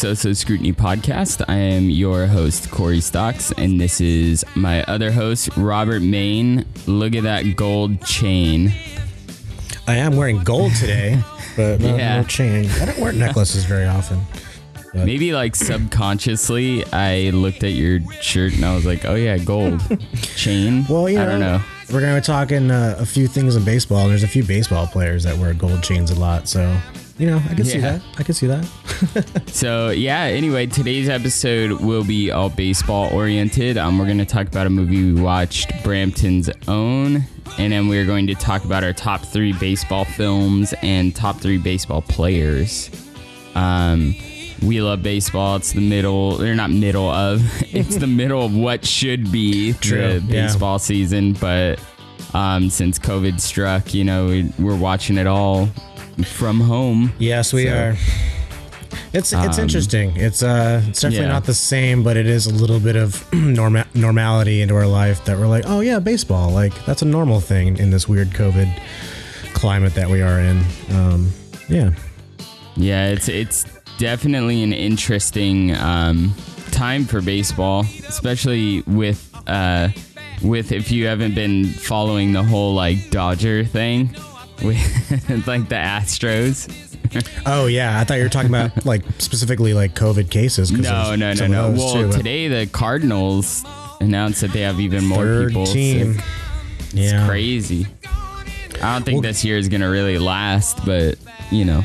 The So-So Scrutiny Podcast. I am your host, Corey Stocks, and this is my other host, Robert Main. Look at that gold chain. I am wearing gold today, but no, Yeah. no chain. I don't wear necklaces very often. Maybe like subconsciously, I looked at your shirt and I was like, oh yeah, gold chain. Well, you know, I don't know. We're gonna be talking uh, a few things in baseball. There's a few baseball players that wear gold chains a lot, so you know, I can see that. I can see that. So yeah, anyway, today's episode will be all baseball oriented. Um, we're gonna talk about a movie we watched, Brampton's Own, and then we're going to talk about our top three baseball films and top three baseball players. Um, we love baseball. It's the middle, they're not middle of, it's the middle of what should be True, the yeah. baseball season, but um, since COVID struck, you know, we, we're watching it all from home. Yes, we So- are. It's it's interesting. It's uh it's definitely yeah. not the same, but it is a little bit of norma- normality into our life that we're like, oh yeah, baseball. Like that's a normal thing in this weird COVID climate that we are in. Um, yeah. Yeah, it's it's definitely an interesting um, time for baseball, especially with uh, with if you haven't been following the whole like Dodger thing with like the Astros. Oh yeah, I thought you were talking about like specifically like COVID cases. No, no, no, no. Well, too, today the Cardinals announced that they have even more third people. team. it's yeah. crazy. I don't think Well- this year is gonna really last, but you know.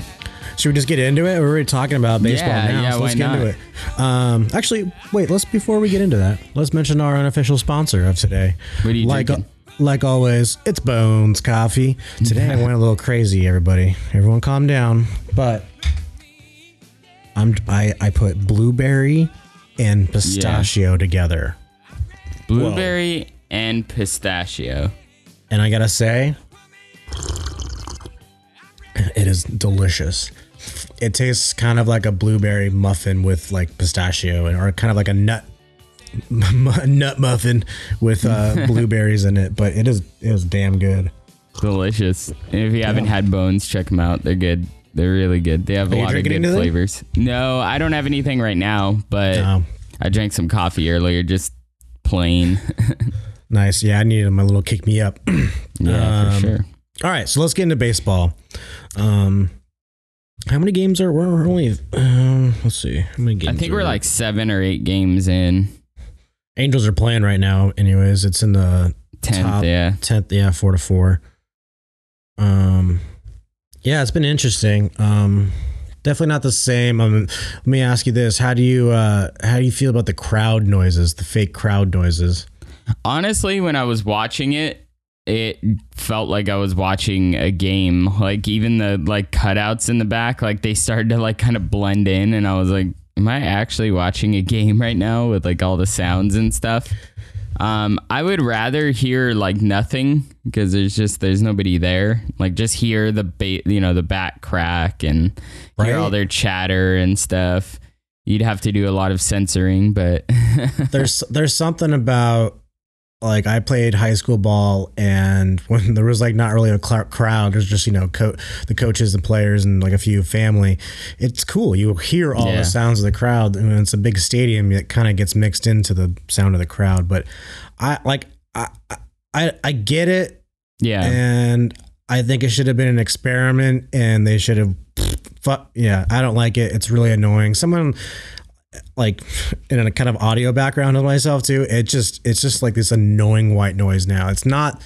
Should we just get into it? We're already talking about baseball Yeah, now, yeah, so let's why get not? into it. Um, actually, wait. Let's before we get into that, let's mention our unofficial sponsor of today. What are you like, drinking? Like always, it's Bones Coffee. Today I went a little crazy. Everybody, everyone, calm down. But I'm I I put blueberry and pistachio together, Blueberry and pistachio. and I gotta say, it is delicious. It tastes kind of like a blueberry muffin with like pistachio, and or kind of like a nut nut muffin with uh, blueberries in it. But it is it is damn good. Delicious. And if you haven't had bones, check them out. They're good. They're really good. They have a Are you lot of good flavors. No, I don't have anything right now, but Oh. I drank some coffee earlier, just plain. Nice. Yeah, I needed my little kick me up. yeah, Um, for sure. All right, so let's get into baseball. Um, how many games are we're only? Um, let's see. How many games? I think we're like seven or eight games in. Angels are playing right now. Anyways, it's in the Tenth, Top. yeah. tenth. Yeah, four to four. Um, yeah, it's been interesting. Um, definitely not the same. Um, let me ask you this: How do you uh, how do you feel about the crowd noises, the fake crowd noises? Honestly, when I was watching it, it felt like I was watching a game. Like even the like cutouts in the back, like they started to like kind of blend in, and I was like, "Am I actually watching a game right now with like all the sounds and stuff?" Um, I would rather hear like nothing because there's just there's nobody there. Like just hear the ba- you know the bat crack and hear all their chatter and stuff. You'd have to do a lot of censoring, but there's there's something about like I played high school ball, and when there was like not really a crowd, there's just you know co- the coaches, the players, and like a few family. It's cool. You hear all Yeah. the sounds of the crowd, and when it's a big stadium, it kind of gets mixed into the sound of the crowd. But I like I I, I get it, Yeah. and I think it should have been an experiment, and they should have. Fuck yeah, I don't like it. It's really annoying. Someone like in a kind of audio background of myself too. It just it's just like this annoying white noise now. It's not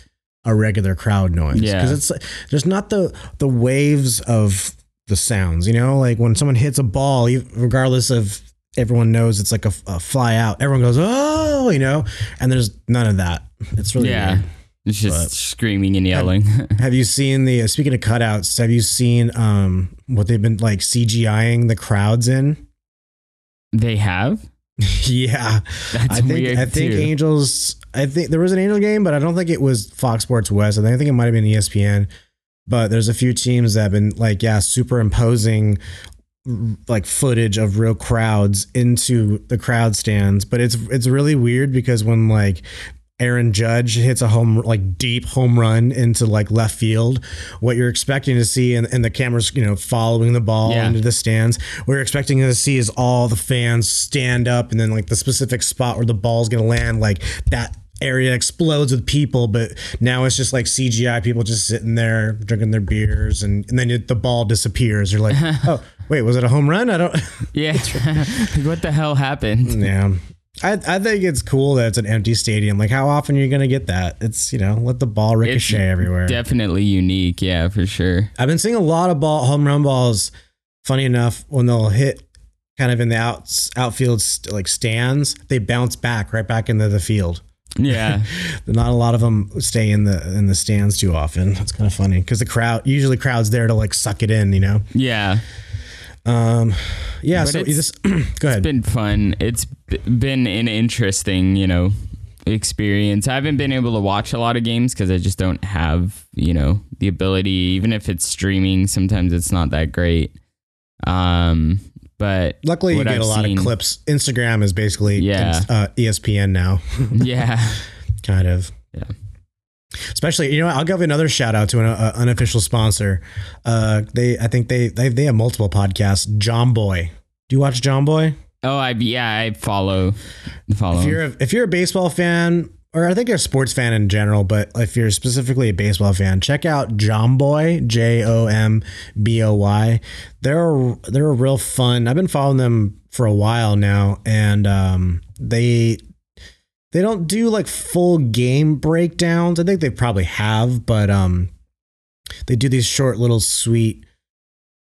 a regular crowd noise Yeah. because it's there's not the the waves of the sounds. You know, like when someone hits a ball, regardless of everyone knows it's like a, a fly out. Everyone goes oh, you know, and there's none of that. It's really yeah. weird. It's just But- screaming and yelling. Have you seen the uh, speaking of cutouts? Have you seen um what they've been like CGIing the crowds in? They have? yeah, That's I think I think too. Angels. I think there was an Angel game, but I don't think it was Fox Sports West. I think, I think it might have been ESPN. But there's a few teams that have been like, yeah, superimposing like footage of real crowds into the crowd stands. But it's it's really weird because when like Aaron Judge hits a home like deep home run into like left field, what you're expecting to see and, and the cameras, you know, following the ball Yeah. into the stands, what you're expecting to see is all the fans stand up and then like the specific spot where the ball's gonna land, like that area explodes with people, but now it's just like CGI people just sitting there drinking their beers and, and then it, the ball disappears. You're like, oh, wait, was it a home run? I don't Yeah. what the hell happened? Yeah. I, I think it's cool that it's an empty stadium. Like, how often are you going to get that? It's, you know, let the ball ricochet everywhere. Definitely unique. Yeah, for sure. I've been seeing a lot of ball home run balls. Funny enough, when they'll hit kind of in the outs, outfield st- like stands, they bounce back right back into the field. Yeah. Not a lot of them stay in the in the stands too often. That's kind of funny because the crowd usually crowds there to like suck it in, you know. yeah. Um, yeah. But so it's- this, go ahead. It's been fun. It's been an interesting, you know, experience. I haven't been able to watch a lot of games because I just don't have, you know, the ability. Even if it's streaming, sometimes it's not that great. Um, but Luckily, you get I've a lot seen- of clips. Instagram is basically Yeah. uh, ESPN now. yeah, kind of. Yeah. Especially, you know, I'll give another shout out to an uh, unofficial sponsor. Uh, they, I think they, they, they have multiple podcasts. Jomboy. Do you watch Jomboy? oh, I yeah, I follow, follow. If you're a, if you're a baseball fan, or I think you're a sports fan in general, but if you're specifically a baseball fan, check out Jomboy, J O M B O Y. They're they're a real fun. I've been following them for a while now, and um, they they don't do like full game breakdowns. I think they probably have, but um, they do these short little sweet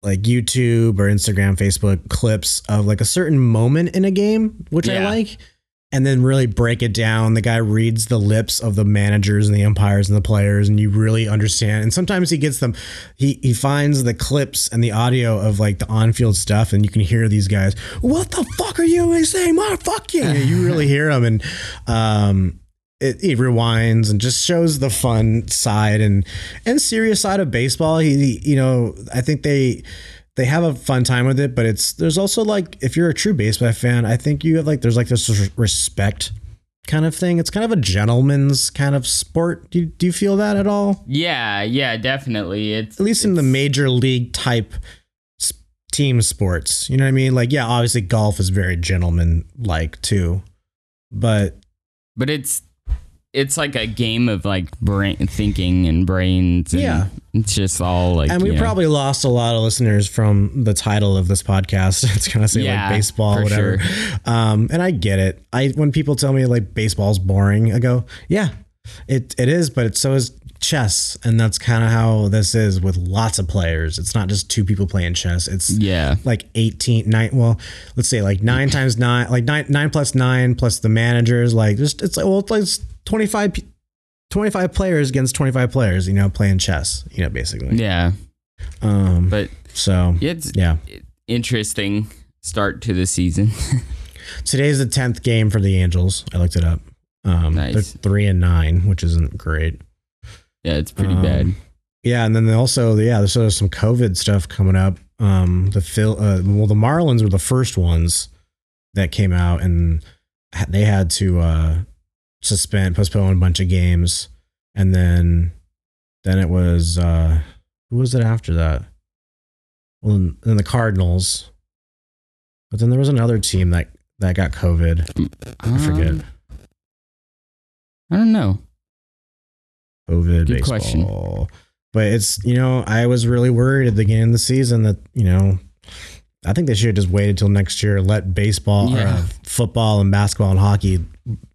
like YouTube or Instagram, Facebook clips of like a certain moment in a game, which I like, and then really break it down. The guy reads the lips of the managers and the umpires and the players, and you really understand. And sometimes he gets them, he he finds the clips and the audio of like the on-field stuff, and you can hear these guys. What the fuck are you saying? Fuck you! you really hear them, and um, it, it rewinds and just shows the fun side and and serious side of baseball. He, you know, I think they they have a fun time with it, but it's there's also like if you're a true baseball fan, I think you have like there's like this respect kind of thing. It's kind of a gentleman's kind of sport. Do you, do you feel that at all? yeah, yeah, definitely. It's At least in the major league type team sports. You know what I mean? Like yeah, obviously golf is very gentleman like too. But but it's it's like a game of like brain thinking and brains. And Yeah. it's just all like and we know, probably lost a lot of listeners from the title of this podcast. It's gonna say Yeah, like baseball, whatever. Um, and I get it. I when people tell me like baseball's boring, I go, yeah, it it is, but it's so is chess, and that's kind of how this is with lots of players. It's not just two people playing chess. It's yeah. like 18 nine well let's say like nine times nine like nine nine plus nine plus the managers like just it's like well it's like 25 25 players against 25 players you know playing chess you know basically. Yeah, um but so it's yeah. interesting start to the season. today's the 10th game for the angels. I looked it up. Um Nice. they're three and nine which isn't great. Yeah, it's pretty Um, bad. yeah and then they also yeah there's sort of some covid stuff coming up. Um the Phil uh, well the marlins were the first ones that came out and they had to uh suspend postpone a bunch of games, and then then it was uh, who was it after that? Well, then the Cardinals, but then there was another team that that got COVID. I forget. Um, I don't know. COVID Good baseball. question. But it's you know I was really worried at the beginning of the season that you know I think they should have just waited until next year, let baseball, or, Yeah. uh, football, and basketball and hockey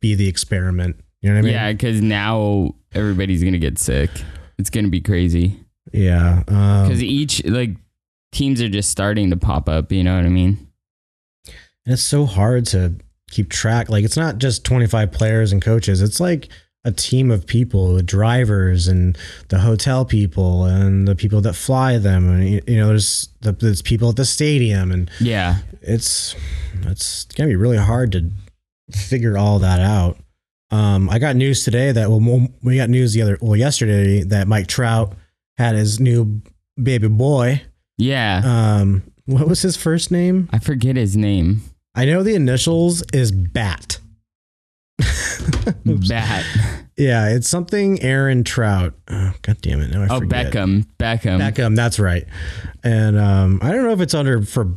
be the experiment. You know what I mean? yeah, because now everybody's gonna get sick. It's gonna be crazy. Yeah. Um, Because each like teams are just starting to pop up. You know what I mean? and it's so hard to keep track. Like it's not just 25 players and coaches. It's like a team of people, the drivers and the hotel people and the people that fly them. And you know, there's the, there's people at the stadium and Yeah. it's it's gonna be really hard to figure all that out. Um, I got news today that well, we got news the other well yesterday that Mike Trout had his new baby boy. Yeah. Um, what was his first name? I forget his name. I know the initials is Bat. Bat. Yeah, it's something Aaron Trout. Oh, God damn it! Now I Oh, forget. Beckham. Beckham. Beckham. That's right. And um, I don't know if it's under for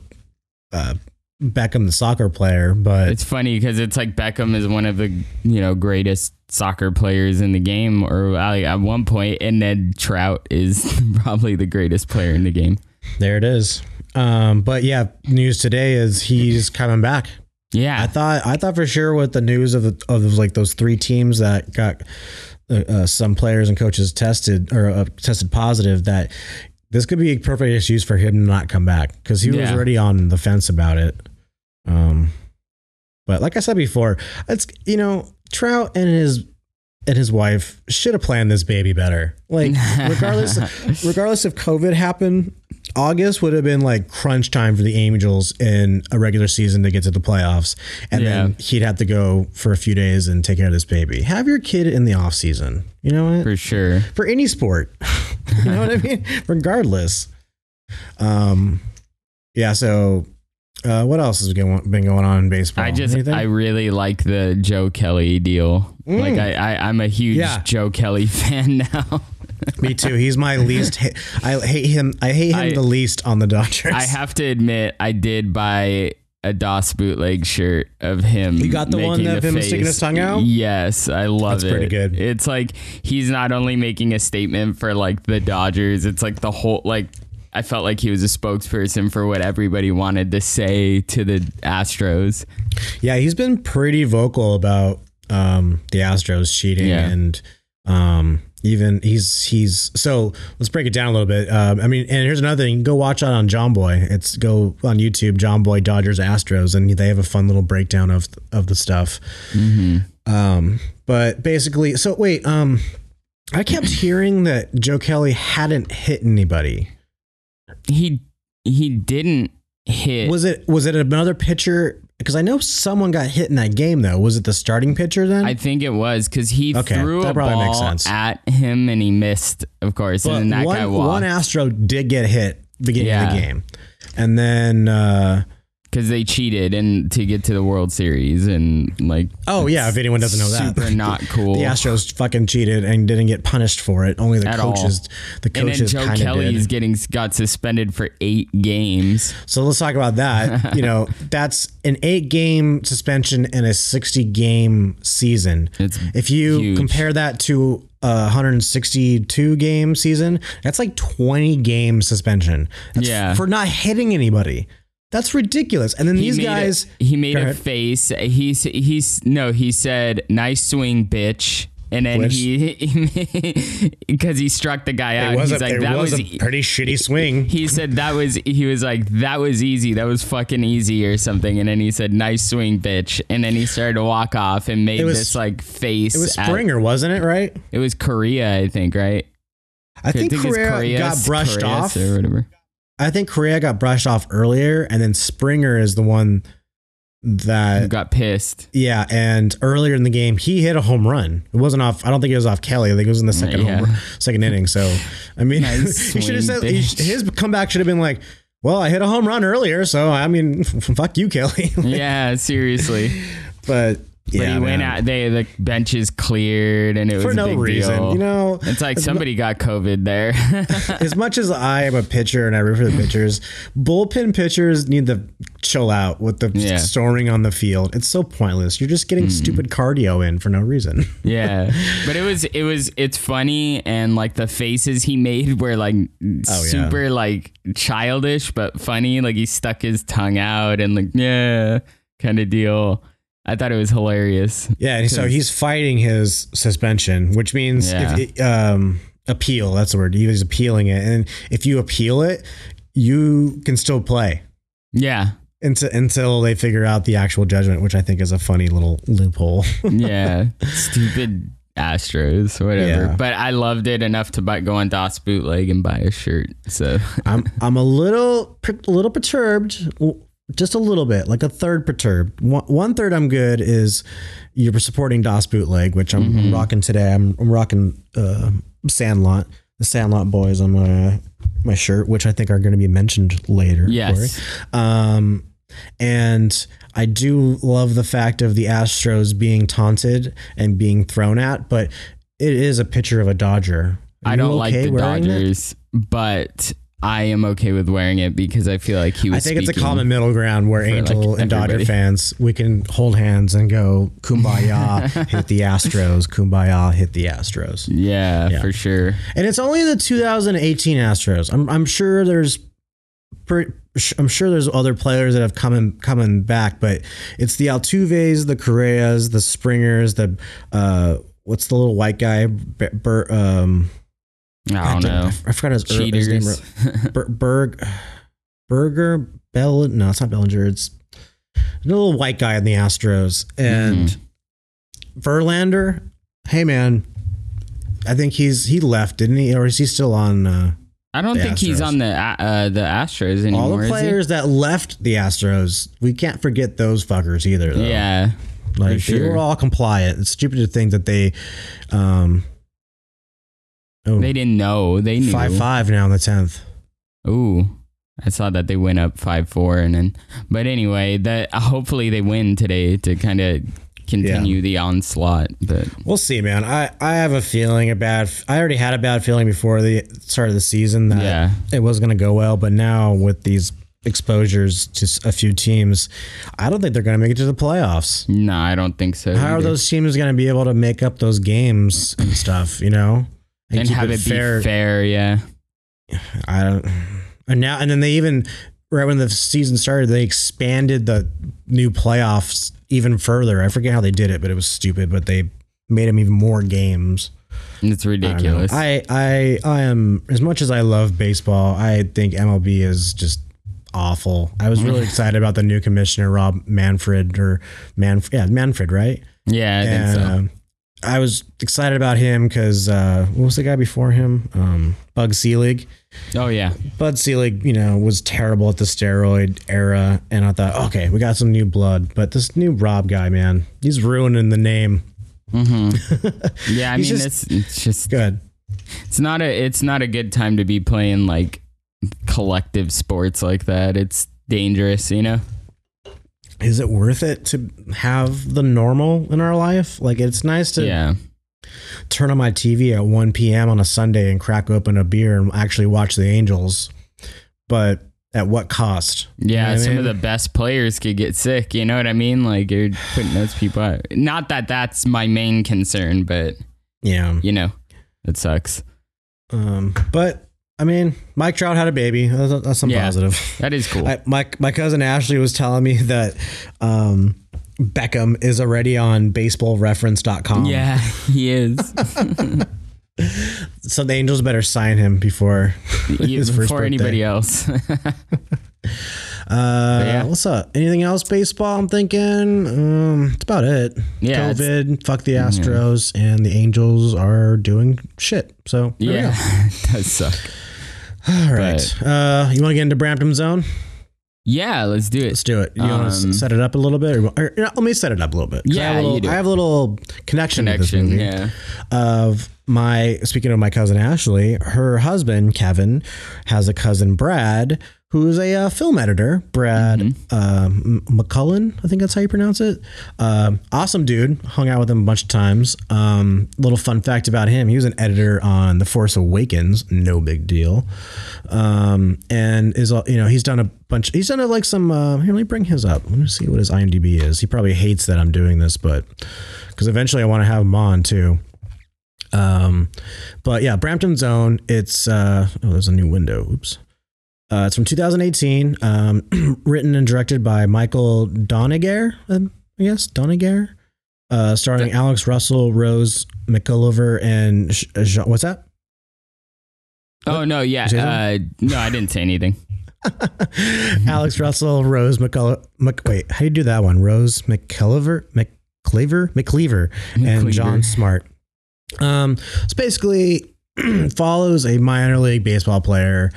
uh, Beckham, the soccer player, but It's funny because it's like Beckham is one of the you know greatest soccer players in the game, or like, at one point, and then Trout is probably the greatest player in the game. There it is. Um, but yeah, news today is he's coming back. Yeah, I thought I thought for sure with the news of the, of those, like those three teams that got uh, uh, some players and coaches tested or uh, tested positive that this could be a perfect excuse for him to not come back because he was already on the fence about it. Um, but like I said before, it's you know Trout and his and his wife should have planned this baby better. Like regardless regardless if COVID happened, August would have been like crunch time for the Angels in a regular season to get to the playoffs, and then he'd have to go for a few days and take care of this baby. Have your kid in the off season. You know what? for sure. for any sport. you know what I mean? Regardless. Um, yeah. So, uh, what else has going, been going on in baseball? I just Anything? I really like the Joe Kelly deal. Mm. Like I, I I'm a huge Yeah. Joe Kelly fan now. Me too. He's my least. Ha- I hate him. I hate him I- the least on the Dodgers. I have to admit, I did buy a DOS bootleg shirt of him. You got the one making of him sticking his tongue out? Yes, I love That's it. pretty good. It's like he's not only making a statement for like the Dodgers, it's like the whole like I felt like he was a spokesperson for what everybody wanted to say to the Astros. Yeah, he's been pretty vocal about um, the Astros cheating Yeah. and um, even he's he's so let's break it down a little bit. Um, I mean, and here's another thing: go watch that on Jomboy. It's go on YouTube, Jomboy Dodgers Astros, and they have a fun little breakdown of of the stuff. Um, but basically, so wait, um, I kept hearing that Joe Kelly hadn't hit anybody. He he didn't hit Was it was it another pitcher? Because I know someone got hit in that game though. Was it the starting pitcher then? I think it was because he Okay, threw a ball at him and he missed, of course, But and that one, guy walked. one Astro did get hit beginning of the game, and then uh, because they cheated and to get to the World Series and like oh yeah, if anyone doesn't know that, super not cool. the Astros fucking cheated and didn't get punished for it. Only the At all. coaches, the and then coaches Joe Kelly's did. getting got suspended for eight games. So let's talk about that. you know, that's an eight game suspension and a sixty game season. It's if you huge. compare that to a 162 game season, that's like 20 game suspension. That's Yeah. for not hitting anybody. That's ridiculous. And then He these made a- guys, he made a face. He's he's no. He said, "Nice swing, bitch." And then Which- he because he struck the guy out. it was, He's a, like, "That was, was." a e-" pretty shitty swing. he said that was he was like that was easy that was fucking easy or something and then he said nice swing bitch and then he started to walk off and made was- this like face It was at- Springer, wasn't it? Right? it was Correa i think right I think, Correa Correas- got brushed off. or whatever I think Correa got brushed off earlier, and then Springer is the one who that got pissed Yeah, and earlier in the game, he hit a home run. It wasn't off. I don't think it was off Kelly. I think it was in the second Yeah. home, run- second inning. So, I mean, Nice he should have said he- his comeback should have been like, "Well, I hit a home run earlier, so I mean, fuck you, Kelly." yeah seriously but But Yeah, he went man. out. They the benches cleared, and it was for no big reason. deal. You know, it's like somebody got COVID there. as much as I am a pitcher and I root for the pitchers, bullpen pitchers need to chill out with the Yeah. storming on the field. It's so pointless. You're just getting mm-hmm. stupid cardio in for no reason. yeah, but it was it was it's funny and like the faces he made were like Oh, yeah. super like childish but funny. Like he stuck his tongue out and like yeah kind of deal. I thought it was hilarious. Yeah, and so he's fighting his suspension, which means Yeah. if it, um, appeal. That's the word. He was appealing it, and if you appeal it, you can still play Yeah, until until they figure out the actual judgment, which I think is a funny little loophole. yeah, stupid Astros, whatever. Yeah. But I loved it enough to buy, go on DOS bootleg and buy a shirt. So I'm I'm a little a little perturbed, just a little bit, like a third perturbed. One, one third I'm good is you're supporting DOS bootleg, which I'm, I'm rocking today. I'm, I'm rocking uh, Sandlot, the Sandlot boys on my my shirt, which I think are going to be mentioned later. Yes. Um, and I do love the fact of the Astros being taunted and being thrown at, but it is a picture of a Dodger. Are I don't like the? Dodgers, but I am okay with wearing it because I feel like he was. I think it's a common middle ground where Angel like, and Dodger fans we can hold hands and go kumbaya, hit the Astros, kumbaya, hit the Astros. Yeah, Yeah. for sure. And it's only the 2018 Astros. I'm, I'm sure there's I'm sure there's other players that have come coming back, but it's the Altuves, the Correas, the Springers, the uh, what's the little white guy? Ber, I don't know. I forgot his, er- his name. Ber- Berg, Burger, Bell. No, it's not Bellinger. It's a little white guy in the Astros and Mm-hmm. Verlander. Hey man, I think he's he left, didn't he, or is he still on? Uh, I don't think he's on the uh, the Astros anymore. all the players that left the Astros, we can't forget those fuckers either. Though. Yeah, like they sure. were all compliant. It's stupid to think that they, um, oh, they didn't know. They knew. five five now in the tenth. Ooh, I saw that they went up five four, and then. But anyway, that hopefully they win today to kind of continue the onslaught. But We'll see, man. I, I have a feeling a bad. I already had a bad feeling before the start of the season that Yeah. it was going to go well, but now with these exposures to a few teams, I don't think they're going to make it to the playoffs. no, I don't think so. How are those teams going to be able to make up those games and stuff? You know, and have it, be fair? Yeah, I don't. And now, and then they even right when the season started, they expanded the new playoffs even further. I forget how they did it, but it was stupid. But they made them even more games. it's I ridiculous. I, I I am as much as I love baseball, I think MLB is just awful. I was really excited about the new commissioner Rob Manfred or Man yeah Manfred right yeah, I think and so. uh, I was excited about him because uh, what was the guy before him um, Bud Selig. oh yeah, Bud Selig, you know, was terrible at the steroid era, and I thought, okay, we got some new blood, but this new Rob guy, man, he's ruining the name. yeah. I mean, just- it's it's just Good. it's not a it's not a good time to be playing like collective sports like that. It's dangerous, you know. Is it worth it to have the normal in our life? Like it's nice to Yeah, turn on my TV at 1 p.m. on a Sunday and crack open a beer and actually watch the Angels, but at what cost? You know yeah. I some of the best players could get sick. You know what I mean? Like you're putting those people out. Not that that's my main concern, but yeah. you know, it sucks. Um, but I mean, Mike Trout had a baby. That's, that's some Yeah. positive. That is cool. I, my my cousin Ashley was telling me that um, Beckham is already on baseballreference.com. yeah, he is. So the Angels better sign him before first before birthday. anybody else. Uh, yeah. What's up? Anything else baseball? I'm thinking. Um, that's about it. Yeah, it's- COVID, fuck the Astros, and the Angels are doing shit. So yeah, go. it does suck. All right. Uh, you want to get into Brampton's Own? Yeah, let's do it. Let's do it. You want Um, to set it up a little bit, or, or know, let me set it up a little bit. 'Cause I Yeah, have a little, you do. I have a little connection, Connection. movie. Yeah. of my speaking of my cousin Ashley, her husband Kevin has a cousin Brad who is a uh, film editor, Brad um, McCullen. I think that's how you pronounce it. Um, awesome dude. Hung out with him a bunch of times. Um, little fun fact about him: he was an editor on The Force Awakens. No big deal. Um, and is uh, you know he's done a bunch. He's done uh, like some. Uh, here, let me bring his up. Let me see what his IMDb is. He probably hates that I'm doing this, but because eventually I want to have him on too. Um, but yeah, Brampton's Own. It's uh, oh, there's a new window. Oops. Uh, it's from 2018. Um, written and directed by Michael Doneger. Um, I guess Doneger. Uh, starring Alex Russell, Rose McIlliver, and uh, Jean- what's that? Oh no, yeah. Uh, no, I didn't say anything. Alex Russell, Rose McCullough. Mc, wait, how do you do that one? Rose McCulliver, McCleaver, McCleaver, and John Smart. Um, it's basically follows a minor league baseball player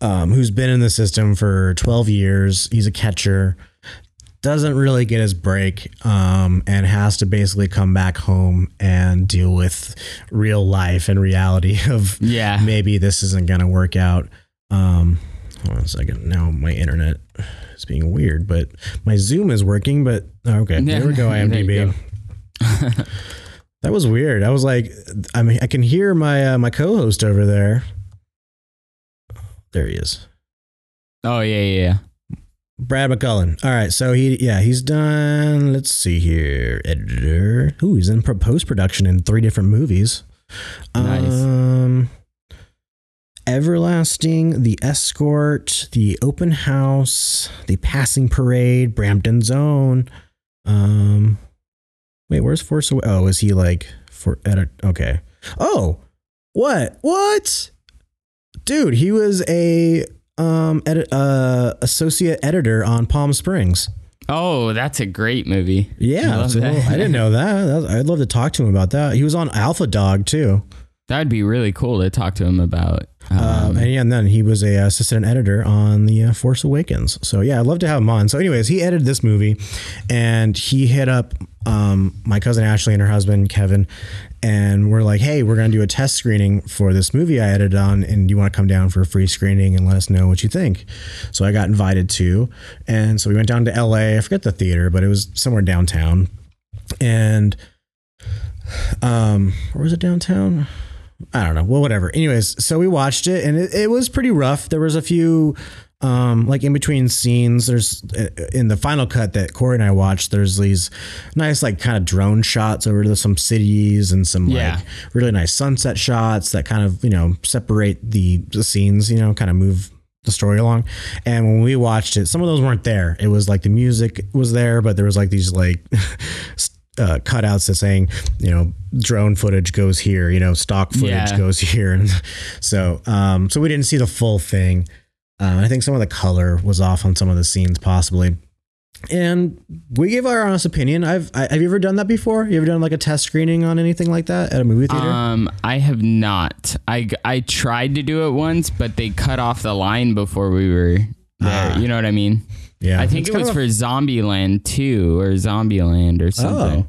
um, who's been in the system for 12 years. He's a catcher, doesn't really get his break, um, and has to basically come back home and deal with real life and reality of Yeah. maybe this isn't going to work out. Um, hold on a second. Now my internet is being weird, but my Zoom is working. But oh, okay, there we go. IMDb. go. that was weird. I was like, I mean, I can hear my uh, my co-host over there. There he is. Oh yeah, yeah, yeah. Brad McCullen. All right, so he yeah he's done. Let's see here, editor. Ooh, he's in post production in three different movies. Nice. Um, Everlasting, The Escort, The Open House, The Passing Parade, Brampton's Own. Um, wait, where's Force Away? Oh, is he like for edit? Okay. Oh, what? What? Dude, he was a um edit uh associate editor on Palm Springs. Oh, that's a great movie. Yeah, so. I didn't know that. That- I'd love to talk to him about that. He was on Alpha Dog too. That'd be really cool to talk to him about. Um, Um, and yeah, and then he was a assistant editor on the uh, Force Awakens. So yeah, I'd love to have him on. So, anyways, he edited this movie, and he hit up um, my cousin Ashley and her husband Kevin, and we're like, "Hey, we're gonna do a test screening for this movie I edited on, and you want to come down for a free screening and let us know what you think?" So I got invited to, and so we went down to L.A. I forget the theater, but it was somewhere downtown, and um, where was it downtown? I don't know. Well, whatever. Anyways, so we watched it and it, it was pretty rough. There was a few um like in between scenes there's uh, in the final cut that Corey and I watched there's these nice like kind of drone shots over to some cities and some Yeah. like really nice sunset shots that kind of you know separate the the scenes you know kind of move the story along and when we watched it some of those weren't there it was like the music was there but there was like these like uh, cutouts that saying, you know, drone footage goes here, you know, stock footage Yeah. goes here, and so um, so we didn't see the full thing. Um, I think some of the color was off on some of the scenes, possibly. And we gave our honest opinion. I've I, have you ever done that before? You ever done like a test screening on anything like that at a movie theater? Um, I have not. I I tried to do it once, but they cut off the line before we were there. Ah. you know what I mean? Yeah, I think It's it was a- for Zombieland 2 or Zombieland or oh. something.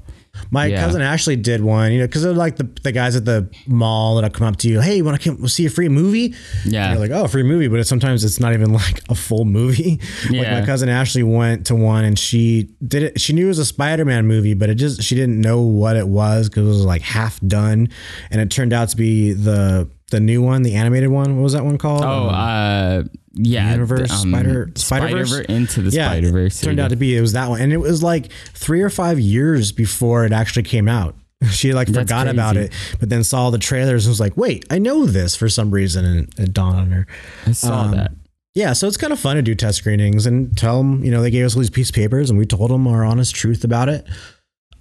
My Yeah. cousin Ashley did one, you know, because they're like the, the guys at the mall that'll come up to you, hey, you want to come see a free movie? Yeah. And you're like, oh, free movie, but it's, sometimes it's not even like a full movie. Like Yeah. my cousin Ashley went to one and she did it. She knew it was a Spider-Man movie, but it just she didn't know what it was because it was like half done, and it turned out to be the the new one, the animated one. What was that one called? Oh, Um, uh, yeah. Universe, um, Spider- Spider-Verse? Spider-Verse? Into the yeah, Spider Verse. Turned out to be it was that one, and it was like three or five years before it actually came out. She like That's forgot about it, but then saw the trailers and was like, "Wait, I know this for some reason," and it dawned on her. I saw um, that. Yeah, so it's kind of fun to do test screenings and tell them, you know, they gave us all these piece of papers and we told them our honest truth about it.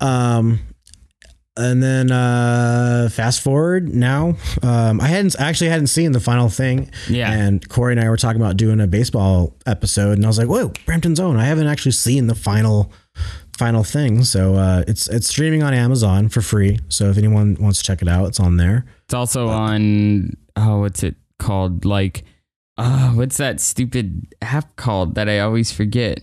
Um, and then uh, fast forward now, um, I hadn't I actually hadn't seen the final thing. Yeah. And Corey and I were talking about doing a baseball episode, and I was like, "Whoa, Brampton's Own! I haven't actually seen the final final thing." So uh, it's it's streaming on Amazon for free. So if anyone wants to check it out, it's on there. It's also on, oh, what's it called? Like, uh, what's that stupid app called that I always forget?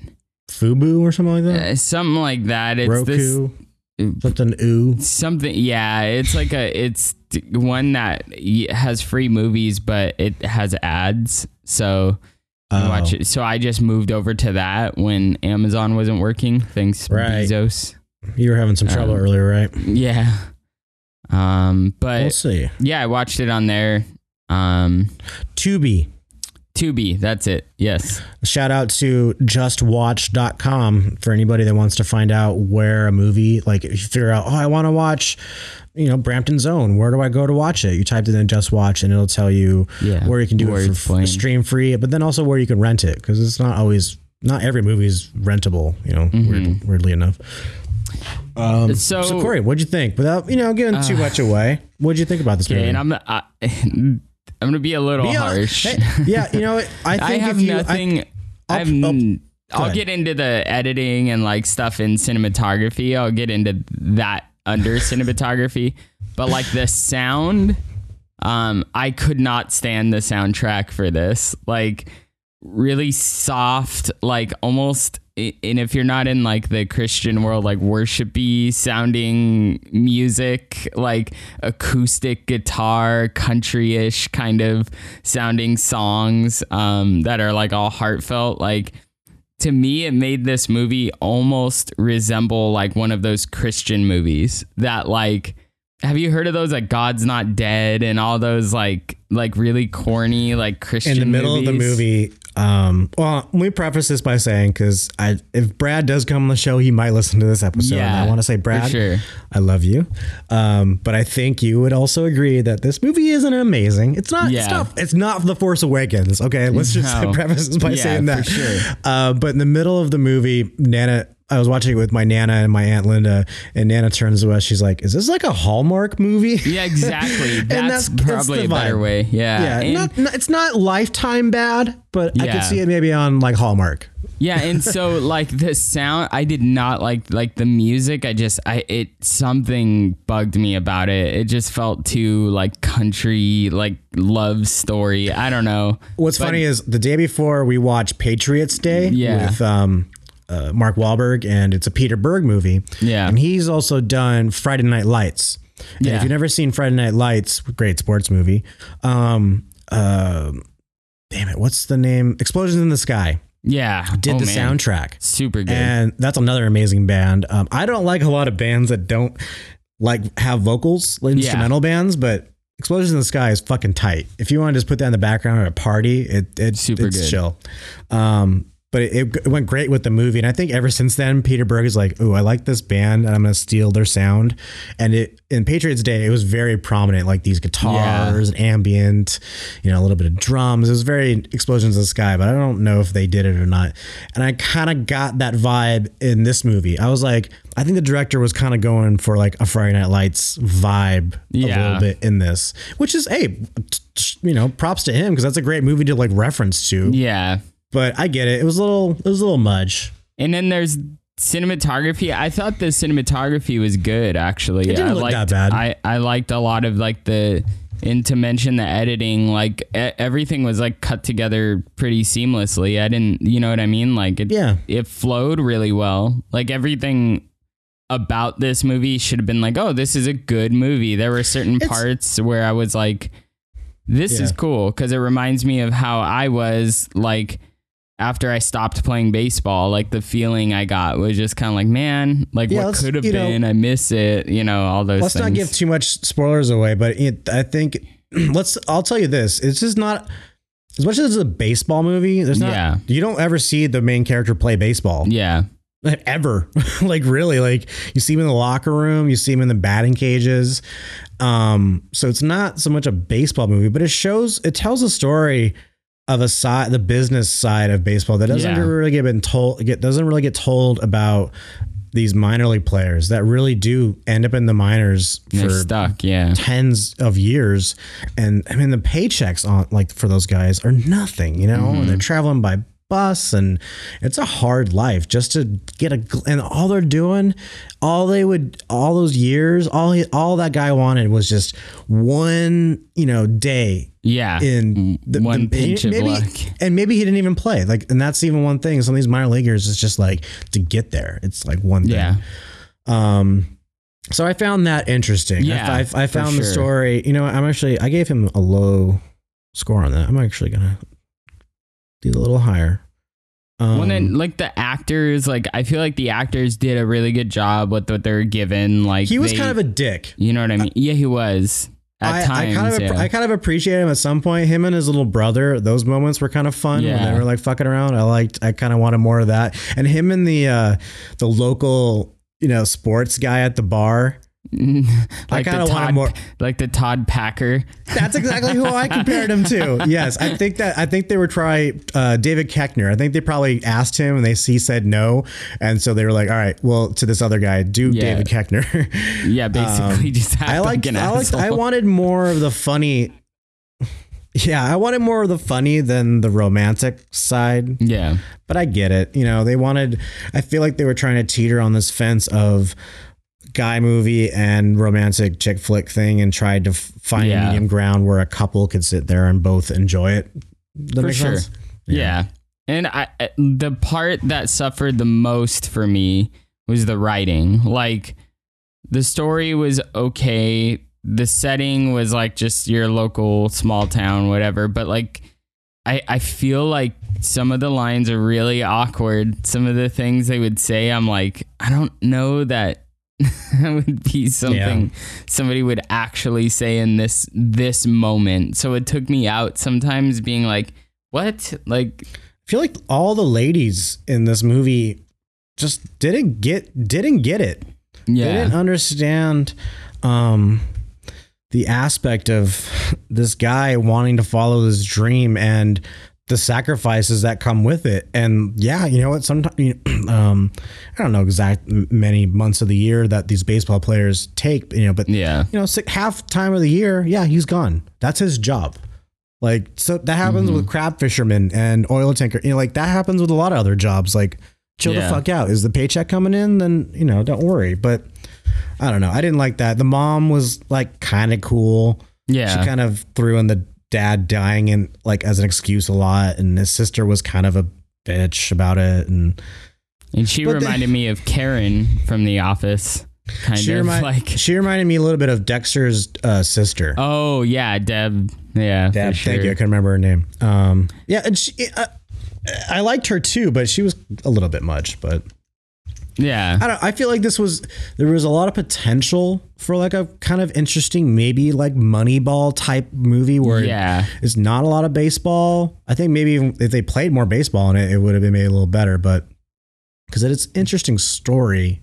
Fubu or something like that. Uh, something like that. It's Roku, this something ooh. something. Yeah, it's like a it's one that has free movies, but it has ads. So Oh. watch it. So I just moved over to that when Amazon wasn't working. Thanks, Right. Bezos. You were having some trouble Um, earlier, right? Yeah. Um, but We'll see. yeah, I watched it on there. Um, Tubi. Tubi, that's it. Yes. Shout out to justwatch.com for anybody that wants to find out where a movie, like if you figure out, oh, I want to watch, you know, Brampton's Own. Where do I go to watch it? You type it in Just Watch and it'll tell you Yeah. where you can do it for stream free, but then also where you can rent it because it's not always, not every movie is rentable, you know, weird, weirdly enough. Um, So- so, Corey, what'd you think? Without, you know, giving too much away, what'd you think about this Okay, movie? and I'm I, I'm gonna be a little Be harsh. Hey, yeah, you know. I think I have if you, nothing. I, I'll- have, I'll- n- I'll ahead. get into the editing and like stuff in cinematography. I'll get into that under cinematography, but like the sound, um, I could not stand the soundtrack for this. Like really soft, like almost. And if you're not in like the Christian world, like worshipy sounding music, like acoustic guitar, country-ish kind of sounding songs um, that are like all heartfelt, like to me it made this movie almost resemble like one of those christian movies that like have you heard of those like god's not dead and all those like like really corny like christian in the middle of the movie. Um, well, let me preface this by saying because I, if Brad does come on the show, he might listen to this episode. and Yeah, I want to say, Brad, sure. I love you. Um, but I think you would also agree that this movie isn't amazing. It's not. It's Yeah. not. It's not The Force Awakens. Okay, let's just No. preface this by Yeah, saying that. for sure. Uh, but in the middle of the movie, Nana. I was watching it with my Nana and my Aunt Linda, and Nana turns to us. She's like, "Is this like a Hallmark movie?" yeah exactly that's, that's- that's probably the a better way yeah Yeah, not, not- it's not lifetime bad, but I could see it maybe on like Hallmark. Yeah, and so like the sound, I did not like like the music. I just I it something bugged me about it. It just felt too like country, like love story. I don't know. What's But- funny is the day before we watched Patriots Day Yeah. with um, uh, Mark Wahlberg, and it's a Peter Berg movie. Yeah. and he's also done Friday Night Lights. And Yeah. if you've never seen Friday Night Lights, great sports movie. Um, uh, damn it, what's the name? Explosions in the Sky Yeah, did oh, the man. soundtrack. Super good. And that's another amazing band. Um, I don't like a lot of bands that don't like have vocals, like Yeah. instrumental bands, but Explosions in the Sky is fucking tight. If you want to just put that in the background at a party, it, it Super it's good. chill. Um, but it, it went great with the movie, and I think ever since then, Peter Berg is like, "Oh, I like this band, and I'm gonna steal their sound." And it in Patriots Day, it was very prominent, like these guitars and ambient, you know, a little bit of drums. It was very Explosions in the Sky, but I don't know if they did it or not. And I kind of got that vibe in this movie. I was like, I think the director was kind of going for like a Friday Night Lights vibe yeah. a little bit in this, which is hey, you know, props to him because that's a great movie to like reference to. yeah, But I get it. It was a little, it was a little mudge. and then there's cinematography. I thought the cinematography was good actually. It didn't I look liked, that bad. I I liked a lot of like the. And to mention the editing, like everything was like cut together pretty seamlessly. I didn't, you know what I mean? Like it, Yeah. it flowed really well. Like everything about this movie should have been like, oh, this is a good movie. There were certain It's- parts where I was like, this is cool because it reminds me of how I was like after I stopped playing baseball. Like the feeling I got was just kind of like, man, like Yeah, what could have you know- been. I miss it. You know, all those. Let's things. not give too much spoilers away, but it, I think let's. I'll tell you this: it's just not as much as it's a baseball movie. There's not. Yeah. You don't ever see the main character play baseball yeah, ever. like really, like you see him in the locker room, you see him in the batting cages. Um, so it's not so much a baseball movie, but it shows. It tells a story of a side, the business side of baseball that doesn't Yeah. really get been told. Get doesn't really get told about these minor league players that really do end up in the minors they're for stuck. Yeah, tens of years and i mean the paychecks on like for those guys are nothing you know Mm-hmm. and they're traveling by bus and it's a hard life just to get a and all they're doing all they would all those years all he, all that guy wanted was just one you know day yeah. in the, one the- pinch of maybe, luck. and maybe he didn't even play like and that's even one thing some of these minor leaguers is just like to get there it's like one thing Yeah, um, so I found that interesting. Yeah, I, I, I found the story. You know, I'm actually I gave him a low score on that. I'm actually gonna a little higher. Um, well, then, like the actors, like I feel like the actors did a really good job with what they're given. Like he was they- kind of a dick. you know what I mean? Yeah, he was at I, times. I kind of yeah. I kind of appreciate him at some point. Him and his little brother, those moments were kind of fun when they were like fucking around. I liked. I kind of wanted more of that. And him and the uh, the local you know sports guy at the bar. Like kinda the Todd, more- like the Todd Packer. That's exactly who I compared him to. Yes, I think that I think they were trying uh, David Koechner. I think they probably asked him, and they he said no, and so they were like, "All right, well, to this other guy, do Yeah. David Koechner." Yeah, basically just Um, I like I liked, I wanted more of the funny. Yeah, I wanted more of the funny than the romantic side, Yeah, but I get it. You know, they wanted. I feel like they were trying to teeter on this fence of guy movie and romantic chick flick thing, and tried to find Yeah. a medium ground where a couple could sit there and both enjoy it. That For sure. sense? yeah. And I, the part that suffered the most for me was the writing. Like the story was okay. The setting was like just your local small town, whatever. But like, I, I feel like some of the lines are really awkward. Some of the things they would say, I'm like, I don't know that would be something somebody would actually say in this this moment. So it took me out sometimes being like, what? Like, I feel like all the ladies in this movie just didn't get didn't get it. They yeah. didn't understand um, the aspect of this guy wanting to follow his dream and the sacrifices that come with it. And yeah, you know what? Sometimes, um, I don't know exact many months of the year that these baseball players take, you know, but Yeah. you know, half time of the year, yeah, he's gone. That's his job. Like so that happens Mm-hmm. with crab fishermen and oil tanker. You know, like that happens with a lot of other jobs. Like chill Yeah. the fuck out. Is the paycheck coming in? Then you know, don't worry. But I don't know. I didn't like that. The mom was like kind of cool. Yeah. She kind of threw in the dad dying and like as an excuse a lot, and his sister was kind of a bitch about it. And and she but reminded me of Karen from The Office. Kind she, of remind, like, she reminded me a little bit of Dexter's uh, sister. oh, yeah, Deb. Yeah. Deb, sure. thank you. I couldn't remember her name. Um, yeah, and she, uh, I liked her too, but she was a little bit much. But Yeah. I don't. I feel like this was there was a lot of potential for like a kind of interesting, maybe like Moneyball type movie where Yeah. it's not a lot of baseball. I think maybe even if they played more baseball in it, it would have been made a little better. But because it's an interesting story,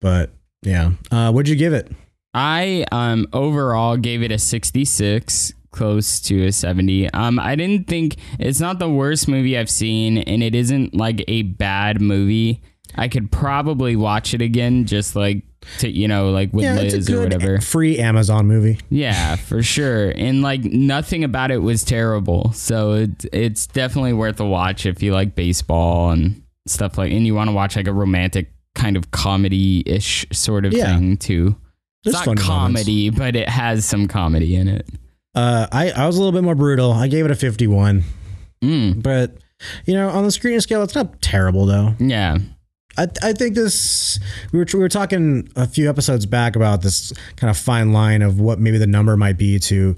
but yeah, uh, what'd you give it? I um overall gave it a 66, close to a 70. Um I didn't think it's not the worst movie I've seen and it isn't like a bad movie. I could probably watch it again just like to you know like with Yeah, Liz it's a or whatever. free Amazon movie. Yeah, for sure. And like nothing about it was terrible. So it, it's definitely worth a watch if you like baseball and stuff like and you want to watch like a romantic kind of comedy-ish sort of Yeah. thing too. There's it's not funny moments. comedy, but it has some comedy in it. Uh, I I was a little bit more brutal. I gave it a fifty-one. Mm, But you know, on the screening scale, it's not terrible though. yeah. I I think this we were we were talking a few episodes back about this kind of fine line of what maybe the number might be to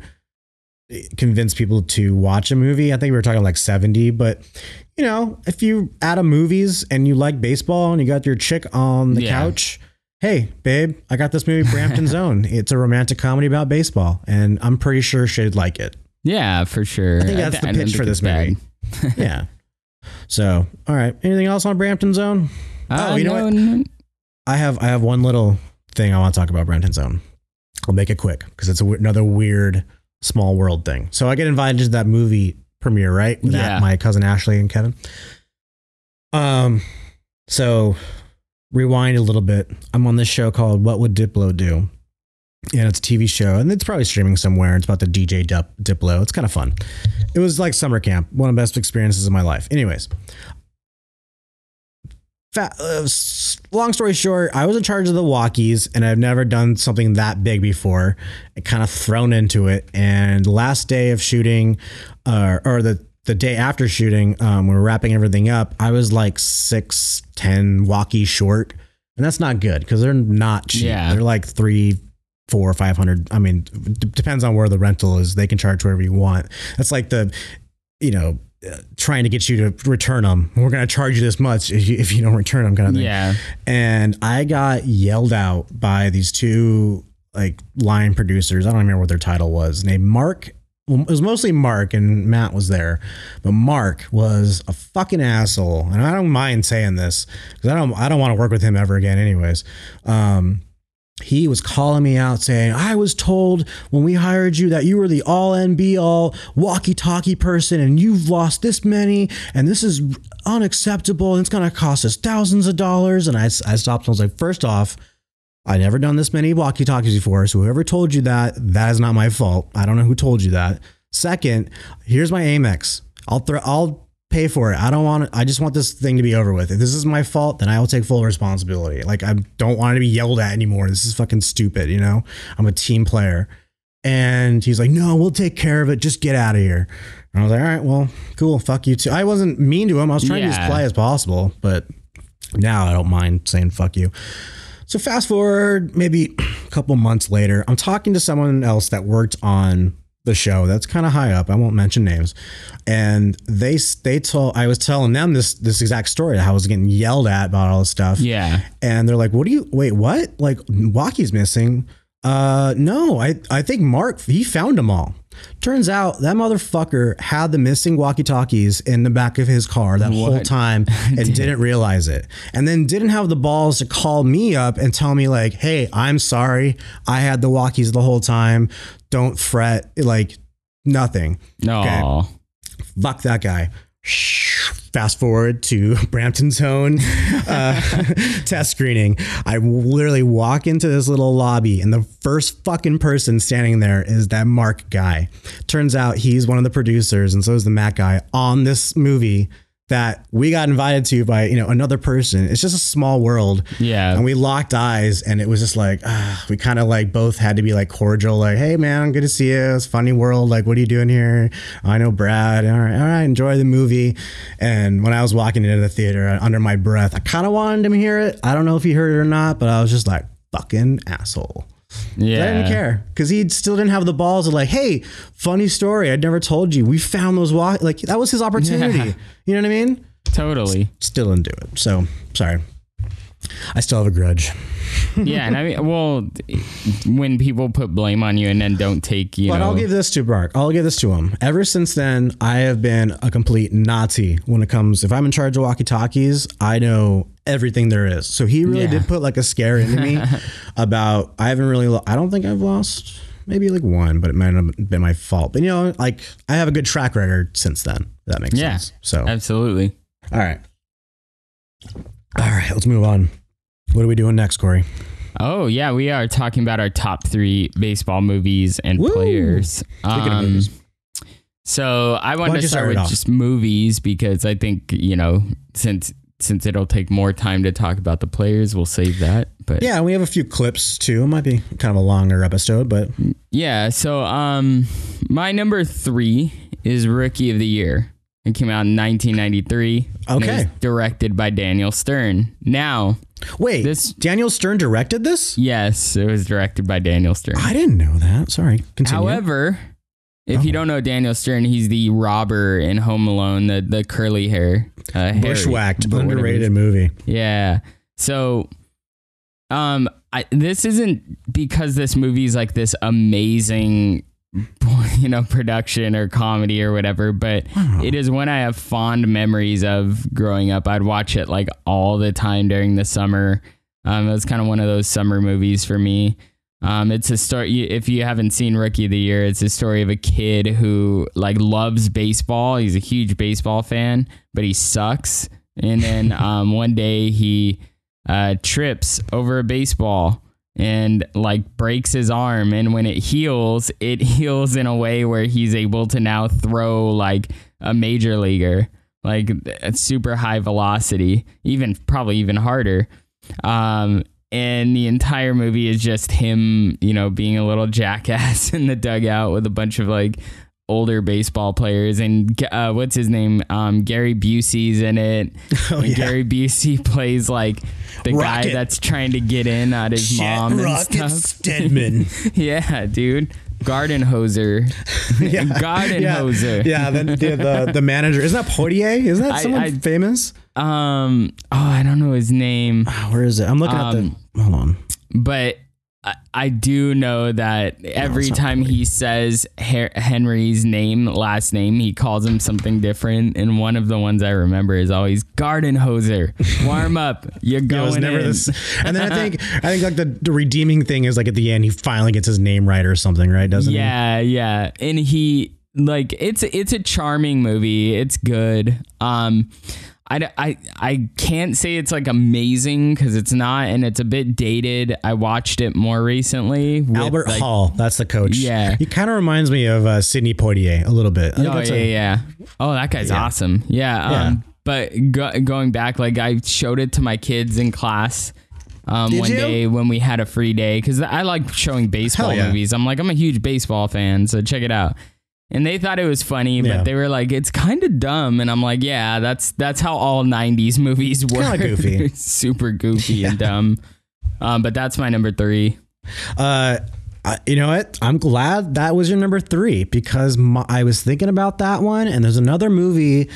convince people to watch a movie. I think we were talking like 70, but you know, if you add a movies and you like baseball and you got your chick on the Yeah. couch, hey, babe, I got this movie Brampton Zone. It's a romantic comedy about baseball and I'm pretty sure she'd like it. Yeah, for sure. I think that's the I don't pitch for this movie. yeah. So, all right. Anything else on Brampton's Own? Uh, Oh, you know no, what? no- I have I have one little thing I want to talk about Brampton's Own. I'll make it quick because it's w- another weird small world thing. So I get invited to that movie premiere, right? With Yeah. my cousin Ashley and Kevin. Um, so rewind a little bit. I'm on this show called What Would Diplo Do? And it's a TV show, and it's probably streaming somewhere. It's about the DJ Dip- Diplo. It's kind of fun. It was like summer camp, one of the best experiences of my life. Anyways, fa- uh, long story short, I was in charge of the walkies, and I've never done something that big before. I kind of thrown into it, and last day of shooting, uh, or the the day after shooting, um, we we're wrapping everything up. I was like six ten walkie short, and that's not good because they're not cheap. Yeah. They're like three. Four or five hundred. I mean, d- depends on where the rental is. They can charge whatever you want. That's like the, you know, trying to get you to return them. We're going to charge you this much if you, if you don't return them, kind of thing. Yeah. And I got yelled out by these two like line producers. I don't remember what their title was. Named Mark. Well, it was mostly Mark and Matt was there, but Mark was a fucking asshole. And I don't mind saying this because I don't I don't want to work with him ever again. Anyways, um, he was calling me out saying, I was told when we hired you that you were the all and be all walkie talkie person and you've lost this many and this is unacceptable and it's going to cost us thousands of dollars. And I, I stopped and I was like, first off, I never done this many walkie talkies before. So whoever told you that, that is not my fault. I don't know who told you that. Second, here's my Amex. I'll throw, I'll pay for it. I don't want I just want this thing to be over with. If this is my fault, then I will take full responsibility. Like I don't want to be yelled at anymore. This is fucking stupid, you know? I'm a team player. And he's like, "No, we'll take care of it. Just get out of here." And I was like, "All right, well, cool. Fuck you too." I wasn't mean to him. I was trying to be as Yeah. polite as possible, but now I don't mind saying fuck you. So fast forward maybe a couple months later, I'm talking to someone else that worked on the show that's kind of high up. I won't mention names. And they they told I was telling them this this exact story how I was getting yelled at about all this stuff. Yeah. And they're like, "What do you wait? What? Like Walkie's missing?" Uh, no. I I think Mark he found them all. Turns out that motherfucker had the missing walkie-talkies in the back of his car that whole time and didn't realize it. And then didn't have the balls to call me up and tell me like, "Hey, I'm sorry. I had the walkies the whole time. Don't fret." Like nothing. No. Fuck that guy. Fast forward to Brampton's own uh, test screening. I literally walk into this little lobby, and the first fucking person standing there is that Mark guy. Turns out he's one of the producers, and so is the Matt guy on this movie that we got invited to by you know another person. It's just a small world. Yeah. And we locked eyes, and it was just like ah, we kind of like both had to be like cordial, like, "Hey man, good to see you. It's a funny world. Like, what are you doing here? I know Brad. All right, all right, enjoy the movie." And when I was walking into the theater, uh, under my breath, I kind of wanted him to hear it. I don't know if he heard it or not, but I was just like, "Fucking asshole." Yeah. I didn't care because he still didn't have the balls of like, hey, funny story. I'd never told you. We found those walk like that was his opportunity. Yeah. You know what I mean? Totally. Still didn't do it. So sorry. I still have a grudge. Yeah, and I mean, well, when people put blame on you and then don't take, you But know, I'll give this to Mark. I'll give this to him. Ever since then, I have been a complete Nazi when it comes. If I'm in charge of walkie talkies, I know everything there is. So he really Yeah. did put like a scare into me about. I haven't really. I don't think I've lost. Maybe like one, but it might have been my fault. But you know, like I have a good track record since then. If that makes Yeah. sense. So absolutely. all right, all right. Let's move on. What are we doing next, Corey? Oh yeah, we are talking about our top three baseball movies and Woo! players. Um, movies. So I wanted to start start with just movies because I think you know since since it'll take more time to talk about the players, we'll save that. But Yeah, we have a few clips too. It might be kind of a longer episode, but Yeah, so um my number 3 is Rookie of the Year. It came out in 1993. and it was Okay. directed by Daniel Stern. Now, wait. This- Daniel Stern directed this. yes, it was directed by Daniel Stern. I didn't know that. Sorry. Continue. However, if you Oh. don't know Daniel Stern, he's the robber in Home Alone, the the curly hair, uh, bushwhacked, or whatever it is. underrated movie. Yeah. So, um, I, this isn't because this movie's like this amazing, you know, production or comedy or whatever, but it is one I have fond memories of growing up. I'd watch it like all the time during the summer. Um, it was kind of one of those summer movies for me. Um, it's a story. If you haven't seen Rookie of the Year, it's a story of a kid who like loves baseball. He's a huge baseball fan, but he sucks. And then um, one day he uh, trips over a baseball and like breaks his arm. And when it heals, it heals in a way where he's able to now throw like a major leaguer, like at super high velocity, even probably even harder. Um, and the entire movie is just him, you know, being a little jackass in the dugout with a bunch of like older baseball players and uh, what's his name? Um, Gary Busey's in it. Oh, and yeah. Gary Busey plays like the guy that's trying to get in at his mom and stuff. Steadman. yeah, dude. Garden hoser. yeah. Garden yeah, hoser. Yeah, the, the, the, the manager. Isn't that Poitier? Isn't that I- someone I- famous? Um. Oh, I don't know his name, Ah, Where is it? I'm looking Um, at the. Hold on. but I, I do know that every not time he says Henry's name, last name, he calls him something different. And one of the ones I remember is always Garden hoser. Warm up. You're going in. this. And then I think I think like the, the redeeming thing is like at the end he finally gets his name right or something, right? Doesn't he? Yeah, yeah. And he like it's it's a charming movie. It's good. Um I, I, I can't say it's like amazing because it's not and it's a bit dated. I watched it more recently. Albert like, Hall, that's the coach. Yeah. he kind of reminds me of uh, Sidney Poitier a little bit. Oh yeah, a- yeah. Oh, that guy's awesome. Yeah. Yeah. Um, but go, going back, like I showed it to my kids in class. Um, one you? day when we had a free day, because I like showing baseball yeah. movies. I'm like, I'm a huge baseball fan, so check it out. And they thought it was funny, Yeah. but they were like, "It's kind of dumb." And I'm like, "Yeah, that's that's how all '90s movies were. kinda goofy. super goofy and dumb." Um, but that's my number three. Uh, I- you know what? I'm glad that was your number three because my, I was thinking about that one, and there's another movie,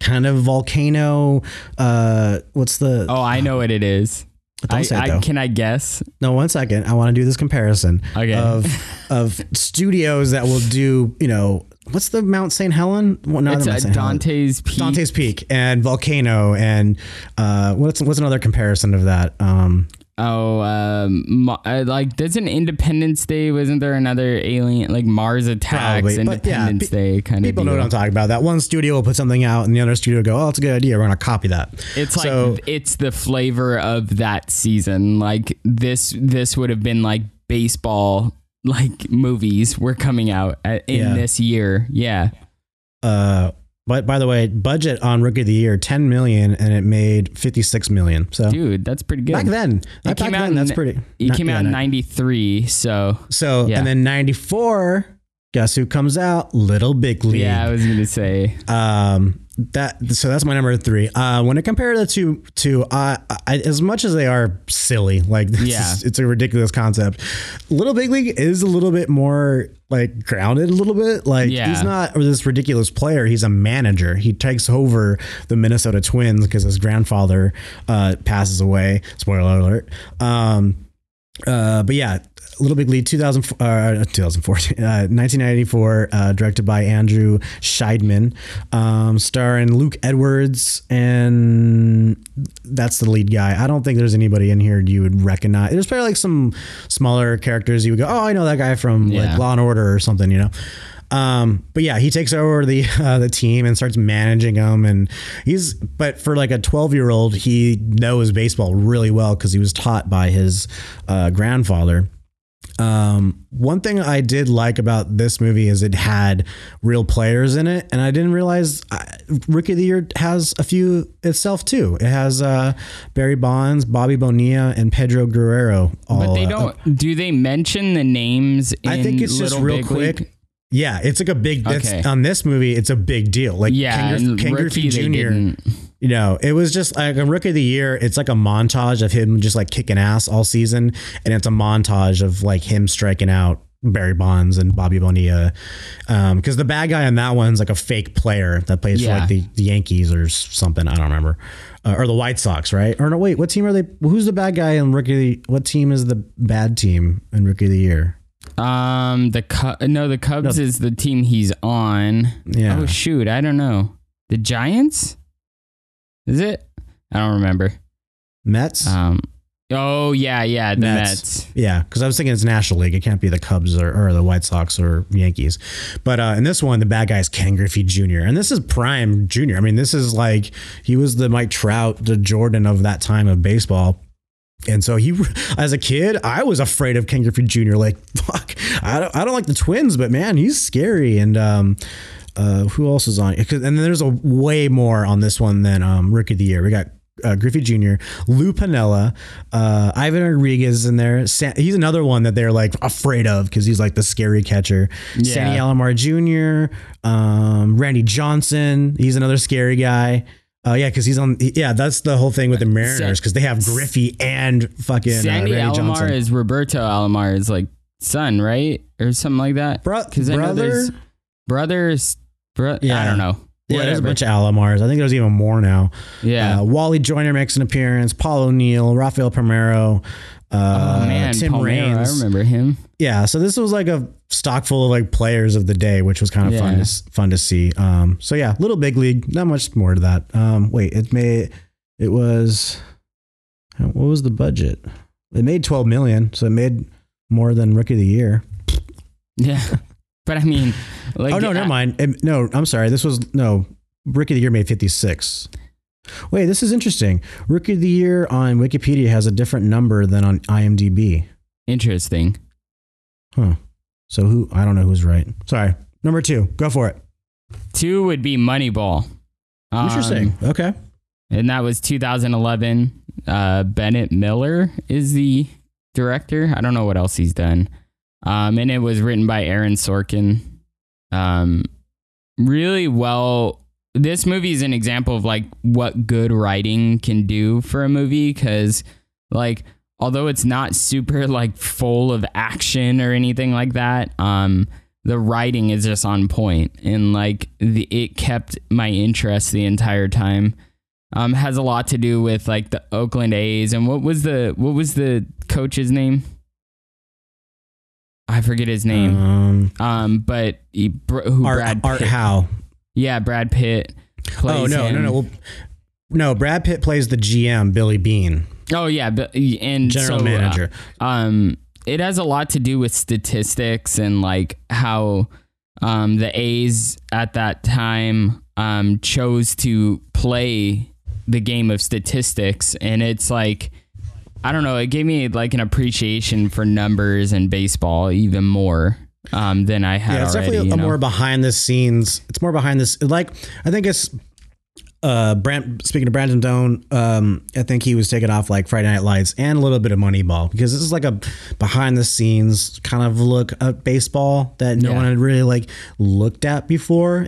kind of volcano. Uh, what's the? Oh, I know what it is. Don't I, say it, I, can I guess? No, one second. I want to do this comparison Okay. of of studios that will do. You know, what's the Mount St. Helen? Well, not It's Mount St. Helen. Dante's Peak. Dante's Peak and Volcano and uh, what's what's another comparison of that? Um, Oh, um, uh, like doesn't Independence Day? Wasn't there another alien like Mars attacks? Probably, but yeah, Independence Day kind of. people know what I'm talking about. That one studio will put something out, and the other studio will go, "Oh, it's a good idea. We're going to copy that." It's like it's the flavor of that season. Like this, this would have been like baseball like movies were coming out in Yeah. this year. Yeah. Uh, but by the way, budget on Rookie of the Year ten million, and it made fifty six million. So Dude, that's pretty good. back then, back came out then, that's pretty. It not- came yeah, out in '93, so So Yeah. and then ninety four. Guess who comes out? Little Big League. yeah, I was gonna say. um that so that's my number three. Uh when I compare the two to uh I, as much as they are silly like this Yeah. is- it's a ridiculous concept little big league is a little bit more like grounded a little bit. Like Yeah. he's not this ridiculous player. He's a manager. He takes over the minnesota twins because his grandfather uh passes away. Spoiler alert. Um uh, but yeah, Little Big League 2000, uh, 2014, uh, 1994, uh, directed by Andrew Scheinman, um, starring Luke Edwards, and that's the lead guy. I don't think there's anybody in here you would recognize. There's probably like some smaller characters you would go, oh, I know that guy from Yeah. like Law and Order or something, you know. Um, but yeah, he takes over the uh, the team and starts managing them, and he's but for like a twelve year old, he knows baseball really well because he was taught by his uh, grandfather. Um, one thing I did like about this movie is it had real players in it, and I didn't realize uh, Rookie of the Year has a few itself too. It has uh, Barry Bonds, Bobby Bonilla, and Pedro Guerrero. All, But they uh, don't. do they mention the names? In I think it's just real Big quick. League? Yeah, it's like a big. Okay. On this movie, it's a big deal. Like Yeah, Ken, and Ken rookie, Griffey Jr. You know, it was just like a rookie of the year. It's like a montage of him just like kicking ass all season, and it's a montage of like him striking out Barry Bonds and Bobby Bonilla. Because the bad guy on that one's like a fake player that plays for like the, the Yankees or something. I don't remember, uh, or the White Sox, right? Or no, wait, what team are they? Who's the bad guy in rookie? Of the, what team is the bad team in rookie of the year? Um, the. No, the Cubs is the team he's on. Yeah. Oh shoot, I don't know. The Giants. Is it? I don't remember. Mets. Um. Oh yeah, yeah, the Mets. Yeah, because I was thinking it's National League. It can't be the Cubs or, or the White Sox or Yankees. But uh, in this one, the bad guy is Ken Griffey Jr. And this is prime Jr. I mean, this is like he was the Mike Trout, the Jordan of that time of baseball. And so he, as a kid, I was afraid of Ken Griffey Jr. Like, fuck, I don't, I don't like the twins, but man, he's scary. And um, uh, who else is on? And then there's a way more on this one than um, Rookie of the Year. We got uh, Griffey Jr., Lou Piniella, uh, Ivan Rodriguez in there. Sa- he's another one that they're like afraid of because he's like the scary catcher. Yeah. Sandy Alomar Jr., um, Randy Johnson. He's another scary guy. Uh, yeah, because he's on. Yeah, that's the whole thing with the Mariners because they have Griffey and fucking uh, Sandy Randy Alomar Johnson. is Roberto Alomar is like son, right, or something like that. Bro- brother? brothers. Bro- I don't know. Yeah, there's a bunch of Alomars. I think there's even more now. Yeah. Uh, Wally Joyner makes an appearance. Paul O'Neill, Rafael Primero, uh, oh man, Tim Palmeiro, Raines. I remember him. Yeah, so this was like a stock full of like players of the day, which was kind of fun to fun to see. Um, so yeah, little big league, not much more to that. Um, wait, it made it was what was the budget? It made twelve million, so it made more than Rookie of the Year. Yeah, but I mean, like, oh no, I- never mind. No, I'm sorry. This was no Rookie of the Year made fifty six. Wait, this is interesting. Rookie of the Year on Wikipedia has a different number than on IMDb. Interesting. Huh. So who? I don't know who's right. Sorry. Number two. Go for it. Two would be Moneyball. Um, Interesting. okay. and that was 2011. Uh, Bennett Miller is the director. I don't know what else he's done. Um, and it was written by Aaron Sorkin. Um, really well. This movie is an example of like what good writing can do for a movie because, like, although it's not super like full of action or anything like that, um, the writing is just on point and like the it kept my interest the entire time um, has a lot to do with like the Oakland A's and what was the what was the coach's name? I forget his name. Um, Um, but he, who Art, Brad Art Pitt, Howe. Yeah, Brad Pitt. Plays Oh no, him. no, no, well, no. Brad Pitt plays the GM, Billy Beane, Oh yeah, and general so, uh, manager. um it has a lot to do with statistics and like how um the A's at that time um chose to play the game of statistics and it's like I don't know, it gave me like an appreciation for numbers and baseball even more um than I had yeah, it's already. definitely a you know? more behind the scenes. It's more behind this. Like I think it's. Uh, Brand, speaking of Brampton's Own, um, I think he was taking off like Friday Night Lights and a little bit of Moneyball because this is like a behind the scenes kind of look at baseball that no Yeah. one had really like looked at before.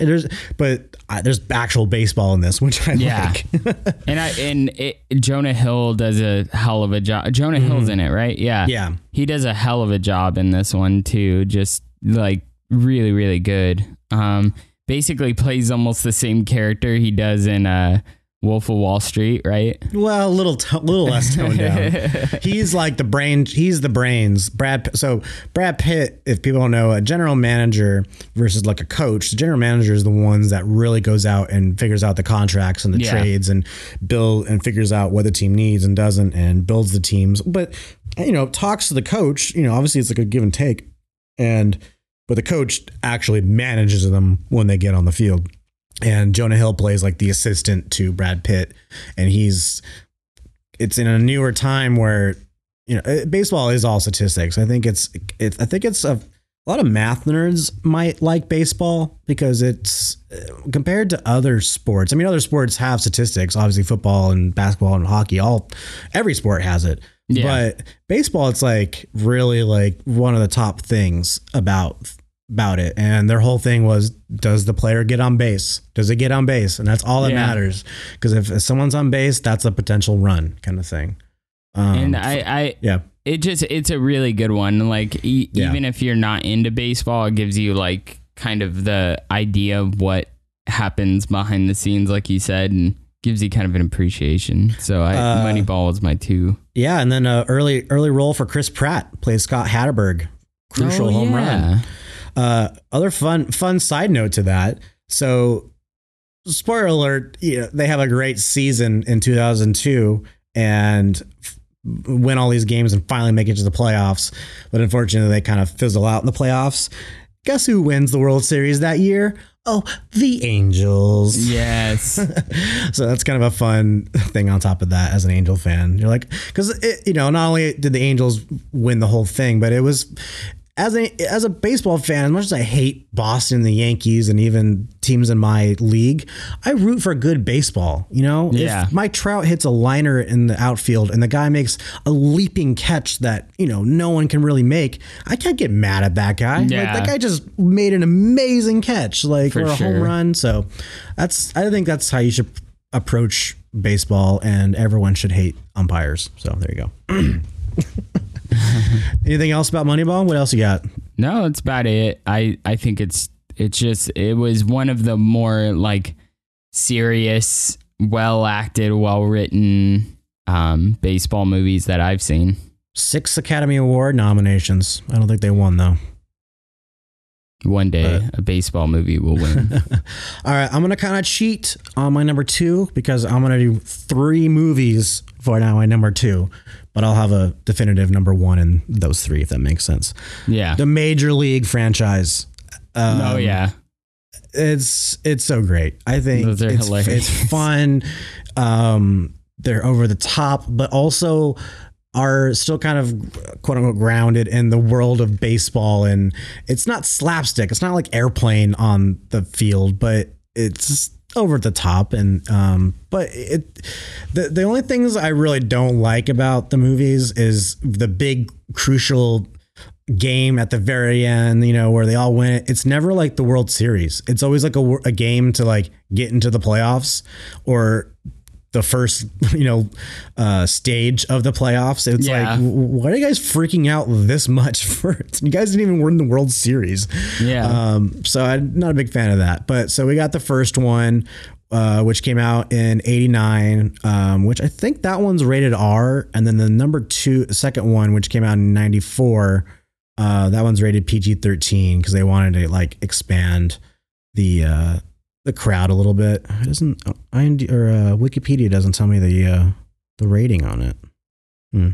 But uh, there's actual baseball in this, which I Yeah. like. and I and it, Jonah Hill does a hell of a job. Jonah Hill's in it, right? Yeah. Mm-hmm. Yeah. He does a hell of a job in this one too. Just like really, really good. Um, basically plays almost the same character he does in uh Wolf of Wall Street, right? Well, a little, t- little less toned down. he's like the brain. He's the brains. Brad. Pitt- So Brad Pitt, if people don't know, a general manager versus like a coach. The general manager is the ones that really goes out and figures out the contracts and the Yeah. trades and build and figures out what the team needs and doesn't and builds the teams. But you know, talks to the coach. You know, obviously it's like a give and take, and but the coach actually manages them when they get on the field. And Jonah Hill plays like the assistant to Brad Pitt, and he's it's in a newer time where you know baseball is all statistics. I think it's it's I think it's a, a lot of math nerds might like baseball because it's uh, compared to other sports. I mean, other sports have statistics. Obviously, football and basketball and hockey, all every sport has it. Yeah. But baseball, it's like really like one of the top things about about it. And their whole thing was, does the player get on base? Does it get on base? And that's all that Yeah. matters. Because if, if someone's on base, that's a potential run kind of thing. Um, and I, I yeah, it just it's a really good one. Like e- Yeah. even if you're not into baseball, it gives you like kind of the idea of what happens behind the scenes, like you said, and gives you kind of an appreciation. So I, Uh, Moneyball is my two. yeah. And then uh, early early role for Chris Pratt plays Scott Hatteberg, crucial Oh, home yeah. run. Uh, other fun fun side note to that. So, spoiler alert, you know, they have a great season in 2002 and f- win all these games and finally make it to the playoffs. But unfortunately, they kind of fizzle out in the playoffs. Guess who wins the World Series that year? Oh, the Angels. Yes. so that's kind of a fun thing on top of that as an Angel fan. You're like, because you know, not only did the Angels win the whole thing, but it was as a as a baseball fan. As much as I hate Boston, the Yankees, and even teams in my league, I root for good baseball. You know, Yeah. if Mike Trout hits a liner in the outfield and the guy makes a leaping catch that you know no one can really make, I can't get mad at that guy. Like, Yeah. that guy just made an amazing catch, like For or a home run. So that's I think that's how you should approach baseball, and everyone should hate umpires. So there you go. Anything else about Moneyball? What else you got? No, that's about it. I I think it's it's just it was one of the more like serious, well acted, well written um, baseball movies that I've seen. Six Academy Award nominations. I don't think they won though. One day, a baseball movie will win. All right, I'm gonna kind of cheat on my number two because I'm gonna do three movies for now my number two, but I'll have a definitive number one in those three if that makes sense. yeah. The Major League franchise. Um, oh yeah. it's it's so great. I think Those are it's, hilarious. it's fun. Um, they're over the top, but also are still kind of quote unquote grounded in the world of baseball. And it's not slapstick. It's not like airplane on the field, but it's over the top. And um, but it the the only things I really don't like about the movies is the big crucial game at the very end, you know, where they all win it. It's never like the World Series. It's always like a, a game to like get into the playoffs or the first, you know, uh, stage of the playoffs. It's Yeah. like, why are you guys freaking out this much for? You guys didn't even win the World Series. Yeah. Um, so I'm not a big fan of that. But so we got the first one, uh, which came out in '89, um, which I think that one's rated R, and then the number two second one, which came out in '94, uh, that one's rated PG-13 because they wanted to like expand the uh, the crowd a little bit. It doesn't IMD or uh, Wikipedia doesn't tell me the uh, the rating on it. Hmm.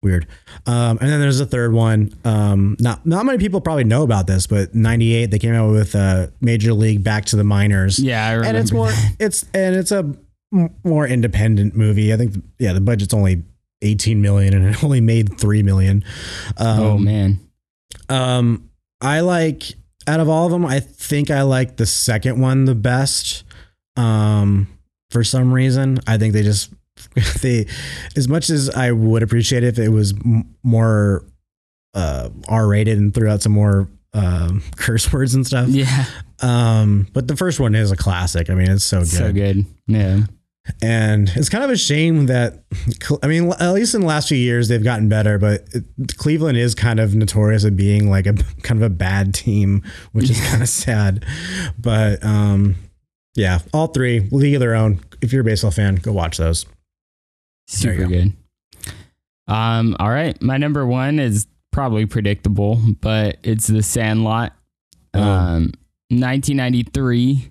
Weird. Um, and then there's a third one. Um, not not many people probably know about this, but '98 they came out with uh, Major League Back to the Minors. yeah, I remember. and it's more it's and it's a more independent movie. I think yeah, the budget's only 18 million and it only made 3 million. Um, oh man. um, I like out of all of them, I think I like the second one the best. Um, for some reason, I think they just they as much as I would appreciate it if it was m- more uh R rated and threw out some more um curse words and stuff. Yeah. Um, but the first one is a classic. I mean, it's so good. So good. Yeah. And it's kind of a shame that, I mean, at least in the last few years, they've gotten better, but it, Cleveland is kind of notorious of being like a kind of a bad team, which is kind of sad. But um, yeah, all three, league of their own. If you're a baseball fan, go watch those. There you Super good. Um, all right. My number one is probably predictable, but it's the Sandlot. Oh. Um, 1993.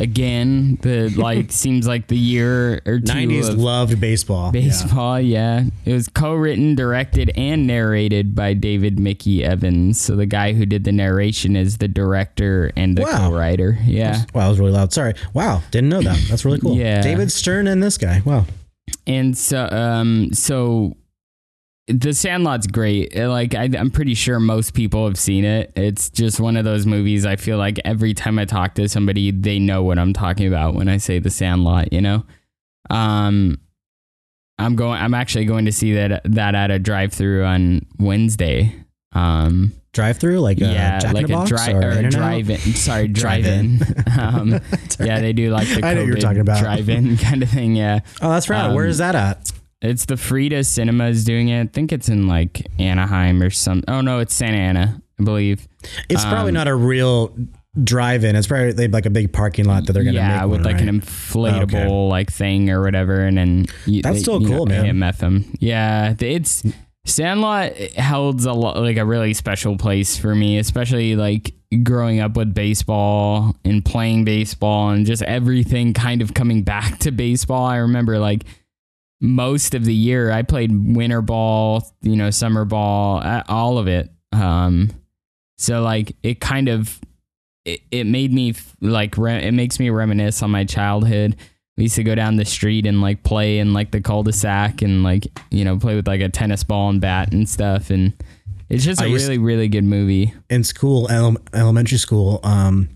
Again, the like seems like the year or two 90s of loved baseball. Yeah. baseball. Yeah. it was co-written, directed, and narrated by David Mickey Evans. So the guy who did the narration is the director and the Wow. co-writer. Yeah. Wow, that was really loud. Sorry. Wow, didn't know that. That's really cool. Yeah. David Stern and this guy. Wow. and so um so the sandlot's great. Uh, like I, i'm pretty sure most people have seen it. It's just one of those movies i feel like every time i talk to somebody they know what i'm talking about when i say the sandlot you know? Um i'm going i'm actually going to see that that at a drive-through on wednesday. Um Drive through like uh, yeah Jack like in a Box drive or or a drive-in sorry Drive-in. drive-in. Um yeah they do like the I know you're COVID talking about. drive-in kind of thing yeah. Oh, that's right. Where Um, is that at? It's the Frida Cinemas doing it. I think it's in like Anaheim or some. Oh no, it's Santa Ana, I believe. It's probably um, not a real drive-in. It's probably they have like a big parking lot that they're gonna yeah, make with one, like right? an inflatable Okay. like thing or whatever, and then you, That's still you cool, man. AMF them. Yeah, it's Sandlot holds a lot like a really special place for me, especially like growing up with baseball and playing baseball and just everything kind of coming back to baseball. I remember like most of the year I played winter ball, you know, summer ball, all of it. Um, so like it kind of it, it made me like re- it makes me reminisce on my childhood. We used to go down the street and like play in like the cul-de-sac and like you know play with like a tennis ball and bat and stuff and it's just a used- really really good movie. in school, ele- elementary school. Um,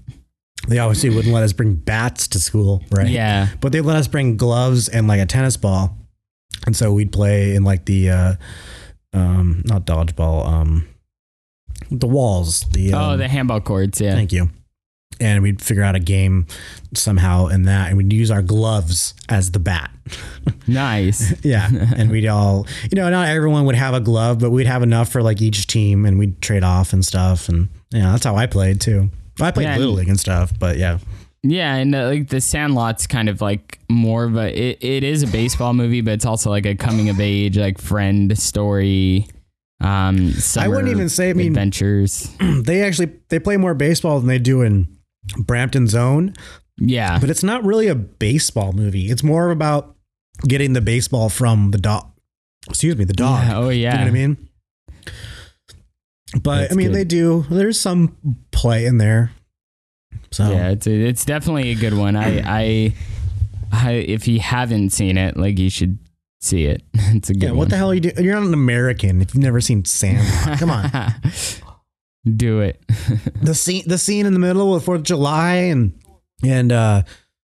they obviously wouldn't let us bring bats to school, right? Yeah. but they let us bring gloves and like a tennis ball, and so we'd play in like the uh, um, not dodgeball, um, the walls. The oh, um, the handball courts. Yeah. Thank you. and we'd figure out a game somehow in that, and we'd use our gloves as the bat. Nice. yeah, and we'd all, you know, not everyone would have a glove, but we'd have enough for like each team, and we'd trade off and stuff, and yeah, that's how I played too. I played Yeah, little league and stuff, but yeah, Yeah, and uh, like the Sandlot's kind of like more of a it, it is a baseball movie, but it's also like a coming of age like friend story. Um, I wouldn't even say- I mean- adventures. they actually they play more baseball than they do in Brampton's Own, Yeah, but it's not really a baseball movie. It's more about getting the baseball from the dog. Excuse me, the dog. Yeah, oh yeah, You know what I mean? But That's I mean, good. they do. There's some play in there. So Yeah, it's it's definitely a good one. I, I, I, if you haven't seen it, like you should see it. It's a good yeah. one. What the hell are you doing? You're not an American if you've never seen Sandlot. Come on. Do it. the scene, the scene in the middle of Fourth of July, and and uh,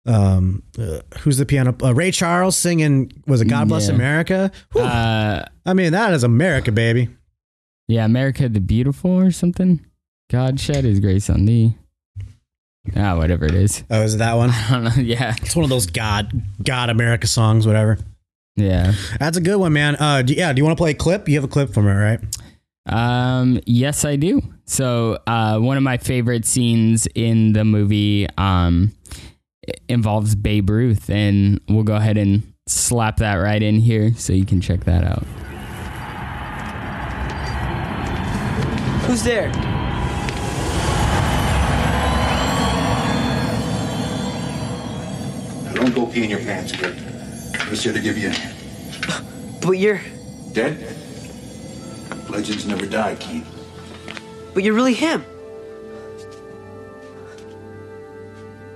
um, uh, who's the piano? Uh, Ray Charles singing. Was it God Bless Yeah. America? Uh, I mean, that is America, baby. yeah, America the Beautiful or something. God shed His grace on thee. Ah, whatever it is. Oh, is it that one? I don't know. Yeah, It's one of those God, God America songs, whatever. yeah. That's a good one, man. Uh, do, yeah. Do you want to play a clip? You have a clip from it, right? Um, yes, I do. So, uh, one of my favorite scenes in the movie um, involves Babe Ruth, and we'll go ahead and slap that right in here so you can check that out. Who's there? Don't go pee in your pants, kid. I'm just here to give you a hand. But you're. Dead? Legends never die, Keen. But you're really him.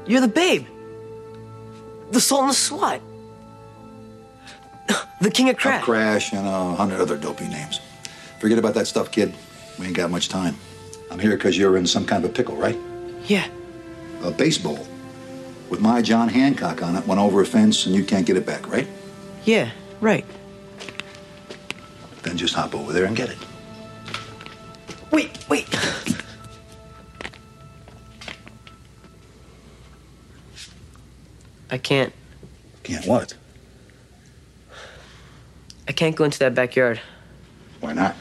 You're the babe. The Sultan of the SWAT. The King of Of Crack. Crash and a hundred other dopey names. Forget about that stuff, kid. We ain't got much time. I'm here because you're in some kind of a pickle, right? Yeah. A baseball with my John Hancock on it went over a fence and you can't get it back, right? Yeah, right. Then just hop over there and get it. Wait, wait. I can't. Can't what? I can't go into that backyard. Why not?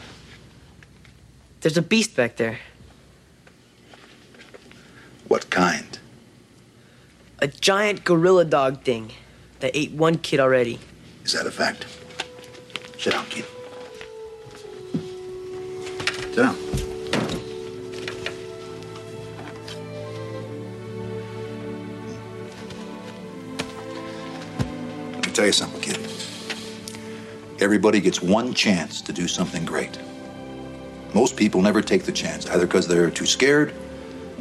There's a beast back there. What kind? A giant gorilla dog thing that ate one kid already. Is that a fact? Sit down, kid. Sit down. Let me tell you something, kid. Everybody gets one chance to do something great. Most people never take the chance, either because they're too scared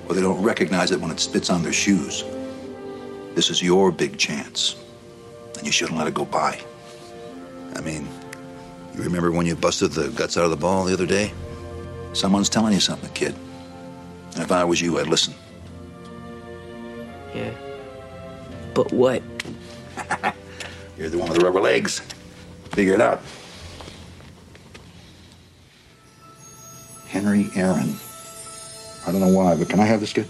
or they don't recognize it when it spits on their shoes. This is your big chance, and you shouldn't let it go by. I mean, you remember when you busted the guts out of the ball the other day? Someone's telling you something, kid. And if I was you, I'd listen. Yeah. But what? You're the one with the rubber legs. Figure it out. Henry Aaron. I don't know why, but can I have this kid?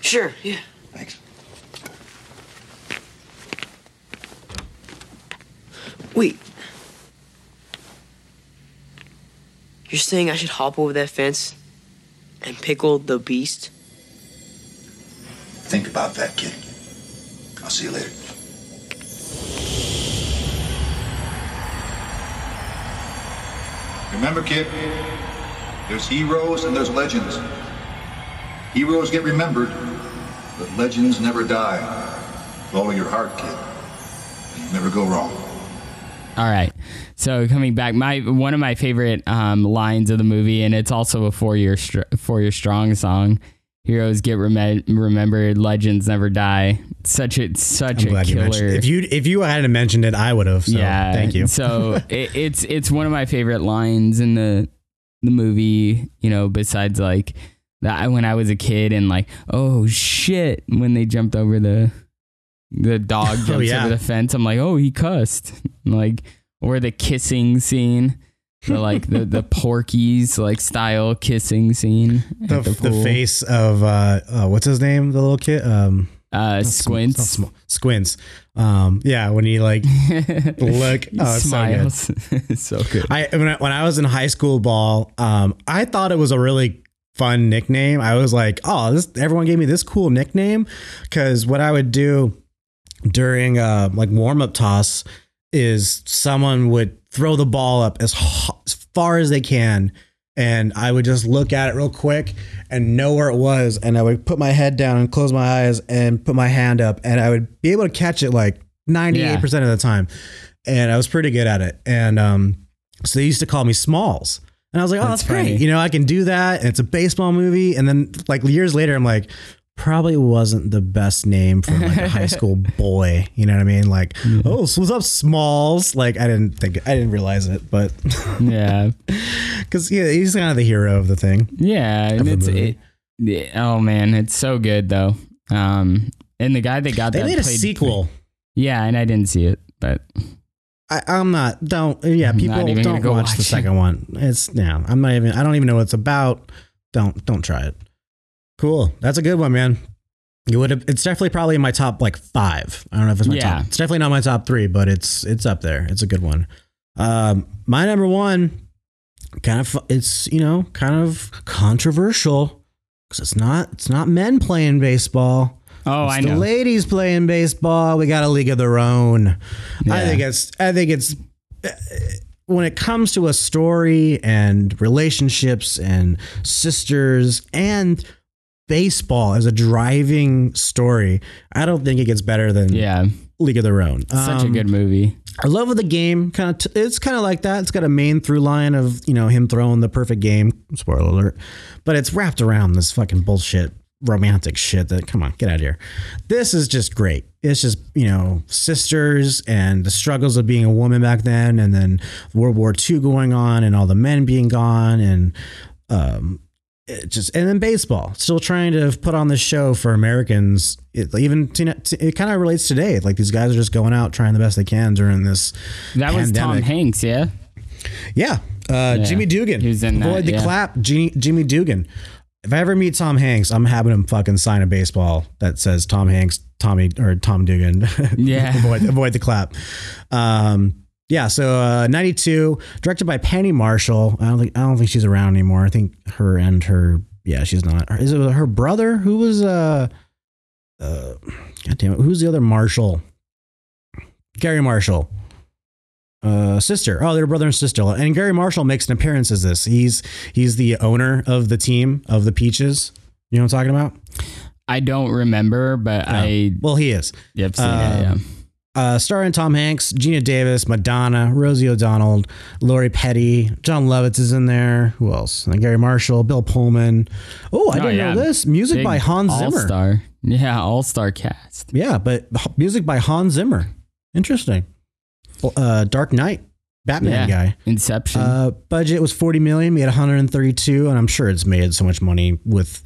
Sure, yeah. Thanks. Wait. You're saying I should hop over that fence and pickle the beast? Think about that, kid. I'll see you later. Remember, kid, there's heroes and there's legends. Heroes get remembered, but legends never die. Follow your heart, kid. You never go wrong. All right. So coming back, my one of my favorite um, lines of the movie, and it's also a four year str- four year strong song. Heroes get rem- remembered, legends never die. Such a such I'm a you killer. mentioned. If you if you hadn't mentioned it, I would have. So yeah. thank you. so it, it's it's one of my favorite lines in the the movie. You know, besides like that when I was a kid and like oh shit when they jumped over the the dog jumps Oh, yeah. over the fence. I'm like oh he cussed like or the kissing scene. the like the the Porky's like style kissing scene. The, the, the face of uh, uh, what's his name? The little kid. Um, uh, squints, Sm- Squints. Um, yeah, when he like look, oh, it's so good. so good. I when, I when I was in high school ball, um, I thought it was a really fun nickname. I was like, oh, this everyone gave me this cool nickname because what I would do during uh, like warm up toss is someone would throw the ball up as, ho- as far as they can. And I would just look at it real quick and know where it was. And I would put my head down and close my eyes and put my hand up. And I would be able to catch it like 98% of the time. And I was pretty good at it. And um, so they used to call me Smalls. And I was like, oh, that's, That's great. You know, I can do that. And it's a baseball movie. And then like years later, I'm like, probably wasn't the best name for like a high school boy. You know what I mean? Like, oh, so what's up, Smalls? Like, I didn't think, I didn't realize it, but yeah, because yeah, he's kind of the hero of the thing. yeah, and it's movie. it, Oh man, it's so good though. Um, and the guy that got They that made a sequel. Yeah, and I didn't see it, but I, I'm not. Don't. Yeah, I'm people not even gonna don't go watch, watch the second one. It's yeah. I'm not even. I don't even know what it's about. Don't don't try it. Cool. That's a good one, man. You would have. It's definitely probably in my top like five. I don't know if it's my Yeah. top. It's definitely not my top three, but it's it's up there. It's a good one. Um, my number one, kind of. It's you know kind of controversial because it's not. It's not men playing baseball. oh, It's I the know. ladies playing baseball. We got a league of their own. I think it's. I think it's. uh, When it comes to a story and relationships and sisters and baseball as a driving story, I don't think it gets better than yeah, League of Their Own. such a Um, good movie. I love the game. Kind of, t- it's kind of like that. It's got a main through line of you know him throwing the perfect game. Spoiler alert, but it's wrapped around this fucking bullshit, romantic shit. That come on, get out of here. This is just great. It's just you know sisters and the struggles of being a woman back then, and then World War II going on, and all the men being gone, and um, it just and then baseball still trying to put on this show for Americans. It, even it kind of relates today. Like these guys are just going out trying the best they can during this. That was Tom. Hanks, yeah. Yeah, uh, Jimmy Dugan. Was in that, Avoid the yeah. clap, Jimmy, Jimmy Dugan. If I ever meet Tom Hanks, I'm having him fucking sign a baseball that says Tom Hanks, Tommy or Tom Dugan. Yeah. avoid avoid the clap. Um, yeah, so uh, 92, directed by Penny Marshall. I don't think I don't think she's around anymore. I think her and her yeah, she's not. Is it her brother who was uh uh God damn it, who's the other Marshall? Garry Marshall. Uh, sister. Oh, they're brother and sister. And Garry Marshall makes an appearance as this. He's he's the owner of the team of the Peaches. You know what I'm talking about? I don't remember, but I Well, he is. yep, seen it, yeah. Uh, starring Tom Hanks, Geena Davis, Madonna, Rosie O'Donnell, Lori Petty, Jon Lovitz is in there. Who else? And Garry Marshall, Bill Pullman. Oh, I Oh, didn't yeah. know this. Music Big by Hans Zimmer. All-star. Yeah, all-star cast. Yeah, but music by Hans Zimmer. Interesting. Uh, Dark Knight, Batman yeah. guy. Inception. Uh, budget was 40 million, made 132, and I'm sure it's made so much money with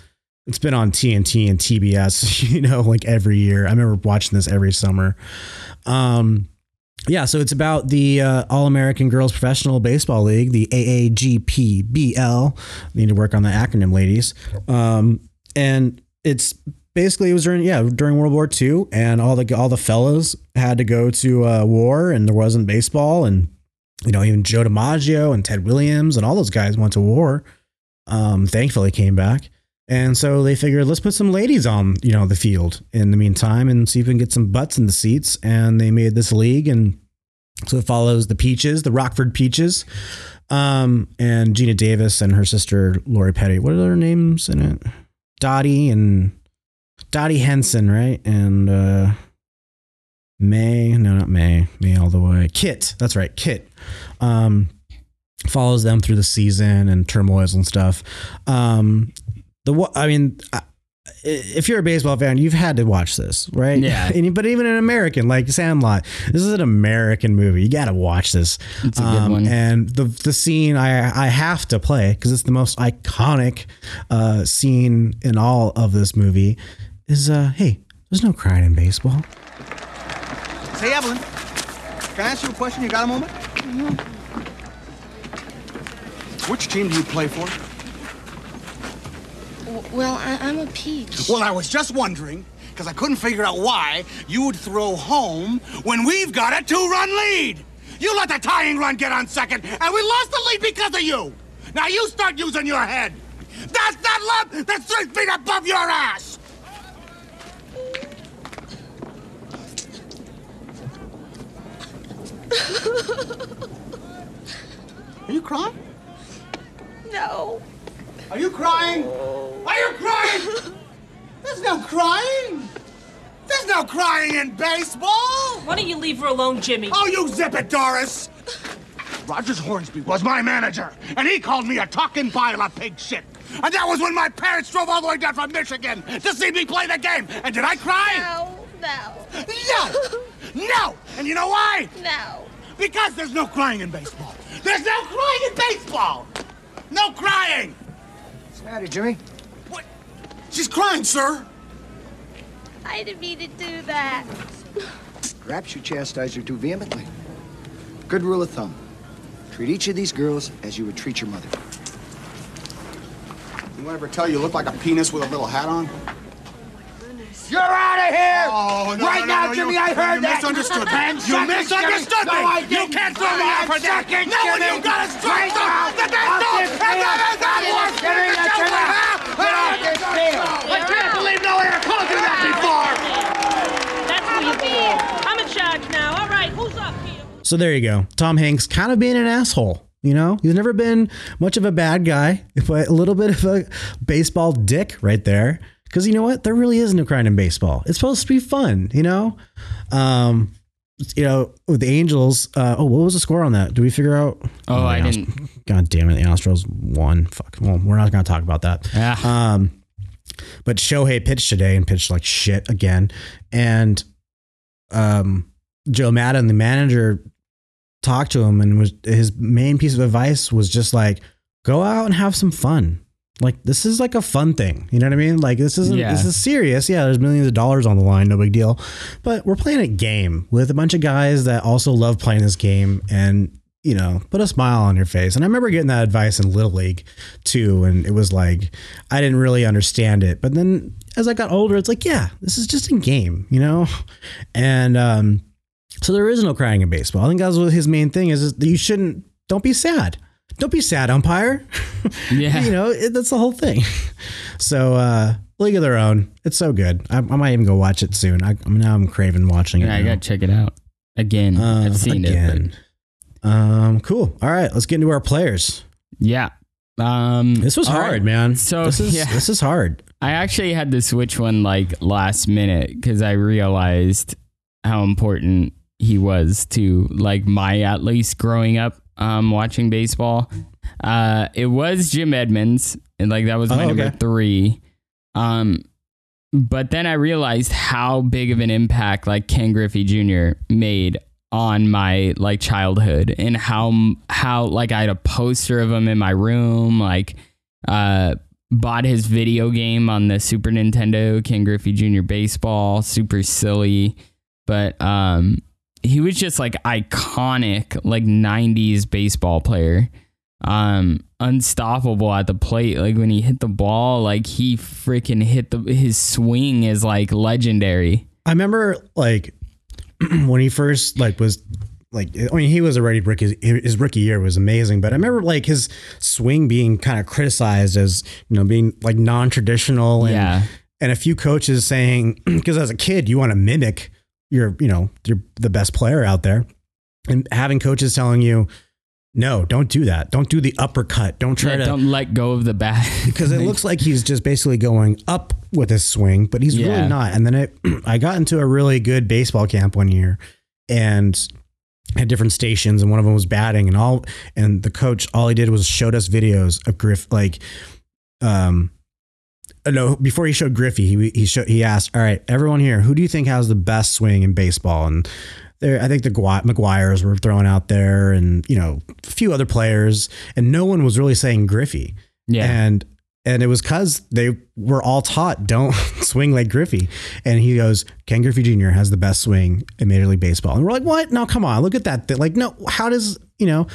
it's been on TNT and TBS, you know, like every year. I remember watching this every summer. Um, yeah, so it's about the uh, All American Girls Professional Baseball League, the AAGPBL. I Need to work on the acronym, ladies. Um, and it's basically it was during yeah during World War II, and all the all the fellas had to go to uh, war, and there wasn't baseball, and you know even Joe DiMaggio and Ted Williams and all those guys went to war. Um, thankfully, came back. And so they figured, let's put some ladies on, you know, the field in the meantime and see if we can get some butts in the seats. And they made this league, and so it follows the Peaches, the Rockford Peaches, um, and Geena Davis and her sister Lori Petty. What are their names in it? Dottie and Dottie Henson, right? And uh, May, no, not May, May all the way. Kit, that's right, Kit. Um, follows them through the season and turmoils and stuff. Um, the I mean, if you're a baseball fan, you've had to watch this, right? Yeah. And- but even an American like Sandlot, this is an American movie. You got to watch this. It's a good one. And the the scene I I have to play because it's the most iconic uh, scene in all of this movie is uh hey, there's no crying in baseball. Say, Evelyn, can I ask you a question? You got a moment? Which team do you play for? W- Well, I, I'm a peach. Well, I was just wondering, because I couldn't figure out why you would throw home when we've got a two-run lead. You let the tying run get on second, and we lost the lead because of you. Now you start using your head. That's that lump that's three feet above your ass. Are you crying? No. Are you crying? Are you crying? There's no crying. There's no crying in baseball. Why don't you leave her alone, Jimmy? Oh, you zip it, Doris. Rogers Hornsby was my manager, and he called me a talking pile of pig shit. And that was when my parents drove all the way down from Michigan to see me play the game. And did I cry? No. No. No. No. And you know why? No. Because there's no crying in baseball. There's no crying in baseball. No crying. What's the matter, Jimmy? What? She's crying, sir. I didn't mean to do that. Perhaps you chastise her too vehemently. Good rule of thumb. Treat each of these girls as you would treat your mother. Anyone ever tell you you look like a penis with a little hat on? You're out of here! Oh, no, right no, no, now, no, Jimmy, you, I heard you that. misunderstood me. Ten You seconds, misunderstood Jimmy. me. No, I you didn't. can't throw me Ten out for that. seconds, No, when Jimmy. you got a strike Right zone, now. the dead Off zone, this and that field. is not Get worth it, Jimmy, it. that's Don't enough. Get off this. I can't believe no one ever told you that before. That's who you be. I'm in charge now. All right, who's up here? So there you go. Tom Hanks kind of being an asshole. You know, he's never been much of a bad guy, but a little bit of a baseball dick right there. Because you know what? There really is no crying in baseball. It's supposed to be fun, you know? Um, you know, with the Angels, uh, oh, what was the score on that? Do we figure out? Oh, the I Ast- didn't. God damn it. The Astros won. Fuck. Well, we're not going to talk about that. Ah. Um, but Shohei pitched today and pitched like shit again. And um, Joe Maddon, the manager, talked to him and was his main piece of advice was just like, go out and have some fun. Like this is like a fun thing. You know what I mean? Like this isn't Yeah. this is serious. Yeah, there's millions of dollars on the line, no big deal. But we're playing a game with a bunch of guys that also love playing this game and you know, put a smile on your face. And I remember getting that advice in Little League too. And it was like, I didn't really understand it. But then as I got older, it's like, yeah, this is just a game, you know? And um, so there is no crying in baseball. I think that's what his main thing is, is that you shouldn't, don't be sad. Don't be sad, umpire. Yeah. you know, it, that's the whole thing. So, uh, League of Their Own, it's so good. I, I might even go watch it soon. I, I'm now I'm craving watching it. Yeah, I gotta check it out again. Uh, I've seen it. again. Um, cool. All right, let's get into our players. Yeah. Um, This was hard, right. man. So, this is yeah. this is hard. I actually had to switch one like last minute because I realized how important he was to like my at least growing up um, watching baseball. Uh, it was Jim Edmonds, and like that was my Oh, number three. Um, but then I realized how big of an impact like Ken Griffey Jr. made on my like childhood and how how like I had a poster of him in my room like uh bought his video game on the Super Nintendo Ken Griffey Jr. baseball super silly but um he was just like iconic like 90s baseball player. Um unstoppable at the plate. Like when he hit the ball like he freaking hit the his swing is like legendary. I remember like when he first like was like I mean he was already rookie his rookie year was amazing, but I remember like his swing being kind of criticized as you know being like non-traditional and Yeah. and a few coaches saying because as a kid you want to mimic your you know you're the best player out there and having coaches telling you no don't do that don't do the uppercut don't try Yeah, to don't let go of the bat because it looks like he's just basically going up with his swing, but he's Yeah. really not. And then it, I got into a really good baseball camp one year, and had different stations, and one of them was batting, and all. And the coach, all he did was showed us videos of Griff, like, um, uh, no, before he showed Griffey, he he showed he asked, "All right, everyone here, who do you think has the best swing in baseball?" And there, I think the McGwires were thrown out there, and you know, a few other players, and no one was really saying Griffey. yeah And and it was because they were all taught don't swing like Griffey. And he goes, Ken Griffey Jr. has the best swing in Major League Baseball. And we're like, what? No, come on, look at that. thing. Like, no, how does you know?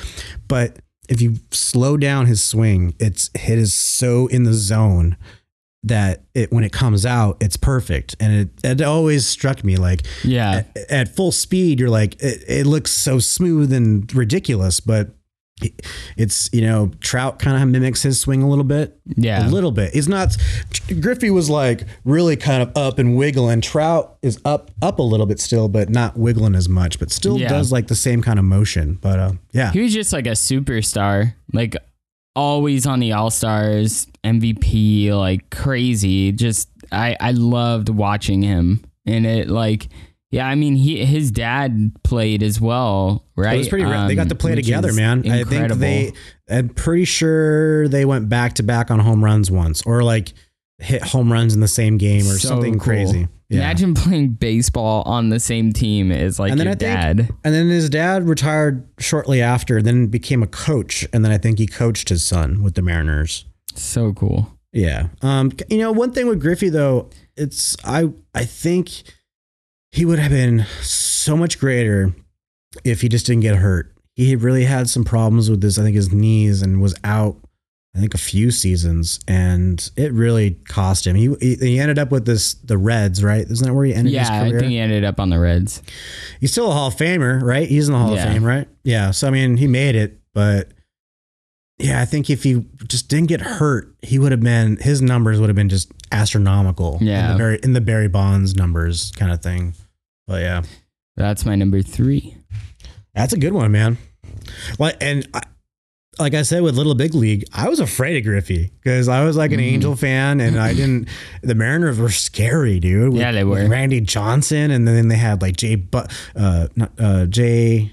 But if you slow down his swing, it's it is so in the zone that it when it comes out, it's perfect. And it it always struck me like Yeah. at, at full speed, you're like it, it looks so smooth and ridiculous, but it's you know Trout kind of mimics his swing a little bit, Yeah. a little bit. He's not. Griffey was like really kind of up and wiggling. Trout is up up a little bit still, but not wiggling as much, but still Yeah. does like the same kind of motion. But uh, yeah, He was just like a superstar, like always on the All Stars, MVP, like crazy. Just I I loved watching him, and it like yeah, I mean he his dad played as well, right? It was pretty. ra- they got Um, to play together, man. I think incredible. they. I'm pretty sure they went back to back on home runs once, or like hit home runs in the same game, or So something cool. crazy. Yeah. Imagine playing baseball on the same team as like and then your I think, dad. and then his dad retired shortly after, then became a coach, and then I think he coached his son with the Mariners. So cool. Yeah. Um. You know, one thing with Griffey though, it's I I think he would have been so much greater if he just didn't get hurt. He really had some problems with his, I think, his knees, and was out. I think a few seasons, and it really cost him. He he, ended up with this the Reds, right? Isn't that where he ended his Yeah, I think he ended up on the Reds. He's still a Hall of Famer, right? He's in the Hall Yeah. of Fame, right? Yeah. So I mean, he made it, but yeah, I think if he just didn't get hurt, he would have been his numbers would have been just astronomical. in Yeah. the Barry, in the Barry Bonds numbers kind of thing. But yeah, That's my number three. that's a good one, man. Like and. I, like I said with Little Big League, I was afraid of Griffey because I was like an Mhm. Angel fan, and I didn't. The Mariners were scary, dude. with- Yeah, they were. Randy Johnson, and then they had like Jay, but uh, not uh, Jay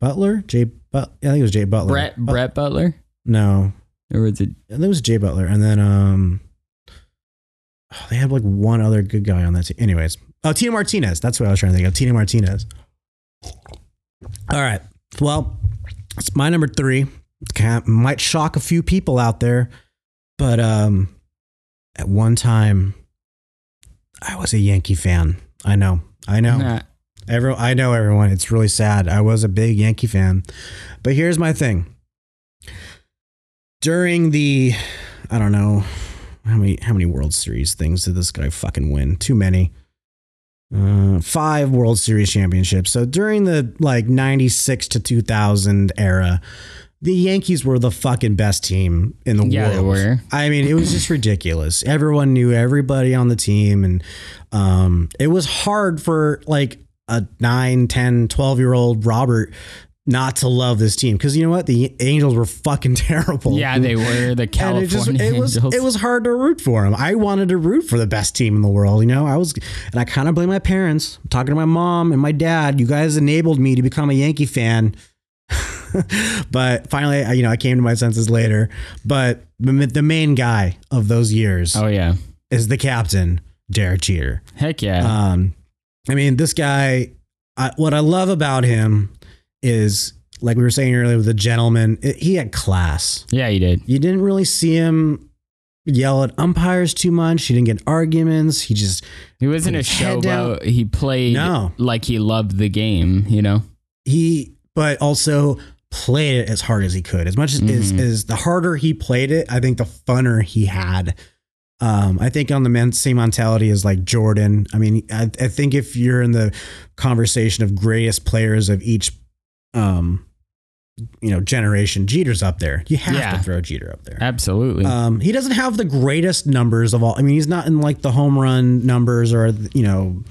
Butler, Jay, but I think it was Jay Butler. Brett Bu- Brett Butler, No, or was it? I think it was Jay Butler, and then um, oh, they had like one other good guy on that team. Anyways, oh, Tino Martinez. That's what I was trying to think of. Tino Martinez. All right. Well, it's my number three. Might shock a few people out there, but um, at one time, I was a Yankee fan. I know. I know. Nah. Every, I know everyone. It's really sad. I was a big Yankee fan. But here's my thing. During the I don't know how many how many World Series things did this guy fucking win? Too many. Uh, five World Series championships. So during the like 96 to 2000 era, the Yankees were the fucking best team in the Yeah, world. they were. I mean, it was just ridiculous. Everyone knew everybody on the team. And um, it was hard for like a 9, 10, 12 year old Robert not to love this team. Because you know what? The Angels were fucking terrible. Yeah, they were the And California it just it was Angels. it was hard to root for them. I wanted to root for the best team in the world. You know, I was, and I kind of blame my parents. I'm talking to my mom and my dad. You guys enabled me to become a Yankee fan. but finally, I- you know, I came to my senses later. But the main guy of those years oh yeah, is the captain, Derek Jeter. heck yeah. Um, I mean, this guy. I, what I love about him is, like we were saying earlier, with the gentleman. It, he had class. yeah, he did. You didn't really see him yell at umpires too much. He didn't get arguments. He just He wasn't a Put his head down. showboat. He played No. like he loved the game. You know. he, but also played it as hard as he could. As much as, as, Mhm. as the harder he played it, I think the funner he had. Um, I think on the men, same mentality as like Jordan. I mean, I, I think if you're in the conversation of greatest players of each, um, you know, generation, Jeter's up there. You have Yeah. to throw Jeter up there. Absolutely. Um, he doesn't have the greatest numbers of all. I mean, he's not in like the home run numbers or you know,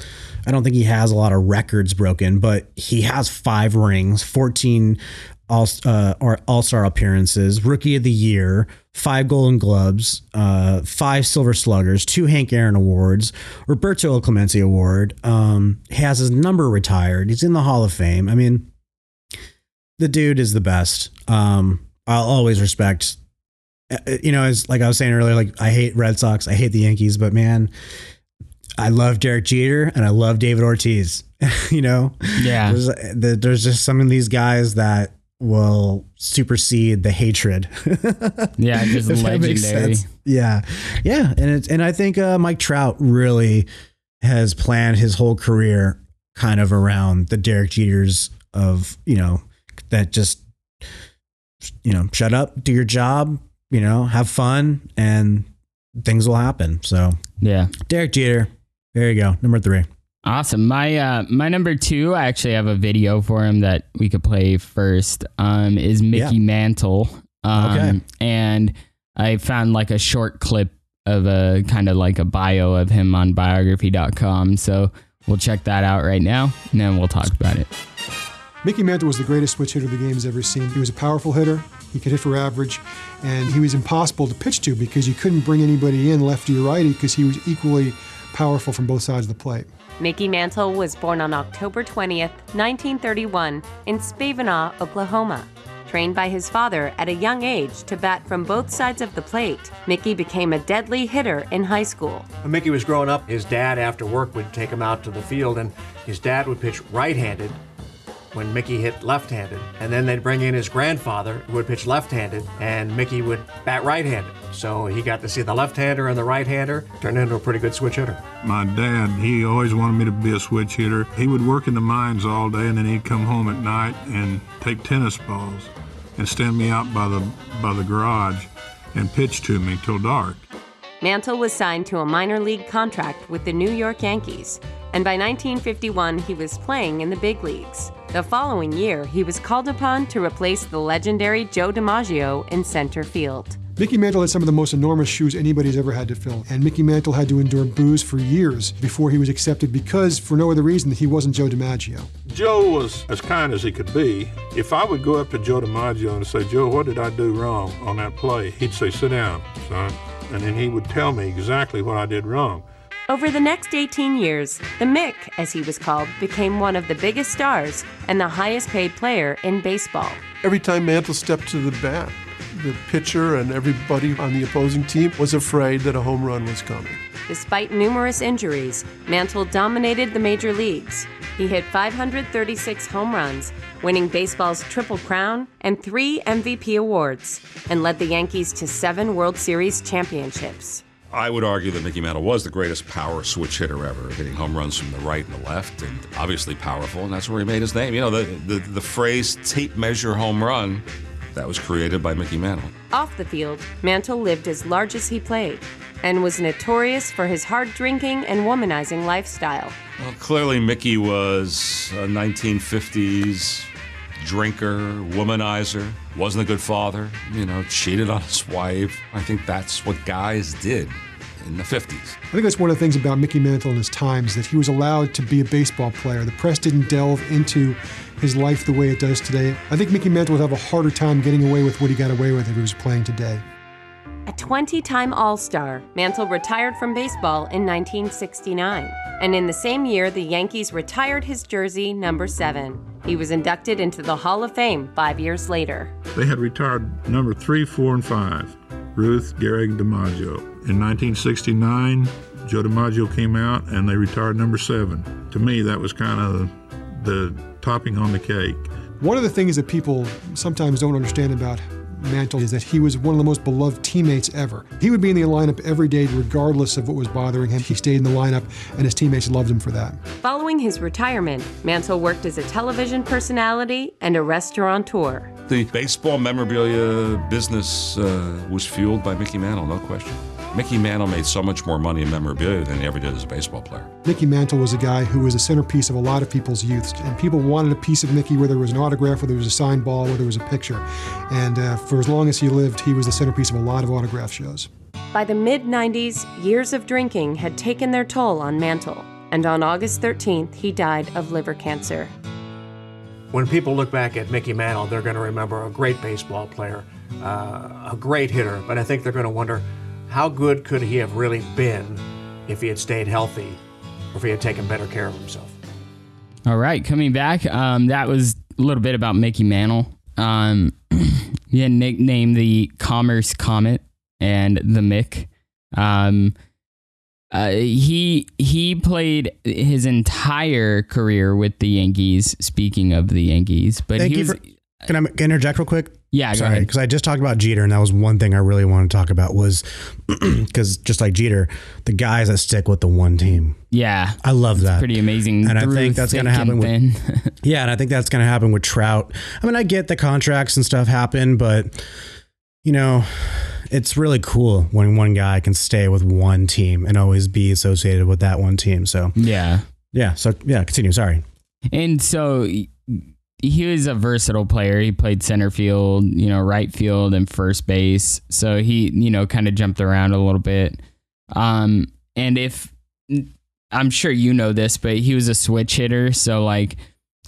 I don't think he has a lot of records broken, but he has five rings, fourteen all uh, or all star appearances, rookie of the year, five Golden Gloves, uh, five Silver Sluggers, two Hank Aaron awards, Roberto Clemente Award. Um, he has his number retired. He's in the Hall of Fame. I mean, the dude is the best. Um, I'll always respect uh, you know, as like I was saying earlier, like I hate Red Sox, I hate the Yankees, but man, I love Derek Jeter and I love David Ortiz. you know, yeah. there's, there's just some of these guys that will supersede the hatred. Yeah, just If that makes legendary. Yeah, yeah, and it's and I think uh, Mike Trout really has planned his whole career kind of around the Derek Jeters of you know that just you know, shut up, do your job, you know, have fun, and things will happen. So Yeah. Derek Jeter, there you go, number three. Awesome. My uh my number two, I actually have a video for him that we could play first. Um, is Mickey Yeah. Mantle. Um, Okay. and I found like a short clip of a kind of like a bio of him on biography.com. So we'll check that out right now and then we'll talk about it. Mickey Mantle was the greatest switch hitter the game has ever seen. He was a powerful hitter. He could hit for average, and he was impossible to pitch to because you couldn't bring anybody in lefty or righty because he was equally powerful from both sides of the plate. Mickey Mantle was born on October 20, 1931, in Spavinaw, Oklahoma. Trained by his father at a young age to bat from both sides of the plate, Mickey became a deadly hitter in high school. When Mickey was growing up, his dad after work would take him out to the field, and his dad would pitch right handed when Mickey hit left handed. And then they'd bring in his grandfather, who would pitch left handed, and Mickey would bat right handed. So he got to see the left hander and the right hander, turned into a pretty good switch hitter. My dad, he always wanted me to be a switch hitter. He would work in the mines all day and then he'd come home at night and take tennis balls and stand me out by the by the garage and pitch to me till dark. Mantle was signed to a minor league contract with the New York Yankees, and by 1951 he was playing in the big leagues. The following year, he was called upon to replace the legendary Joe DiMaggio in center field. Mickey Mantle had some of the most enormous shoes anybody's ever had to fill, and Mickey Mantle had to endure boos for years before he was accepted because, for no other reason, he wasn't Joe DiMaggio. Joe was as kind as he could be. If I would go up to Joe DiMaggio and say, Joe, what did I do wrong on that play? He'd say, sit down, son. And then he would tell me exactly what I did wrong. Over the next 18 years, the Mick, as he was called, became one of the biggest stars and the highest paid player in baseball. Every time Mantle stepped to the bat, the pitcher and everybody on the opposing team was afraid that a home run was coming. Despite numerous injuries, Mantle dominated the major leagues. He hit 536 home runs, winning baseball's Triple Crown and three MVP awards, and led the Yankees to seven World Series championships. I would argue that Mickey Mantle was the greatest power switch hitter ever, hitting home runs from the right and the left, and obviously powerful, and that's where he made his name. You know, the, the, the phrase tape measure home run, that was created by Mickey Mantle. Off the field, Mantle lived as large as he played and was notorious for his hard drinking and womanizing lifestyle. Well, clearly, Mickey was a 1950s drinker, womanizer, wasn't a good father, you know, cheated on his wife. I think that's what guys did in the 50s. I think that's one of the things about Mickey Mantle in his times that he was allowed to be a baseball player. The press didn't delve into his life the way it does today. I think Mickey Mantle would have a harder time getting away with what he got away with if he was playing today. A 20 time All Star, Mantle retired from baseball in 1969. And in the same year, the Yankees retired his jersey number seven. He was inducted into the Hall of Fame five years later. They had retired number three, four, and five, Ruth Gehrig DiMaggio. In 1969, Joe DiMaggio came out and they retired number seven. To me, that was kind of the topping on the cake. One of the things that people sometimes don't understand about Mantle is that he was one of the most beloved teammates ever. He would be in the lineup every day, regardless of what was bothering him. He stayed in the lineup, and his teammates loved him for that. Following his retirement, Mantle worked as a television personality and a restaurateur. The baseball memorabilia business uh, was fueled by Mickey Mantle, no question. Mickey Mantle made so much more money in memorabilia than he ever did as a baseball player. Mickey Mantle was a guy who was a centerpiece of a lot of people's youths, and people wanted a piece of Mickey, whether it was an autograph, whether it was a signed ball, whether it was a picture. And uh, for as long as he lived, he was the centerpiece of a lot of autograph shows. By the mid 90s, years of drinking had taken their toll on Mantle, and on August 13th, he died of liver cancer. When people look back at Mickey Mantle, they're going to remember a great baseball player, uh, a great hitter, but I think they're going to wonder how good could he have really been if he had stayed healthy or if he had taken better care of himself. All right, coming back. Um, that was a little bit about Mickey Mantle. Um, he had nicknamed the Commerce Comet and the Mick. Um, uh, he he played his entire career with the Yankees. Speaking of the Yankees, but Thank he you was for Can I can I interject real quick? Yeah, sorry, because I just talked about Jeter, and that was one thing I really want to talk about was because just like Jeter, the guys that stick with the one team. Yeah, I love that. pretty amazing. and I think that's going to happen with yeah, and I think that's going to happen with Trout. I mean, I get the contracts and stuff happen, but you know, it's really cool when one guy can stay with one team and always be associated with that one team. So yeah. yeah, so yeah, continue. Sorry. And so he- was a versatile player. He played center field, you know, right field and first base. So he, you know, kind of jumped around a little bit. Um, and if I'm sure you know this, but he was a switch hitter. So like,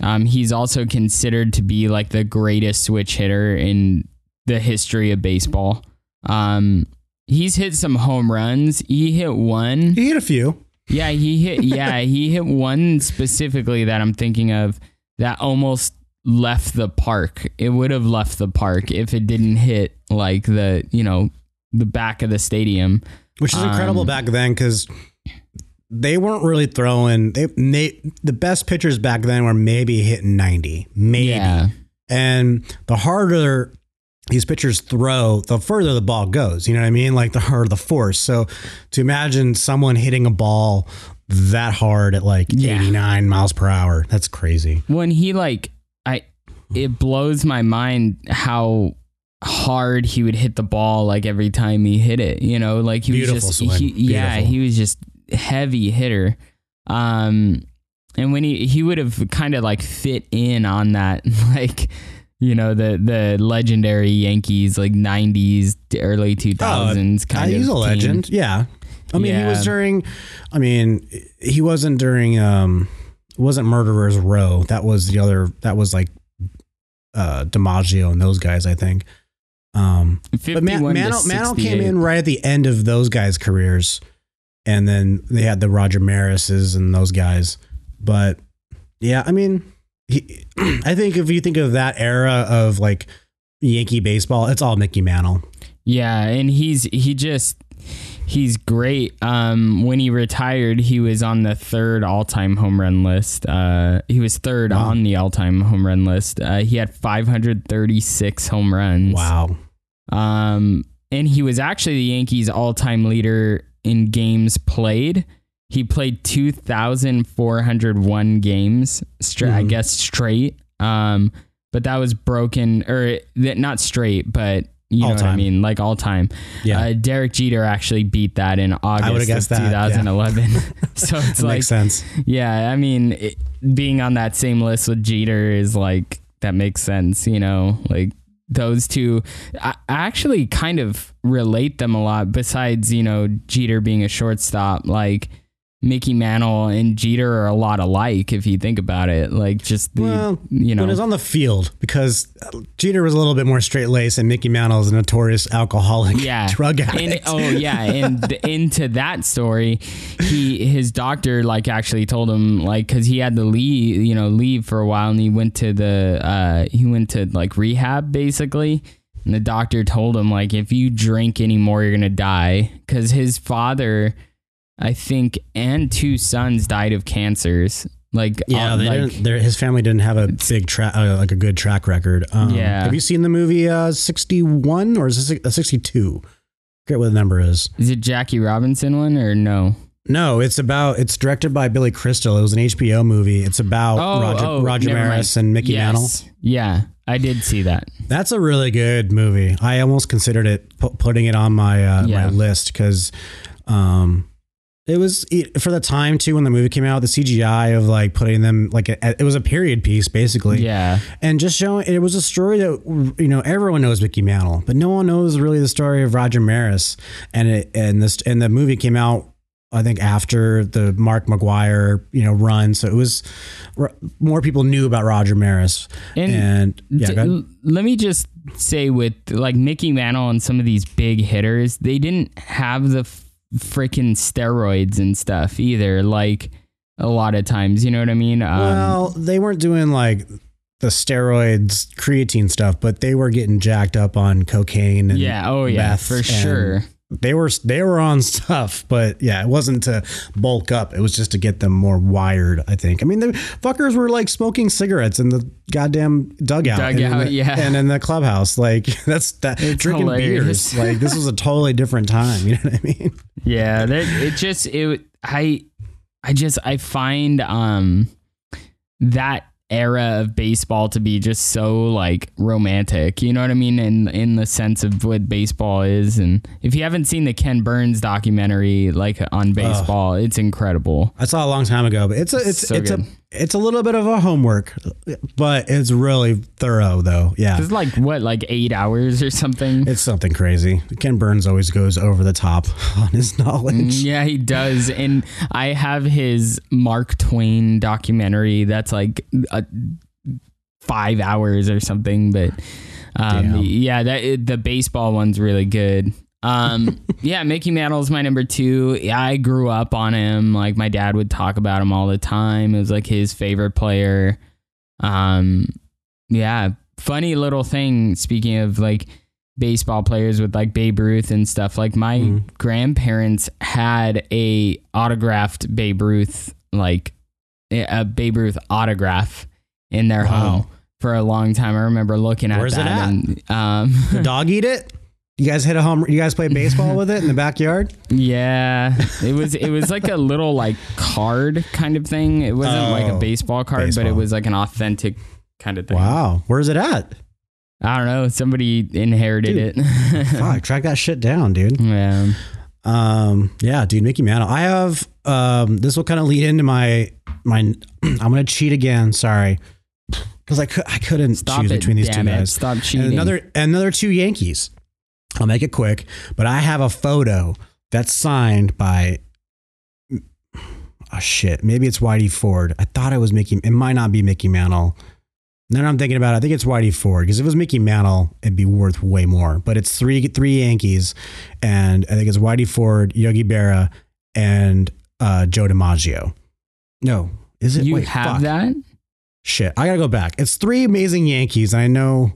um, he's also considered to be like the greatest switch hitter in the history of baseball. Um, he's hit some home runs. He hit one. He hit a few. Yeah, he hit. Yeah, he hit one specifically that I'm thinking of that almost left the park. It would have left the park if it didn't hit like the you know the back of the stadium, which is incredible Um, back then because they weren't really throwing they, they the best pitchers back then were maybe hitting 90 maybe. Yeah. and the harder these pitchers throw the further the ball goes you know what i mean? Like the harder the force. So to imagine someone hitting a ball that hard at like 89 miles per hour that's crazy. When he like it blows my mind how hard he would hit the ball like every time he hit it you know like he Beautiful was just swing. he, yeah Beautiful. he was just heavy hitter um and when he he would have kind of like fit in on that like you know the the legendary Yankees like 90s to early 2000s Uh, kind of he's a team. legend yeah i mean he was during i mean he wasn't during um wasn't murderers row that was the other that was like uh dimaggio and those guys i think. Um but Man- 51 to Mantle, Mantle came in right at the end of those guys careers and then they had the roger marises and those guys. But yeah i mean he, i think if you think of that era of like yankee baseball it's all mickey mantle. Yeah, and he's he just he's great. Um, when he retired, he was on the third all-time home run list. Uh, he was third Wow. on the all-time home run list. Uh, he had 536 home runs. Wow. Um, and he was actually the Yankees' all-time leader in games played. He played 2,401 games, stra- I Mhm. guess straight. Um, but that was broken, or th- not straight, but you know what I mean, like all time. Yeah. Uh, Derek Jeter actually beat that in August of that, yeah. 2011. so it's That like, makes sense. yeah, I mean, it, being on that same list with Jeter is like that makes sense, you know, like those two. I, I actually kind of relate them a lot. Besides, you know, Jeter being a shortstop, like Mickey Mantle and Jeter are a lot alike if you think about it. Like just the, Well, you know, when it's on the field, because Jeter was a little bit more straight laced, and Mickey Mantle is a notorious alcoholic, yeah drug And- addict. oh yeah and into that story he his doctor like actually told him like because he had to leave you know leave for a while and he went to the uh he went to like rehab basically and the doctor told him like if you drink anymore you're gonna die because his father i think and two sons died of cancers like yeah, uh, they like, his family didn't have a big track, uh, like a good track record. Um, Yeah. Have you seen the movie uh, 61 or is it 62? forget what the number is. is it jackie robinson one or no No, it's about, it's directed by Billy Crystal. It was an HBO movie. It's about Oh, Roger, oh, Roger never mind. Maris and Mickey Mantle. Yeah, I did see that. That's a really good movie. I almost considered it pu- putting it on my uh, Yeah. my list because um, it was it, for the time too when the movie came out. The CGI of like putting them like a, it was a period piece basically. Yeah. and just showing it was a story that you know everyone knows Mickey Mantle, but no one knows really the story of Roger Maris. And it and this and the movie came out. I think after the Mark McGwire, you know, run, so it was more people knew about Roger Maris. And, yeah, d- go ahead. l- let me just say with like Mickey Mantle and some of these big hitters, they didn't have the f- freaking steroids and stuff either. Like a lot of times, you know what I mean? Um, well, they weren't doing like the steroids, creatine stuff, but they were getting jacked up on cocaine and Yeah, oh, yeah, meth for sure. They were they were on stuff, but yeah, it wasn't to bulk up. It was just to get them more wired. I think. I mean, the fuckers were like smoking cigarettes in the goddamn dugout, and in Dugout, the- yeah. and in the clubhouse. Like that's that It's drinking hilarious. beers. Like this was a totally different time. You know what I mean? Yeah, that it just it I I just I find um that era of baseball to be just so like romantic. You know what I mean? In in the sense of what baseball is and if you haven't seen the Ken Burns documentary like on baseball, it's incredible. I saw it a long time ago, but it's a it's So it's good. a it's a little bit of a homework, but it's really thorough though. Yeah. It's like what, like eight hours or something? It's something crazy. Ken Burns always goes over the top on his knowledge. Yeah, he does. And I have his Mark Twain documentary that's like uh five hours or something. But um, yeah, that the baseball one's really good. Um, yeah, Mickey Mantle's my number two. I grew up on him. Like my dad would talk about him all the time. It was like his favorite player. Um, yeah, funny little thing. Speaking of like baseball players with like Babe Ruth and stuff. Like my grandparents had a autographed Babe Ruth, like a Babe Ruth autograph in their Wow. home for a long time. I remember looking at Where's it that. at? And, um, The dog eat it? You guys hit a home you guys play baseball with it in the backyard? Yeah, it was it was like a little like card kind of thing. It wasn't like a Oh, baseball card, but it was like an authentic kind of thing. Wow. Where's it at? I don't know. Somebody inherited Dude, it. Fuck, track that shit down, dude. Yeah. Um, yeah, dude, Mickey Mantle. I have um this will kind of lead into my my I'm gonna cheat again, sorry. Because I could I couldn't Stop choose it, between these two it. guys. Stop And cheating. another another two Yankees. I'll make it quick, but I have a photo that's signed by oh shit, maybe it's Whitey Ford. I thought it was Mickey. It might not be Mickey Mantle. Then I'm thinking about it. I think it's Whitey Ford because if it was Mickey Mantle, it'd be worth way more. But it's three three Yankees, and I think it's Whitey Ford, Yogi Berra, and uh, Joe DiMaggio. No, is it? You Wait, have fuck. that? Shit, I gotta go back. It's three amazing Yankees. and I know.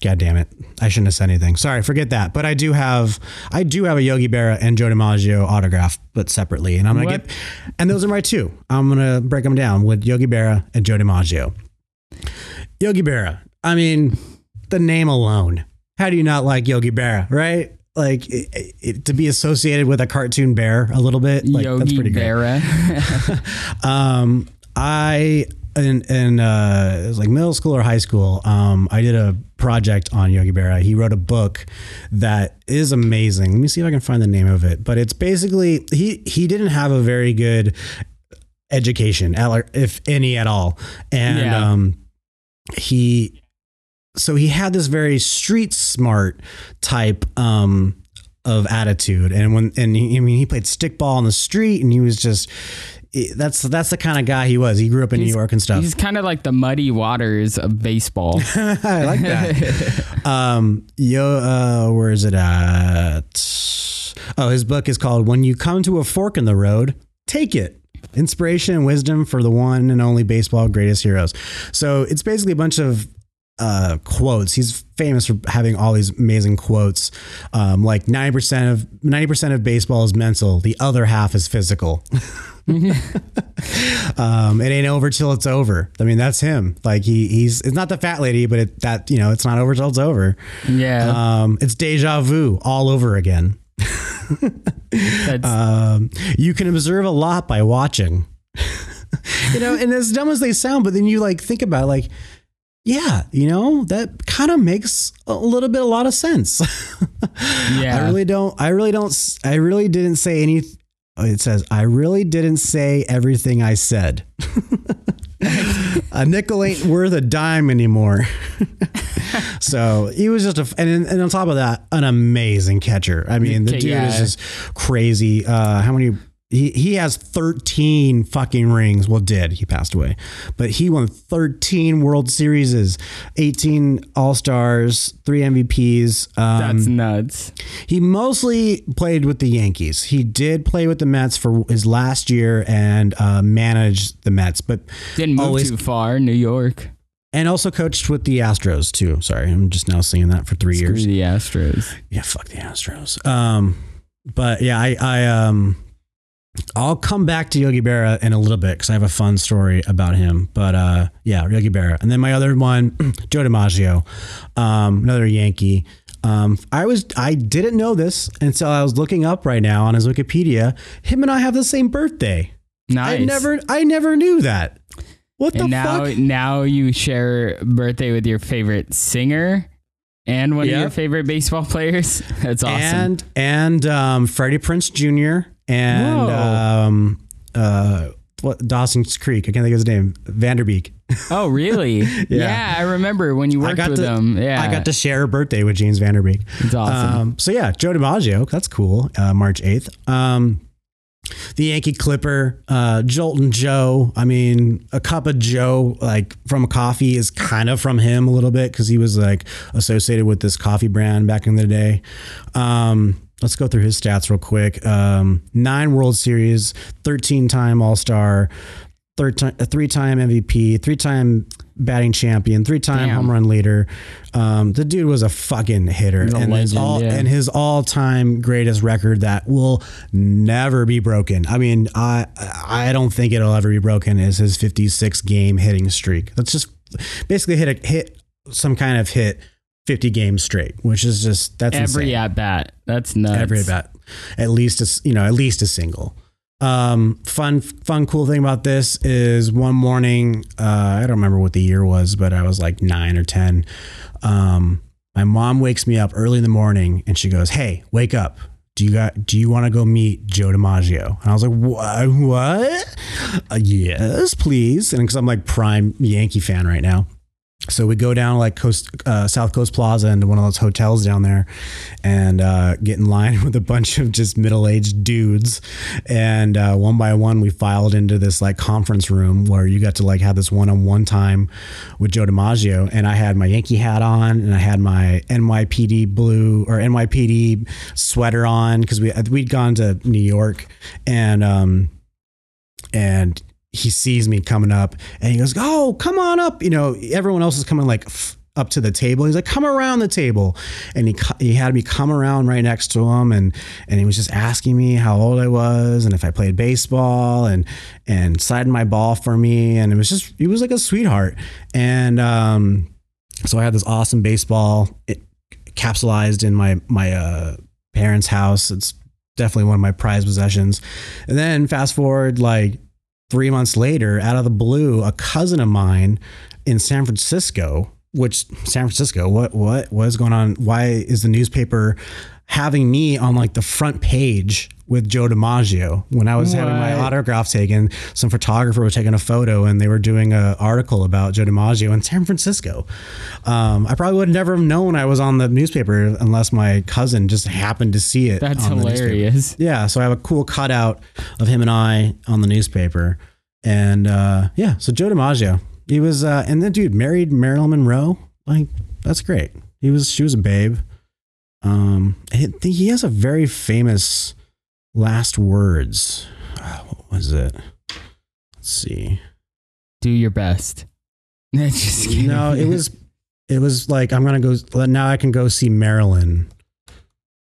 God damn it! I shouldn't have said anything. Sorry, forget that. But I do have, I do have a Yogi Berra and Joe DiMaggio autograph, but separately. And I'm gonna What? get, and those are my two. I'm gonna break them down with Yogi Berra and Joe DiMaggio. Yogi Berra. I mean, the name alone. How do you not like Yogi Berra, right? Like it, it, to be associated with a cartoon bear a little bit. Like, that's Yogi pretty great. Berra. Um, I in in uh, it was like middle school or high school. Um, I did a project on Yogi Berra. He wrote a book that is amazing. Let me see if I can find the name of it. But it's basically he he didn't have a very good education, at- if any at all, and Yeah. um, he so he had this very street smart type um of attitude and when and he, I mean he played stickball on the street and he was just that's that's the kind of guy he was he grew up in New York and stuff He's kind of like the muddy waters of baseball. I like that um yo uh where is it at oh his book is called when you come to a fork in the road take it inspiration and wisdom for the one and only baseball greatest heroes so it's basically a bunch of uh, quotes. He's famous for having all these amazing quotes. Um, like ninety percent of ninety percent of baseball is mental. The other half is physical. um, it ain't over till it's over. I mean, that's him. Like he he's it's not the fat lady, but it, that you know it's not over till it's over. Yeah. Um, it's deja vu all over again. um, you can observe a lot by watching. you know, and as dumb as they sound, but then you like think about it, like, yeah, you know, that kind of makes a little bit a lot of sense. Yeah. I really don't. I really don't. I really didn't say any. It says I really didn't say everything I said. a nickel ain't worth a dime anymore. so he was just a, and, and on top of that, an amazing catcher. I mean, the dude yeah. is just crazy. Uh, how many? He, he has 13 fucking rings. Well, did he passed away, but he won 13 World Series, 18 All Stars, three MVPs. Um, That's nuts. he mostly played with the Yankees. He did play with the Mets for his last year and uh, managed the Mets, but Didn't move always too far. New York. and also coached with the Astros too. Sorry, I'm just now seeing that for three Screw years. the Astros. Yeah, fuck the Astros. Um, but yeah, I, I um, I'll come back to Yogi Berra in a little bit because I have a fun story about him. But uh, yeah, Yogi Berra, and then my other one, Joe DiMaggio, um, another Yankee. Um, I was I didn't know this until I was looking up right now on his Wikipedia. Him and I have the same birthday. Nice. I never I never knew that. What the now, fuck? now you share birthday with your favorite singer and one of your favorite baseball players. That's awesome. And and um, Freddie Prinze Jr. and um, uh, what Dawson's Creek. I can't think of his name. Van Der Beek. oh, really? yeah. I remember when you worked got with to, them. Yeah, I got to share a birthday with James Van Der Beek. It's awesome. Um, so yeah, Joe DiMaggio. That's cool. Uh, March eighth. Um, the Yankee Clipper, uh, Joltin' Joe. I mean, a cup of Joe, like from a coffee, is kind of from him a little bit because he was like associated with this coffee brand back in the day. Um, let's go through his stats real quick. Um, nine World Series, thirteen time All Star, three time MVP, three time batting champion, three time home run leader. Um, the dude was a fucking hitter, and his legend, all yeah. and his all time greatest record that will never be broken. I mean, I I don't think it'll ever be broken. Is his fifty six game hitting streak? That's just basically hit a hit some kind of hit. 50 games straight, which is just that's every insane at bat. That's nuts. every at bat, at least a you know at least a single. Um, fun fun cool thing about this is one morning, uh, I don't remember what the year was, but I was like nine or ten. Um, my mom wakes me up early in the morning and she goes, "Hey, wake up." Do you got? Do you want to go meet Joe DiMaggio? And I was like, "What? What? Uh, yes, please." And because I'm like prime Yankee fan right now, so we go down like coast uh, South Coast Plaza into one of those hotels down there, and uh, get in line with a bunch of just middle aged dudes. And uh, one by one, we filed into this like conference room where you got to like have this one on one time with Joe DiMaggio. And I had my Yankee hat on, and I had my NYPD blue or NYPD sweater on because we we'd gone to New York, and um, and he sees me coming up and he goes, Oh, come on up. You know, everyone else is coming like up to the table. He's like, Come around the table. And he, he had me come around right next to him. And, and he was just asking me how old I was and if I played baseball and, and sliding my ball for me. And it was just, he was like a sweetheart. And, um, so I had this awesome baseball it, capsulized in my, my, uh, parents' house. It's definitely one of my prized possessions. And then fast forward like three months later, out of the blue, a cousin of mine in San Francisco, which San Francisco, what what is going on? Why is the newspaper having me on like the front page with Joe DiMaggio when I was having my autograph taken? Some photographer was taking a photo and they were doing an article about Joe DiMaggio in San Francisco. Um, I probably would never have known I was on the newspaper unless my cousin just happened to see it. That's hilarious. Yeah, so I have a cool cutout of him and I on the newspaper, and uh, yeah, so Joe DiMaggio, he was, uh, and then dude married Marilyn Monroe, like that's great. He was, she was a babe. Um, I think he has a very famous last words. Uh, What was it? Let's see. Do your best. Just kidding. No, it was, it was like I'm gonna go now. I can go see Marilyn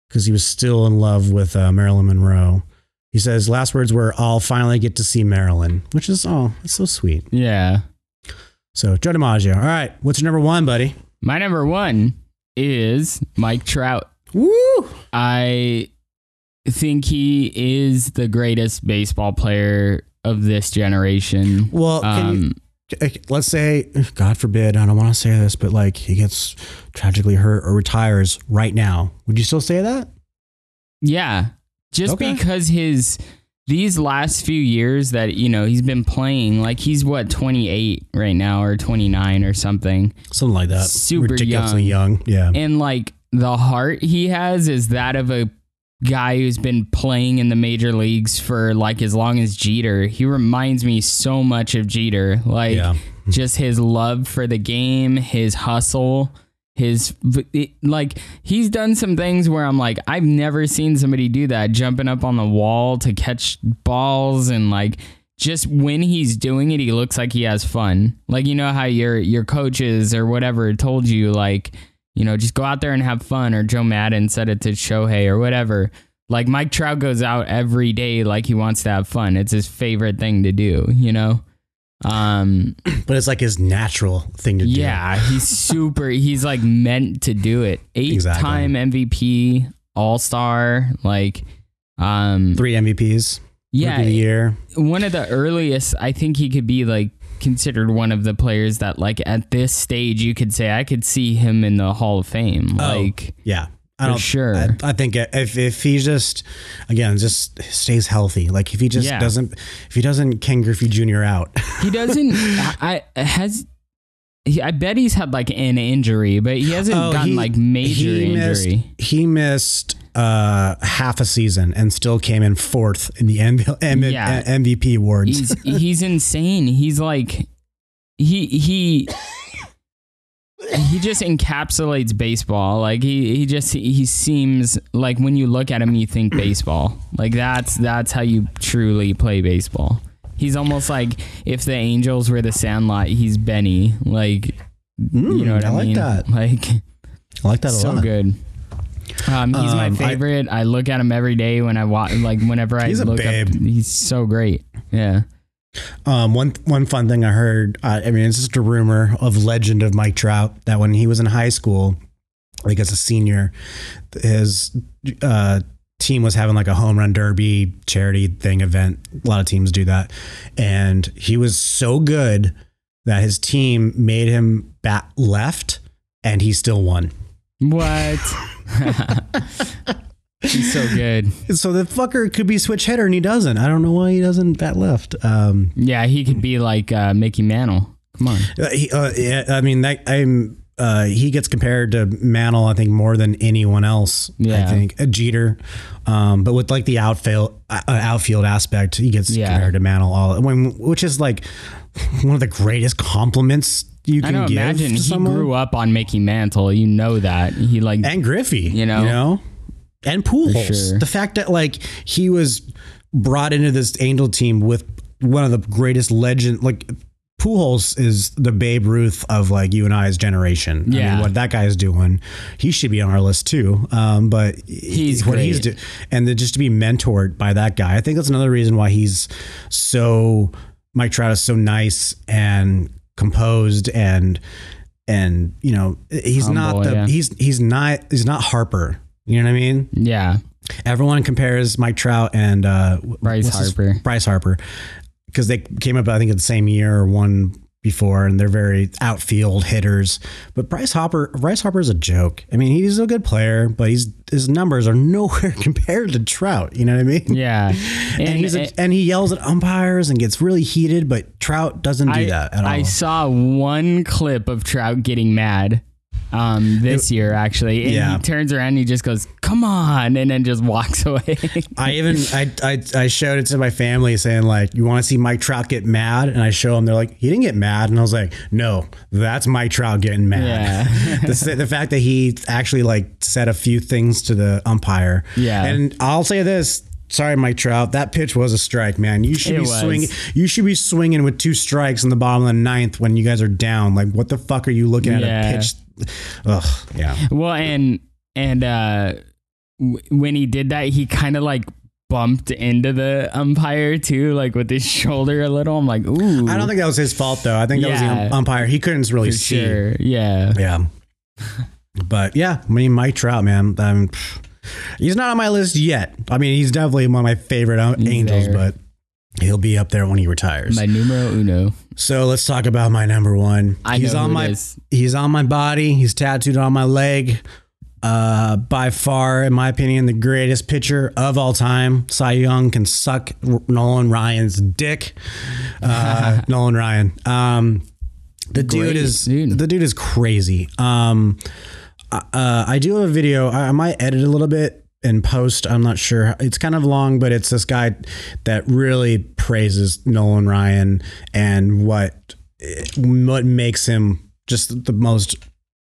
because he was still in love with uh, Marilyn Monroe. He says last words were, "I'll finally get to see Marilyn," which is oh, it's so sweet. Yeah. So Joe DiMaggio. All right, what's your number one, buddy? My number one is Mike Trout. Woo! I think he is the greatest baseball player of this generation. Well, can you- um, Okay, Let's say, God forbid, I don't want to say this, but like he gets tragically hurt or retires right now. Would you still say that? Yeah. Just Okay. because his these last few years that you know he's been playing like he's what 28 right now or 29 or something Something like that. super Ridiculously young. young. Yeah. and like the heart he has is that of a guy who's been playing in the major leagues for like as long as Jeter he reminds me so much of Jeter like Yeah. just his love for the game his hustle his it- like he's done some things where I'm like I've never seen somebody do that jumping up on the wall to catch balls and like just when he's doing it, he looks like he has fun. Like you know how your your coaches or whatever told you like, you know, just go out there and have fun or Joe Maddon said it to Shohei or whatever. Like Mike Trout goes out every day like he wants to have fun. It's his favorite thing to do, you know? Um but it's like his natural thing to do. yeah, he's super. he's like meant to do it. Eight time MVP, All Star, like um Three MVPs. yeah, of the year. One of the earliest, I think he could be like considered one of the players that like at this stage you could say I could see him in the Hall of Fame. Oh, like Yeah. I For don't, sure. I, I think if if he just again just stays healthy, like if he just Yeah. doesn't if he doesn't Ken Griffey Jr. out, he doesn't I has he, I bet he's had like an injury, but he hasn't Oh, gotten he- like major he missed- injury. he missed uh, half a season and still came in fourth in the M- M- Yeah. MVP awards. He's he's insane. He's like he he he just encapsulates baseball. Like he he just he seems like when you look at him you think baseball. Like that's that's how you truly play baseball. He's almost like if the Angels were the Sandlot, he's Benny. Like you know what Mm, I I, like mean? that. Like I like that a so lot. good. Um, he's my Um, I- favorite. I, look at him every day when I watch. Like whenever I He's a look babe. up, he's so great. Yeah. Um, one one fun thing I heard. Uh, I mean, it's just a rumor of legend of Mike Trout that when he was in high school, like as a senior, his uh, team was having like a home run derby charity thing event. A lot of teams do that, and he was so good that his team made him bat left, and he still won. What? He's so good. So the fucker could be switch hitter, and he doesn't. I don't know why he doesn't bat left. Um, Yeah, he could be like uh, Mickey Mantle. Come on. Uh, he, uh, yeah, I mean, that I'm. Uh, he gets compared to Mantle, I think, more than anyone else. Yeah. I think a Jeter, um, but with like the outfield uh, outfield aspect, he gets Yeah. compared to Mantle. All when, which is like one of the greatest compliments you I can know. give. Imagine he someone. grew up on Mickey Mantle. You know that he like and Griffey, You know? you know, and Pujols. sure. The fact that like he was brought into this Angel team with one of the greatest legend, like Pujols is the Babe Ruth of like you and I's generation. I Yeah. mean, what that guy is doing, he should be on our list too. Um, but He's what he's great. doing, and then just to be mentored by that guy, I think that's another reason why he's so Mike Trout is so nice and composed and and you know he's not the yeah. he's he's not he's not Harper. You know what I mean? Yeah. Everyone compares Mike Trout and uh, Bryce his- Harper. Bryce Harper, because they came up I think in the same year or one before, and they're very outfield hitters. But Bryce Harper, Bryce Harper is a joke. I mean, he's a good player, but he's his numbers are nowhere compared to Trout. You know what I mean? Yeah. And, he's a, and he yells at umpires and gets really heated, but Trout doesn't do I, that at all. I saw one clip of Trout getting mad um, this year, actually. And Yeah. he turns around and he just goes, come on, and then just walks away. I even I, I I showed it to my family saying like you want to see Mike Trout get mad and I show them they're like he didn't get mad and I was like no that's Mike Trout getting mad Yeah. the, the fact that he actually like said a few things to the umpire Yeah. and I'll say this sorry Mike Trout that pitch was a strike man you should It be was. swinging you should be swinging with two strikes in the bottom of the ninth when you guys are down like what the fuck are you looking at a pitch ugh yeah well, and and uh, w- when he did that, he kind of like bumped into the umpire too, like with his shoulder a little. I'm like, ooh. I don't think that was his fault though I think that was the um- umpire he couldn't really for see sure. Yeah. Yeah. But yeah, I mean, Mike Trout, man, um, pff, he's not on my list yet. I mean, he's definitely one of my favorite uh, He's Angels, there. but he'll be up there when he retires. My numero uno. So let's talk about my number one. I he's know on my he's on my body. He's tattooed on my leg. Uh, by far, in my opinion, the greatest pitcher of all time. Cy Young can suck Nolan Ryan's dick. Uh, Nolan Ryan. Um, the dude Great is the dude is crazy. Um, uh, I do have a video. I, I might edit a little bit and post. I'm not sure. It's kind of long, but it's this guy that really praises Nolan Ryan and what what makes him just the most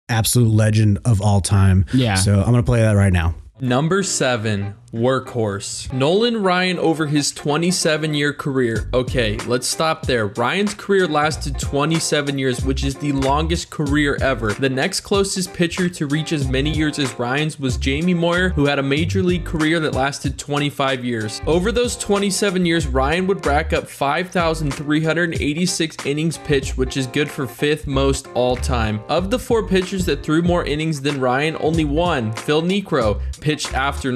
absolute legend of all time. Yeah. So I'm gonna play that right now. Number seven, Workhorse. Nolan Ryan over his 27 year career. Okay, let's stop there. Ryan's career lasted 27 years, which is the longest career ever. The next closest pitcher to reach as many years as Ryan's was Jamie Moyer, who had a major league career that lasted 25 years. Over those 27 years, Ryan would rack up 5,386 innings pitched, which is good for fifth most all time. Of the four pitchers that threw more innings than Ryan, only one, Phil Niekro, pitched after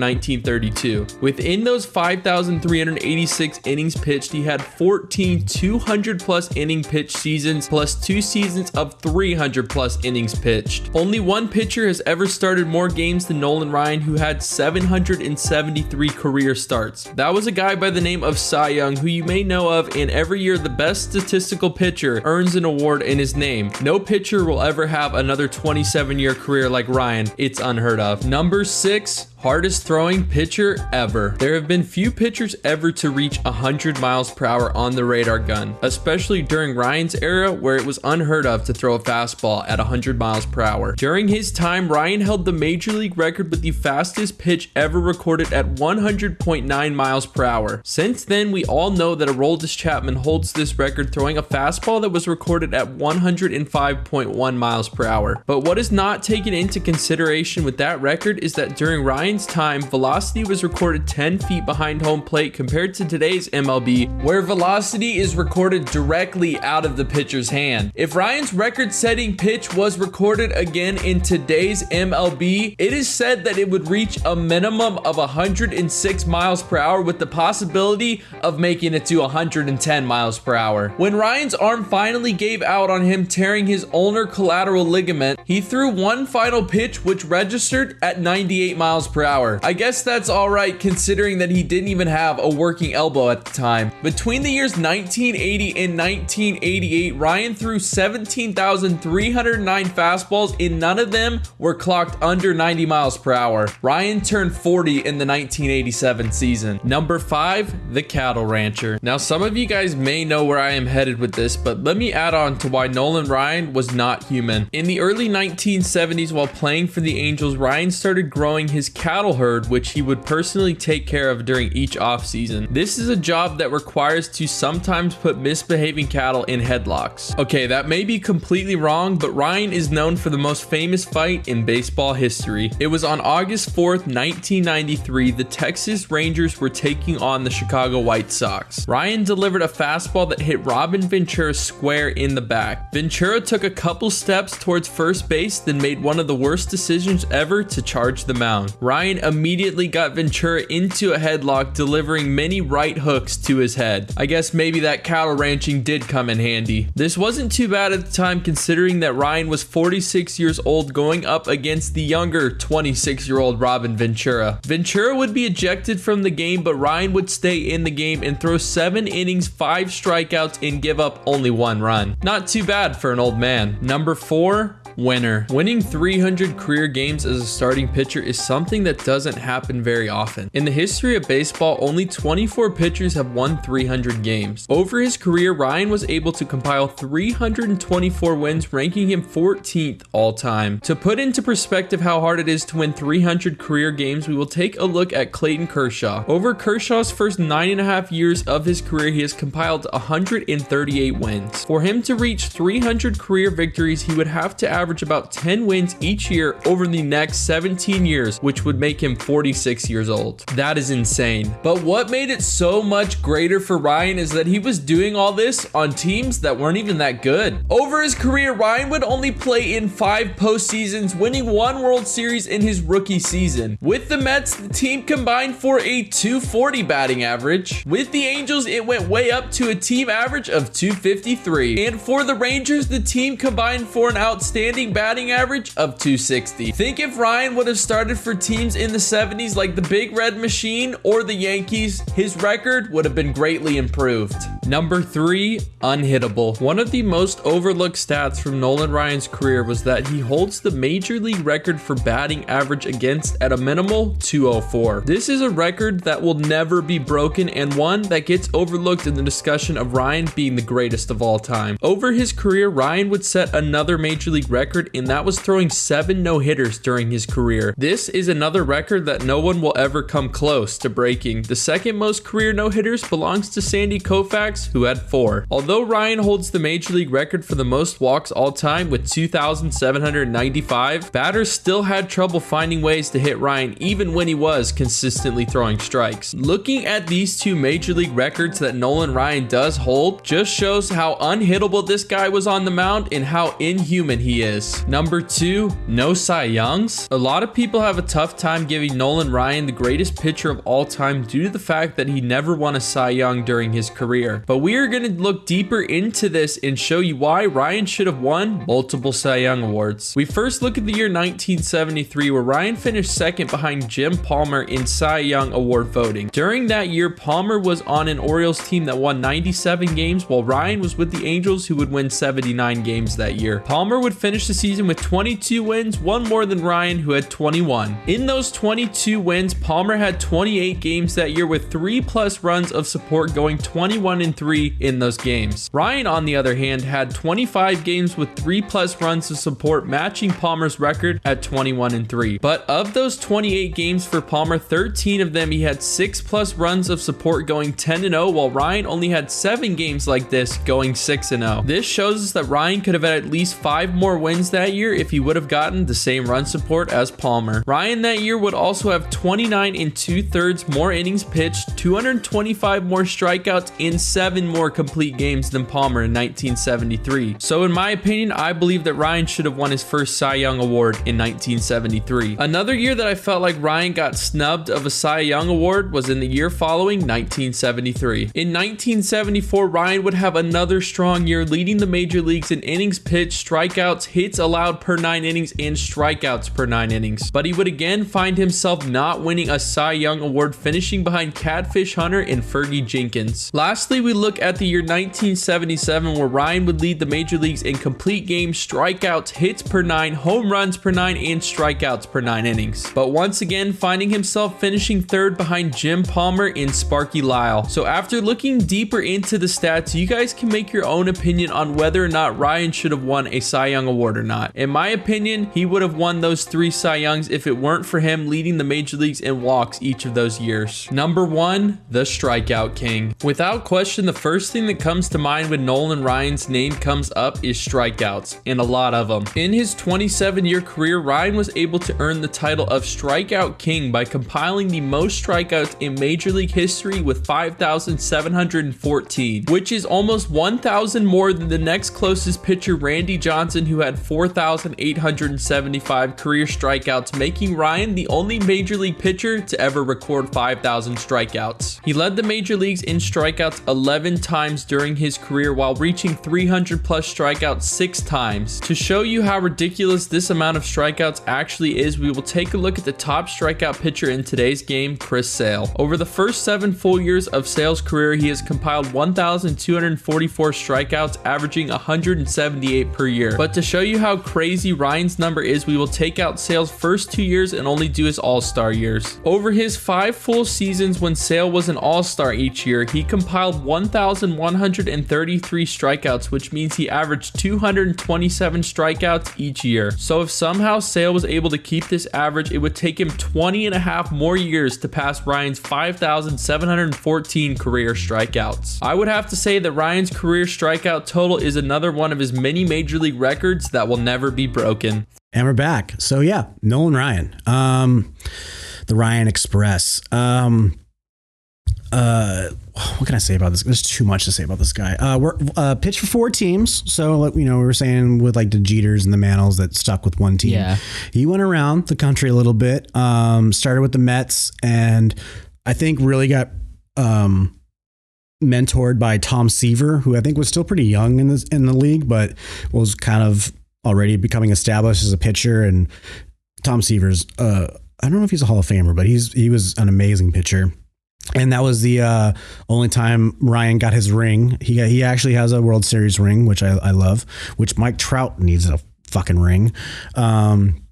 1932. Within those 5,386 innings pitched, he had 14 200 plus inning pitch seasons plus two seasons of 300 plus innings pitched. Only one pitcher has ever started more games than Nolan Ryan, who had 773 career starts. That was a guy by the name of Cy Young, who you may know of, and every year the best statistical pitcher earns an award in his name. No pitcher will ever have another 27 year career like Ryan. It's unheard of. Number six, hardest throwing pitcher ever. There have been few pitchers ever to reach 100 miles per hour on the radar gun, especially during Ryan's era where it was unheard of to throw a fastball at 100 miles per hour. During his time, Ryan held the major league record with the fastest pitch ever recorded at 100.9 miles per hour. Since then, we all know that Aroldis Chapman holds this record throwing a fastball that was recorded at 105.1 miles per hour. But what is not taken into consideration with that record is that during Time, velocity was recorded 10 feet behind home plate compared to today's MLB, where velocity is recorded directly out of the pitcher's hand. If Ryan's record setting pitch was recorded again in today's MLB, it is said that it would reach a minimum of 106 miles per hour with the possibility of making it to 110 miles per hour. When Ryan's arm finally gave out on him tearing his ulnar collateral ligament, he threw one final pitch which registered at 98 miles per hour. I guess that's alright considering that he didn't even have a working elbow at the time. Between the years 1980 and 1988, Ryan threw 17,309 fastballs and none of them were clocked under 90 miles per hour. Ryan turned 40 in the 1987 season. Number 5, the Cattle Rancher. Now some of you guys may know where I am headed with this, but let me add on to why Nolan Ryan was not human. In the early 1970s while playing for the Angels, Ryan started growing his cattle herd, which he would personally take care of during each offseason. This is a job that requires to sometimes put misbehaving cattle in headlocks. Okay, that may be completely wrong, but Ryan is known for the most famous fight in baseball history. It was on August 4th, 1993, the Texas Rangers were taking on the Chicago White Sox. Ryan delivered a fastball that hit Robin Ventura square in the back. Ventura took a couple steps towards first base, then made one of the worst decisions ever to charge the mound. Ryan immediately got Ventura into a headlock, delivering many right hooks to his head. I guess maybe that cattle ranching did come in handy. This wasn't too bad at the time considering that Ryan was 46 years old going up against the younger 26 year old Robin Ventura. Ventura would be ejected from the game, but Ryan would stay in the game and throw seven innings, five strikeouts, and give up only one run. Not too bad for an old man. Number four, winner. Winning 300 career games as a starting pitcher is something that doesn't happen very often. In the history of baseball, only 24 pitchers have won 300 games. Over his career, Ryan was able to compile 324 wins, ranking him 14th all time. To put into perspective how hard it is to win 300 career games, we will take a look at Clayton Kershaw. Over Kershaw's first nine and a half years of his career, he has compiled 138 wins. For him to reach 300 career victories, he would have to average about 10 wins each year over the next 17 years, which would make him 46 years old. That is insane. But what made it so much greater for Ryan is that he was doing all this on teams that weren't even that good. Over his career, Ryan would only play in five postseasons, winning one World Series in his rookie season. With the Mets, the team combined for a 240 batting average. With the Angels, it went way up to a team average of 253. And for the Rangers, the team combined for an outstanding batting average of 260. Think if Ryan would have started for teams in the 70s like the Big Red Machine or the Yankees, his record would have been greatly improved. Number three, unhittable. One of the most overlooked stats from Nolan Ryan's career was that he holds the major league record for batting average against at a minimal 204. This is a record that will never be broken and one that gets overlooked in the discussion of Ryan being the greatest of all time. Over his career, Ryan would set another major league record record, and that was throwing seven no hitters during his career. This is another record that no one will ever come close to breaking. The second most career no hitters belongs to Sandy Koufax, who had four. Although Ryan holds the major league record for the most walks all time with 2,795, batters still had trouble finding ways to hit Ryan even when he was consistently throwing strikes. Looking at these two major league records that Nolan Ryan does hold just shows how unhittable this guy was on the mound and how inhuman he is. Number two, no Cy Youngs. A lot of people have a tough time giving Nolan Ryan the greatest pitcher of all time due to the fact that he never won a Cy Young during his career. But we are going to look deeper into this and show you why Ryan should have won multiple Cy Young awards. We first look at the year 1973 where Ryan finished second behind Jim Palmer in Cy Young award voting. During that year, Palmer was on an Orioles team that won 97 games while Ryan was with the Angels who would win 79 games that year. Palmer would finish the season with 22 wins, one more than Ryan who had 21. In those 22 wins, Palmer had 28 games that year with 3 plus runs of support going 21 and 3 in those games. Ryan on the other hand had 25 games with 3 plus runs of support matching Palmer's record at 21 and 3. But of those 28 games for Palmer, 13 of them he had 6 plus runs of support going 10 and 0 while Ryan only had 7 games like this going 6 and 0. This shows us that Ryan could have had at least 5 more wins that year if he would have gotten the same run support as Palmer. Ryan that year would also have 29 and 2 thirds more innings pitched, 225 more strikeouts, and 7 more complete games than Palmer in 1973. So in my opinion, I believe that Ryan should have won his first Cy Young award in 1973. Another year that I felt like Ryan got snubbed of a Cy Young award was in the year following 1973. In 1974, Ryan would have another strong year leading the major leagues in innings pitched, strikeouts, hits allowed per 9 innings, and strikeouts per 9 innings. But he would again find himself not winning a Cy Young award, finishing behind Catfish Hunter and Fergie Jenkins. Lastly, we look at the year 1977 where Ryan would lead the major leagues in complete games, strikeouts, hits per 9, home runs per 9, and strikeouts per 9 innings. But once again, finding himself finishing third behind Jim Palmer and Sparky Lyle. So after looking deeper into the stats, you guys can make your own opinion on whether or not Ryan should have won a Cy Young award or not. In my opinion, he would have won those three Cy Youngs if it weren't for him leading the major leagues in walks each of those years. Number one, the strikeout king. Without question, the first thing that comes to mind when Nolan Ryan's name comes up is strikeouts, and a lot of them. In his 27 year career, Ryan was able to earn the title of strikeout king by compiling the most strikeouts in Major League history with 5,714, which is almost 1,000 more than the next closest pitcher, Randy Johnson, who had 4,875 career strikeouts, making Ryan the only Major League pitcher to ever record 5,000 strikeouts. He led the major leagues in strikeouts 11 times during his career while reaching 300 plus strikeouts six times. To show you how ridiculous this amount of strikeouts actually is, we will take a look at the top strikeout pitcher in today's game, Chris Sale. Over the first seven full years of Sale's career, he has compiled 1,244 strikeouts, averaging 178 per year. But to show you how crazy Ryan's number is, we will take out Sale's first two years and only do his All Star years. Over his five full seasons when Sale was an All Star each year, he compiled 1,133 strikeouts, which means he averaged 227 strikeouts each year. So if somehow Sale was able to keep this average, it would take him 20 and a half more years to pass Ryan's 5,714 career strikeouts. I would have to say that Ryan's career strikeout total is another one of his many major league records that will never be broken. And we're back. So yeah, Nolan Ryan. Um the Ryan Express. Um uh what can I say about this? There's too much to say about this guy. Uh, we're uh, pitched for four teams, so like, you know we were saying with like the Jeters and the Mantles that stuck with one team. Yeah. he went around the country a little bit. Um, started with the Mets, and I think really got um, mentored by Tom Seaver, who I think was still pretty young in this in the league, but was kind of already becoming established as a pitcher. And Tom Seaver's, uh, I don't know if he's a Hall of Famer, but he's he was an amazing pitcher. And that was the uh, only time Ryan got his ring. He he actually has a World Series ring, which I, I love. Which Mike Trout needs a fucking ring. Um,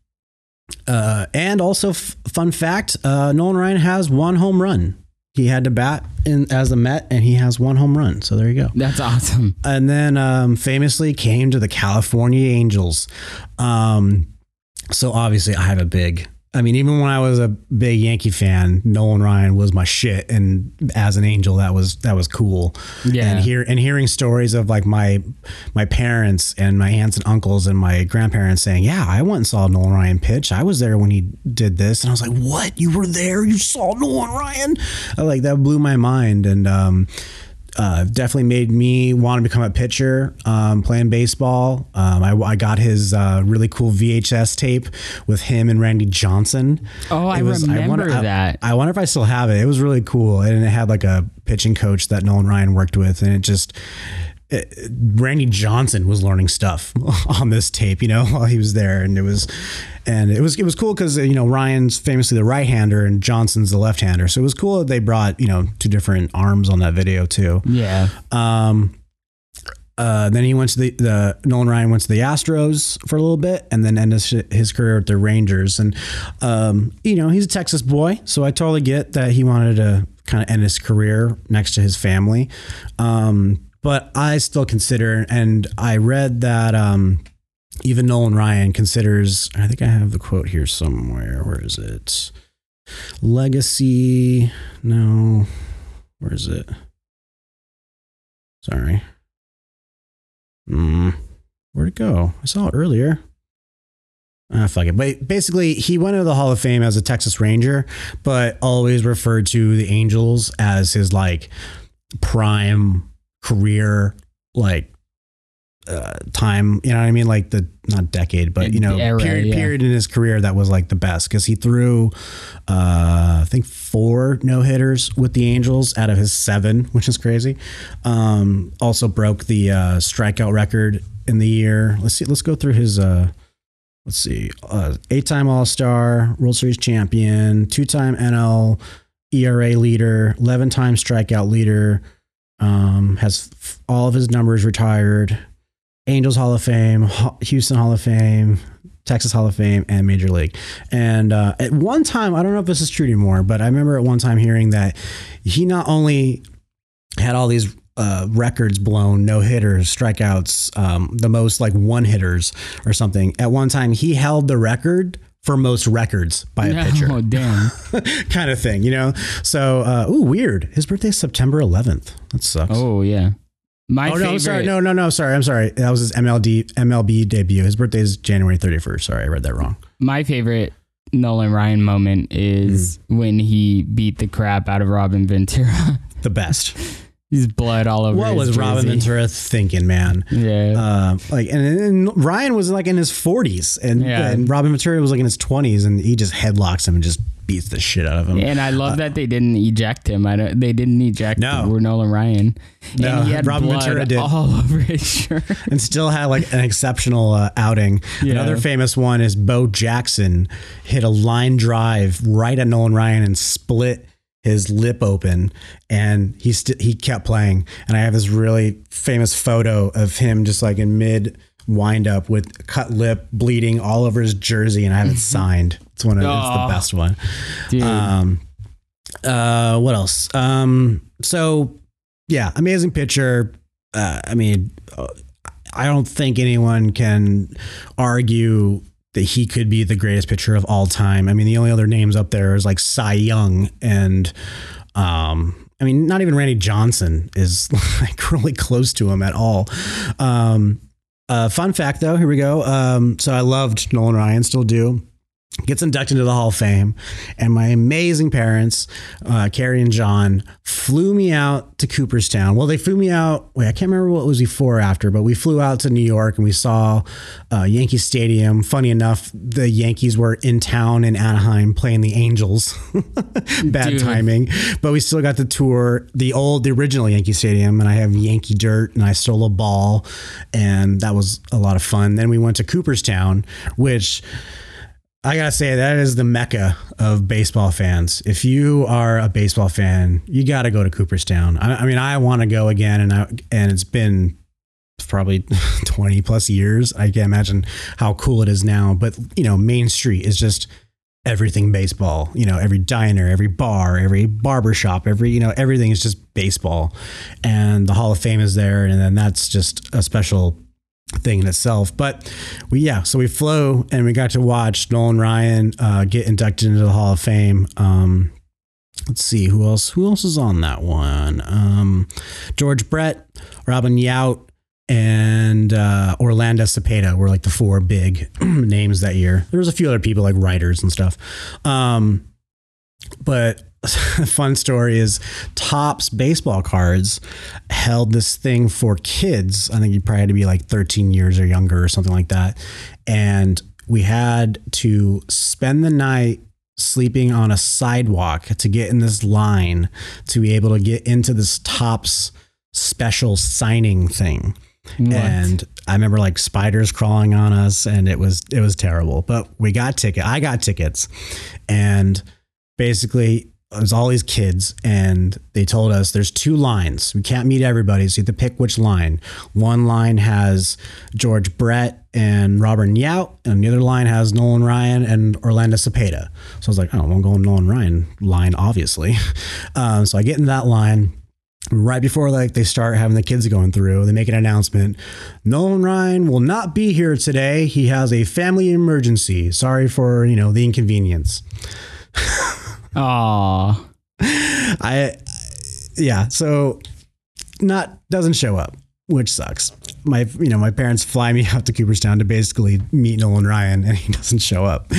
uh, and also, f- fun fact: uh, Nolan Ryan has one home run he had to bat in as a Met, and he has one home run. So there you go. That's awesome. And then um, famously came to the California Angels. Um, so obviously, I have a big. I mean, even when I was a big Yankee fan, Nolan Ryan was my shit, and as an Angel, that was that was cool. Yeah. And hear and hearing stories of like my my parents and my aunts and uncles and my grandparents saying, "Yeah, I went and saw Nolan Ryan pitch. I was there when he did this," and I was like, "What? You were there? You saw Nolan Ryan?" I, like that blew my mind, and um, uh, definitely made me want to become a pitcher um, playing baseball. Um, I, I got his uh, really cool VHS tape with him and Randy Johnson. Oh, I remember wonder, I- that. I, wonder if I still have it. It was really cool, and it had like a pitching coach that Nolan Ryan worked with, and it just. Randy Johnson was learning stuff on this tape, you know, while he was there, and it was, and it was it was cool because you know Ryan's famously the right hander and Johnson's the left hander, so it was cool that they brought you know two different arms on that video too. Yeah. Um, uh, then he went to the, the Nolan Ryan went to the Astros for a little bit, and then ended his- his career with the Rangers. And um, you know he's a Texas boy, so I totally get that he wanted to kind of end his career next to his family. Um, but I still consider, and I read that um, even Nolan Ryan considers. I think I have the quote here somewhere. Where is it? Legacy? No. Where is it? Sorry. Mm, where'd it go? I saw it earlier. Ah, fuck it. But basically, he went into the Hall of Fame as a Texas Ranger, but always referred to the Angels as his like prime career, like uh, time. You know what I mean? Like the not decade, but you know, Era, period yeah. period in his career that was like the best because he threw, uh, I think four no hitters with the Angels out of his seven, which is crazy. Um, also broke the uh, strikeout record in the year. Let's see. Let's go through his. Uh, let's see, uh, eight-time All-Star, World Series champion, two-time NL ERA leader, eleven-time strikeout leader. Um, has f- all of his numbers retired. Angels Hall of Fame, Ho- Houston Hall of Fame, Texas Hall of Fame, and Major League. And uh, at one time, I don't know if this is true anymore, but I remember at one time hearing that he not only had all these uh, records blown, no hitters, strikeouts, um, the most like one hitters or something. At one time, he held the record for most records by a pitcher. Oh, damn. kind of thing, you know? So, uh, ooh, weird. His birthday is September 11th. That sucks. Oh, yeah. My oh, no, favorite. I'm sorry. No, no, no. Sorry. I'm sorry. That was his MLD, MLB debut. His birthday is January 31st. Sorry. I read that wrong. My favorite Nolan Ryan moment is Mm. when he beat the crap out of Robin Ventura. The best. He's blood all over. What was Robin. Ventura thinking, man? Yeah. Uh, like, and, and Ryan was like in his 40s, and, Yeah. and Robin Ventura was like in his 20s, and he just headlocks him and just beats the shit out of him. And I love that they didn't eject him. I don't, they didn't eject No. Nolan Ryan. No, and he had Robin blood Ventura did. all over his shirt. and still had like an exceptional uh, outing. Yeah. Another famous one is Bo Jackson hit a line drive right at Nolan Ryan and split his lip open, and he st- he kept playing. And I have this really famous photo of him just like in mid wind up with cut lip, bleeding all over his jersey, and I have it signed. It's one of it's the best one. Dude. Um, uh, what else? Um, so yeah, amazing pitcher. Uh, I mean, uh, I don't think anyone can argue that he could be the greatest pitcher of all time. I mean, the only other names up there is like Cy Young and, um, I mean, not even Randy Johnson is like really close to him at all. Um, uh, fun fact though, here we go. Um, so I loved Nolan Ryan, still do gets inducted into the Hall of Fame, and my amazing parents, uh, Carrie and John, flew me out to Cooperstown. Well, they flew me out. Wait, I can't remember what was before or after, but we flew out to New York and we saw uh, Yankee Stadium. Funny enough, the Yankees were in town in Anaheim playing the Angels. Bad Dude. timing, but we still got to tour the old, the original Yankee Stadium, and I have Yankee dirt, and I stole a ball, and that was a lot of fun. Then we went to Cooperstown, which. I gotta say that is the mecca of baseball fans. If you are a baseball fan, you got to go to Cooperstown. I, I mean, I want to go again, and I, and it's been probably twenty plus years. I can't imagine how cool it is now. But you know, Main Street is just everything baseball. You know, every diner, every bar, every barber shop, every you know everything is just baseball, and the Hall of Fame is there, and then that's just a special thing in itself. But we yeah, so we flew and we got to watch Nolan Ryan uh, get inducted into the Hall of Fame. Um, let's see who else who else is on that one. Um, George Brett, Robin Yount, and uh, Orlando Cepeda were like the four big names that year. There was a few other people like writers and stuff. Um, but fun story is Topps baseball cards held this thing for kids. I think you probably had to be like 13 years or younger or something like that. And we had to spend the night sleeping on a sidewalk to get in this line to be able to get into this Topps special signing thing. What? And I remember like spiders crawling on us and it was it was terrible. But we got ticket. I got tickets. And basically it was all these kids and they told us there's two lines. We can't meet everybody, so you have to pick which line. One line has George Brett and Robert Yount, and the other line has Nolan Ryan and Orlando Cepeda. So I was like, oh, I'm going Nolan Ryan line, obviously. Um, so I get in that line right before like they start having the kids going through they make an announcement nolan ryan will not be here today he has a family emergency sorry for you know the inconvenience Aw. I yeah, so not doesn't show up, which sucks. My you know, my parents fly me out to Cooperstown to basically meet Nolan Ryan and he doesn't show up.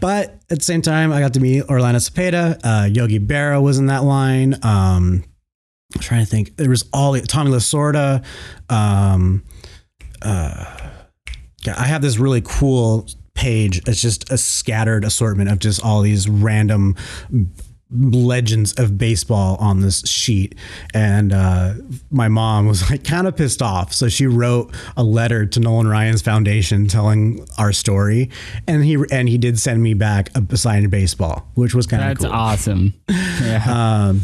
But at the same time, I got to meet Orlando Cepeda, uh, Yogi Berra was in that line. Um I'm trying to think. There was all Tommy Lasorda. Um uh I have this really cool page. It's just a scattered assortment of just all these random legends of baseball on this sheet and uh, my mom was like kind of pissed off so she wrote a letter to nolan ryan's foundation telling our story and he and he did send me back a signed baseball which was kind of That's cool awesome. Yeah. um,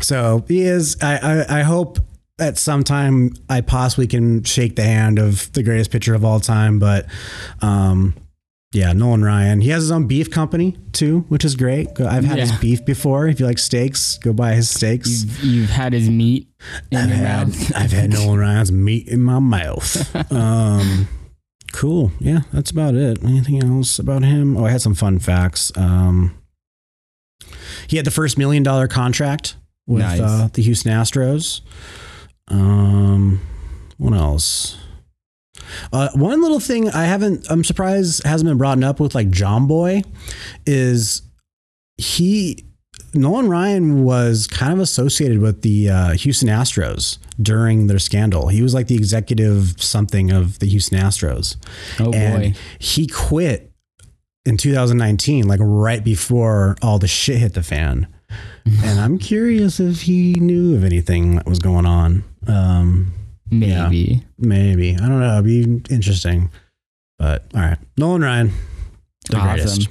so he is. I, I I hope at some time I possibly can shake the hand of the greatest pitcher of all time. But um, yeah, Nolan Ryan. He has his own beef company too, which is great. I've had his beef before. If you like steaks, go buy his steaks. You've, you've had his meat in I've your had mouth. I've had Nolan Ryan's meat in my mouth. Um, cool. Yeah, that's about it. Anything else about him? Oh, I had some fun facts. Um, he had the first million dollar contract with Nice. uh, the Houston Astros. Um, what else? Uh, one little thing I haven't, I'm surprised hasn't been brought up with like Jomboy is he, Nolan Ryan was kind of associated with the uh, Houston Astros during their scandal. He was like the executive something of the Houston Astros. Oh, and boy. He quit in 2019, like right before all the shit hit the fan. and I'm curious if he knew of anything that was going on. Um, yeah, Maybe. maybe. I don't know. It'd be interesting. But all right. Nolan Ryan, the greatest.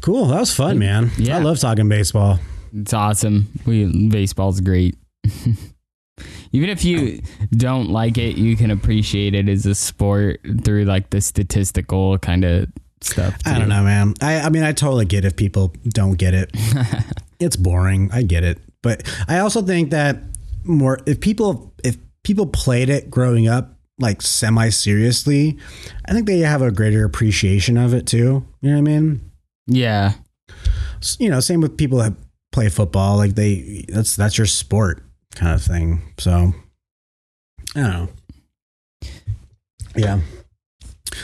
Cool. That was fun, man. Yeah. I love talking baseball. It's awesome. We baseball's great. Even if you don't like it, you can appreciate it as a sport through like the statistical kind of stuff. I don't know, man. I, I mean, I totally get if people don't get it. it's boring. I get it. But I also think that more if people if people played it growing up like semi seriously, I think they have a greater appreciation of it too. You know what I mean? Yeah. You know, same with people that play football. Like they that's that's your sport kind of thing. So I don't know. Yeah.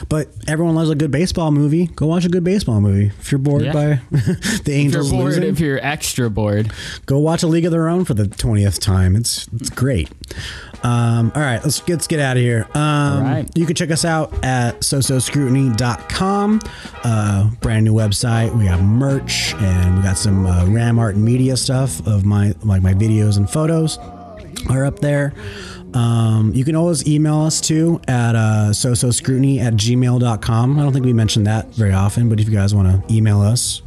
But everyone loves a good baseball movie. Go watch a good baseball movie. If you're bored Yeah. by the If you're Angels bored, losing, if you're extra bored, go watch a League of Their Own for the twentieth time. It's it's great. Um, all right, let's get, let's get out of here. Um, right. You can check us out at sososcrutiny.com. Uh, brand new website. We got merch and we got some uh, Ram Art and Media stuff of my like my videos and photos are up there. Um, you can always email us too at uh, sososcrutiny at gmail.com. I don't think we mentioned that very often, but if you guys want to email us,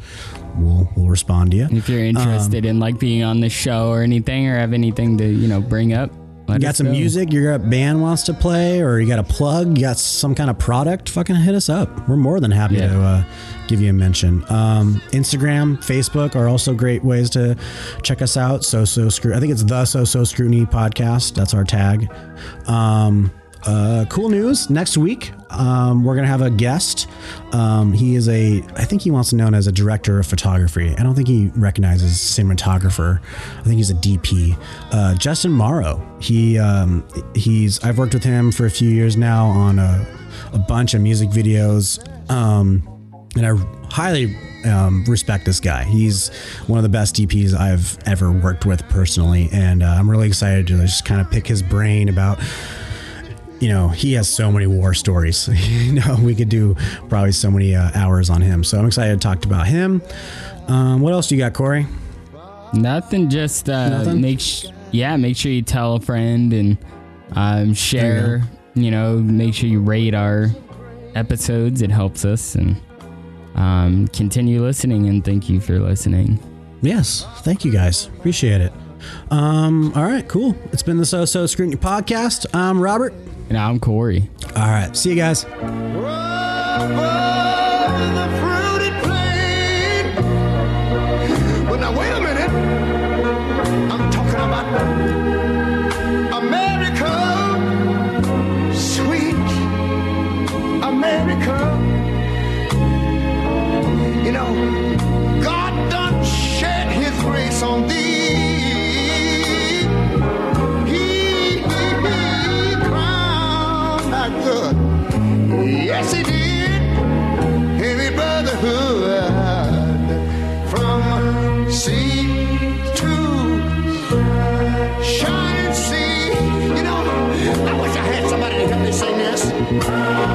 we'll, we'll respond to you. if you're interested in like being on the show or anything or have anything to, you know, bring up, you got some know. music your band wants to play, or you got a plug, you got some kind of product, fucking hit us up. We're more than happy Yeah. to uh, give you a mention. Um, Instagram, Facebook are also great ways to check us out. So so screw. I think it's the So So Scrutiny podcast. That's our tag. Um, uh, cool news. Next week, um, we're gonna have a guest. Um, he is a, I think he wants to known as a director of photography. I don't think he recognizes cinematographer. I think he's a DP. Uh, Justin Morrow. He um, he's I've worked with him for a few years now on a, a bunch of music videos. Um, and I highly um, respect this guy. He's one of the best DPs I've ever worked with personally, and uh, I'm really excited to just kind of pick his brain about. You know, he has so many war stories. you know, we could do probably so many uh, hours on him. So I'm excited to talk about him. Um, what else do you got, Corey? Nothing. Just uh, Nothing? make sh- yeah, make sure you tell a friend and um, share. You know, make sure you rate our episodes. It helps us and um, continue listening. And thank you for listening. Yes, thank you guys. Appreciate it. Um, all right, cool. It's been the So So Scrutiny podcast. I'm Robert. And I'm Corey. All right, see you guys. But Thank you.